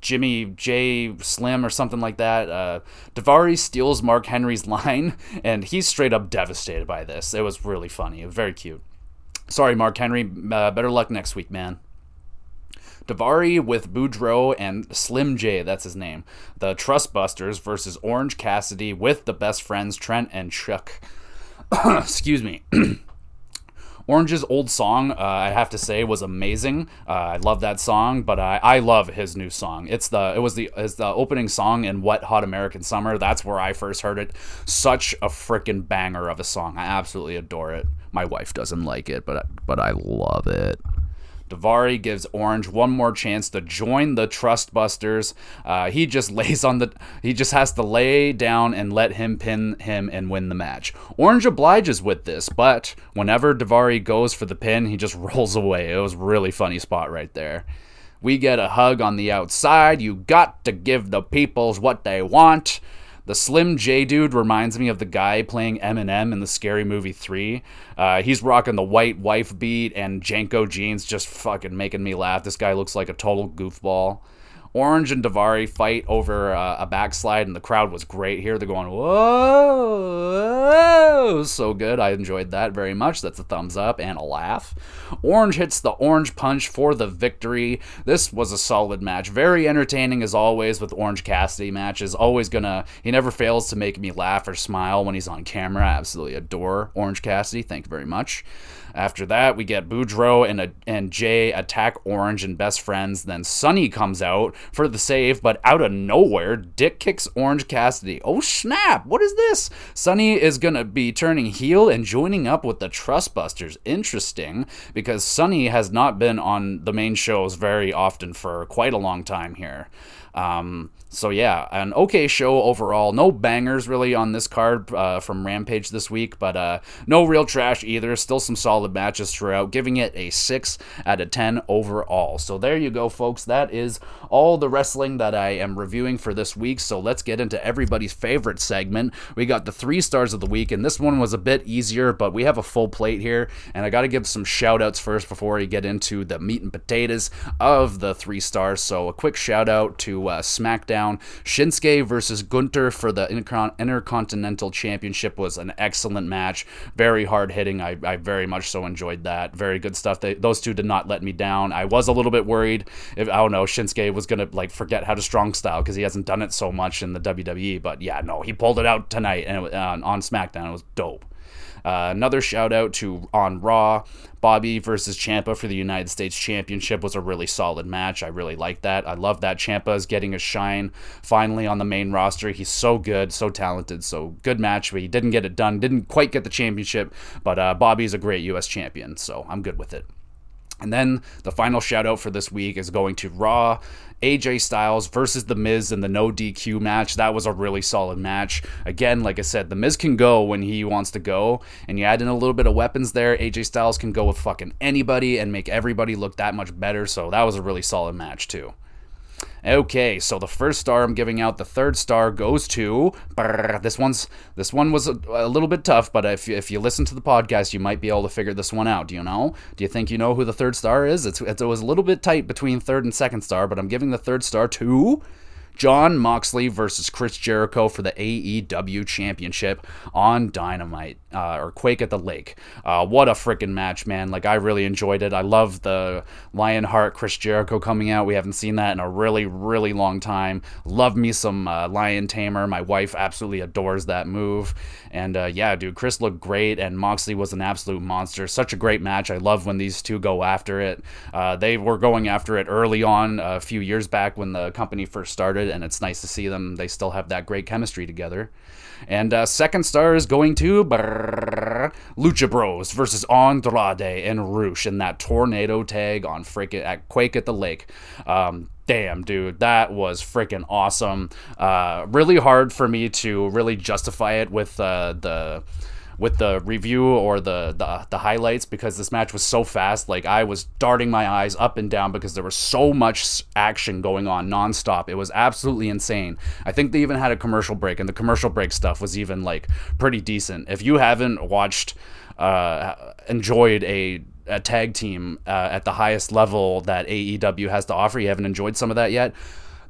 Jimmy J Slim or something like that. Uh, Daivari steals Mark Henry's line, and he's straight up devastated by this. It was really funny. very cute. Sorry, Mark Henry. Uh, better luck next week, man. Daivari with Boudreaux and Slim J, that's his name. The Trustbusters versus Orange Cassidy with the best friends Trent and Chuck. Excuse me. Orange's old song, uh, I have to say, was amazing. Uh, I love that song, but I, I love his new song. It's the it was the it's the opening song in Wet Hot American Summer. That's where I first heard it. Such a freaking banger of a song. I absolutely adore it. My wife doesn't like it, but but I love it. Daivari gives Orange one more chance to join the Trustbusters. Uh, he just lays on the. He just has to lay down and let him pin him and win the match. Orange obliges with this, but whenever Daivari goes for the pin, he just rolls away. It was really funny spot right there. We get a hug on the outside. You got to give the peoples what they want. The Slim J dude reminds me of the guy playing Eminem in the Scary Movie 3. Uh, he's rocking the white wife beat and JNCO jeans, just fucking making me laugh. This guy looks like a total goofball. Orange and Daivari fight over uh, a backslide, and the crowd was great here. They're going, whoa, so good. I enjoyed that very much. That's a thumbs up and a laugh. Orange hits the orange punch for the victory. This was a solid match. Very entertaining as always with Orange Cassidy matches. Always gonna, he never fails to make me laugh or smile when he's on camera. I absolutely adore Orange Cassidy. Thank you very much. After that, we get Boudreaux and, a, and Jay attack Orange and best friends. Then Sonny comes out for the save, but out of nowhere, Dick kicks Orange Cassidy. Oh snap! What is this? Sonny is gonna be turning heel and joining up with the Trustbusters. Interesting, because Sonny has not been on the main shows very often for quite a long time here. Um, so yeah, an okay show overall. No bangers really on this card uh, from Rampage this week, but uh, no real trash either. Still some solid matches throughout, giving it a six out of ten overall. So there you go, folks. That is all the wrestling that I am reviewing for this week. So let's get into everybody's favorite segment. We got the three stars of the week, and this one was a bit easier, but we have a full plate here, and I got to give some shout outs first before we get into the meat and potatoes of the three stars. So a quick shout out to uh, SmackDown. Shinsuke versus Gunther for the Intercontinental Championship was an excellent match. Very hard hitting. I, I very much so enjoyed that. Very good stuff. They, those two did not let me down. I was a little bit worried if, I don't know, Shinsuke was to like forget how to strong style because he hasn't done it so much in the WWE. But yeah, no, he pulled it out tonight and it, uh, on SmackDown. It was dope. Uh, another shout out to on Raw. Bobby versus Ciampa for the United States Championship was a really solid match. I really like that. I love that Ciampa is getting a shine finally on the main roster. He's so good, so talented, so good match. But he didn't get it done, didn't quite get the championship. But uh, Bobby's a great U.S. champion, so I'm good with it. And then the final shout out for this week is going to Raw. AJ Styles versus The Miz in the no DQ match. That was a really solid match. Again, like I said, The Miz can go when he wants to go, and you add in a little bit of weapons there. AJ Styles can go with fucking anybody and make everybody look that much better. So that was a really solid match, too. Okay, so the first star I'm giving out, the third star goes to brrr, this one's this one was a, a, little bit tough, but if if you listen to the podcast, you might be able to figure this one out. Do you know? Do you think you know who the third star is? It's, it was a little bit tight between third and second star, but I'm giving the third star to Jon Moxley versus Chris Jericho for the AEW Championship on Dynamite uh, or Quake at the Lake. Uh, what a freaking match, man! Like I really enjoyed it. I love the Lionheart Chris Jericho coming out. We haven't seen that in a really, really long time. Love me some uh, Lion Tamer. My wife absolutely adores that move. And uh, yeah, dude, Chris looked great, and Moxley was an absolute monster. Such a great match. I love when these two go after it. Uh, they were going after it early on a few years back when the company first started, and it's nice to see them. They still have that great chemistry together. And uh, second star is going to brrr, Lucha Bros versus Andrade and Rush in that tornado tag on freaking at Quake at the Lake. Um, damn, dude, that was freaking awesome. Uh, really hard for me to really justify it with uh, the with the review or the, the the highlights because this match was so fast. Like I was darting my eyes up and down because there was so much action going on nonstop. It was absolutely insane. I think they even had a commercial break, and the commercial break stuff was even like pretty decent. If you haven't watched, uh, enjoyed a a tag team uh, at the highest level that AEW has to offer, you haven't enjoyed some of that yet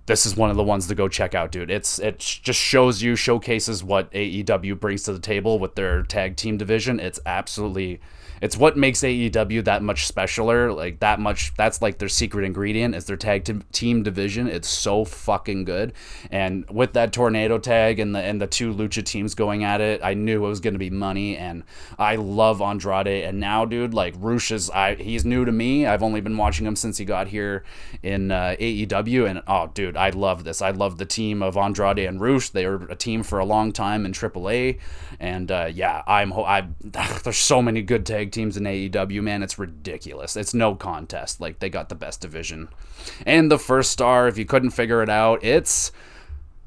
this is one of the ones to go check out, dude. It's it just shows you showcases what AEW brings to the table with their tag team division. It's absolutely it's what makes AEW that much specialer, like that much. That's like their secret ingredient is their tag t- team division. It's so fucking good, and with that tornado tag and the and the two lucha teams going at it, I knew it was going to be money. And I love Andrade, and now, dude, like Rush is, I he's new to me. I've only been watching him since he got here in uh, AEW, and oh, dude I love this. I love the team of Andrade and Rush. They were a team for a long time in AAA, and uh, yeah, I'm I. There's so many good tag teams in AEW, man. It's ridiculous. It's no contest. Like they got the best division, and the first star. If you couldn't figure it out, it's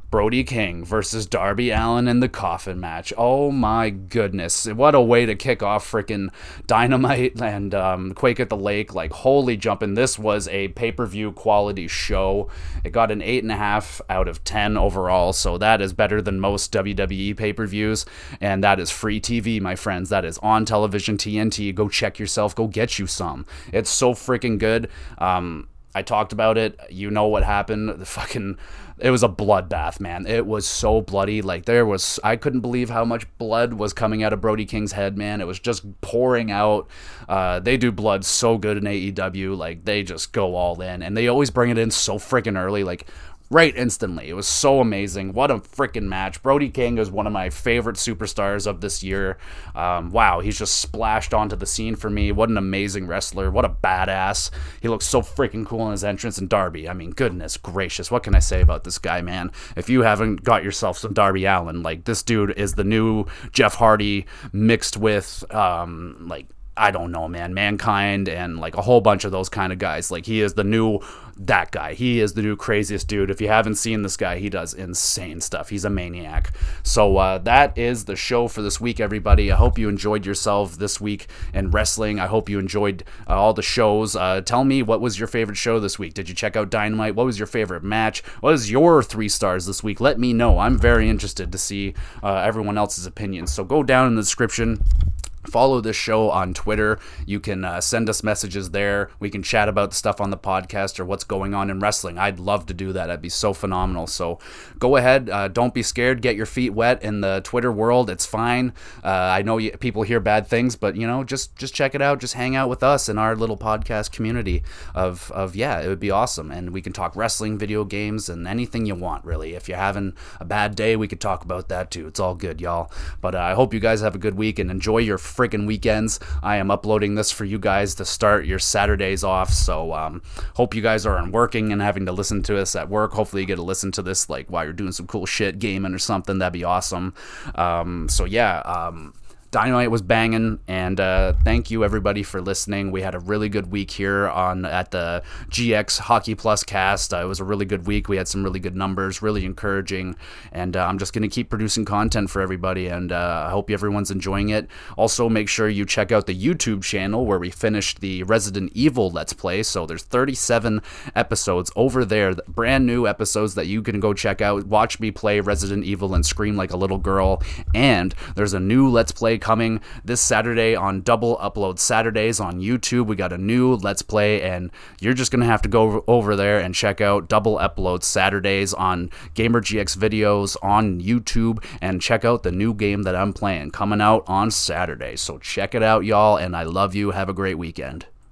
Brody King versus Darby Allin in the coffin match. Oh my goodness. What a way to kick off freaking Dynamite and um, Quake at the Lake. Like, holy jumping. This was a pay per view quality show. It got an 8.5 out of 10 overall, so that is better than most WWE pay per views. And that is free TV, my friends. That is on television TNT. Go check yourself, go get you some. It's so freaking good. Um, I talked about it. You know what happened. The fucking it was a bloodbath, man. It was so bloody. Like there was I couldn't believe how much blood was coming out of Brody King's head, man. It was just pouring out. Uh, they do blood so good in AEW. Like they just go all in and they always bring it in so freaking early. Like right instantly. It was so amazing. What a freaking match. Brody King is one of my favorite superstars of this year. Um, wow, he's just splashed onto the scene for me. What an amazing wrestler. What a badass. He looks so freaking cool in his entrance. And Darby, I mean, goodness gracious. What can I say about this guy, man? If you haven't got yourself some Darby Allin, like this dude is the new Jeff Hardy mixed with um, like I don't know, man, Mankind and like a whole bunch of those kind of guys. Like he is the new that guy. He is the new craziest dude. If you haven't seen this guy, he does insane stuff. He's a maniac. So uh, that is the show for this week, everybody. I hope you enjoyed yourself this week in wrestling. I hope you enjoyed uh, all the shows. Uh, tell me what was your favorite show this week. Did you check out Dynamite? What was your favorite match? What is your three stars this week? Let me know. I'm very interested to see uh, everyone else's opinions. So go down in the description follow this show on Twitter. You can uh, send us messages there. We can chat about stuff on the podcast or what's going on in wrestling. I'd love to do that. That'd be so phenomenal. So go ahead. Uh, don't be scared. Get your feet wet in the Twitter world. It's fine. Uh, I know you, people hear bad things, but you know, just just check it out. Just hang out with us in our little podcast community of of yeah, it would be awesome. And we can talk wrestling, video games, and anything you want really. If you're having a bad day, we could talk about that too. It's all good, y'all. But uh, I hope you guys have a good week and enjoy your freaking weekends. I am uploading this for you guys to start your Saturdays off. So um, hope you guys aren't working and having to listen to us at work. Hopefully you get to listen to this like while you're doing some cool shit, gaming or something. That'd be awesome. Um, so yeah. Um, Dynamite was banging, and uh, thank you everybody for listening. We had a really good week here on at the GX Hockey Plus cast. Uh, it was a really good week. We had some really good numbers, really encouraging, and uh, I'm just gonna keep producing content for everybody, and uh, I hope everyone's enjoying it. Also, make sure you check out the YouTube channel where we finished the Resident Evil Let's Play. So there's 37 episodes over there, brand new episodes that you can go check out. Watch me play Resident Evil and scream like a little girl, and there's a new Let's Play coming this Saturday on Double Upload Saturdays on YouTube. We got a new Let's Play, and you're just going to have to go over there and check out Double Upload Saturdays on GamerGX videos on YouTube and check out the new game that I'm playing coming out on Saturday. So check it out, y'all, and I love you. Have a great weekend.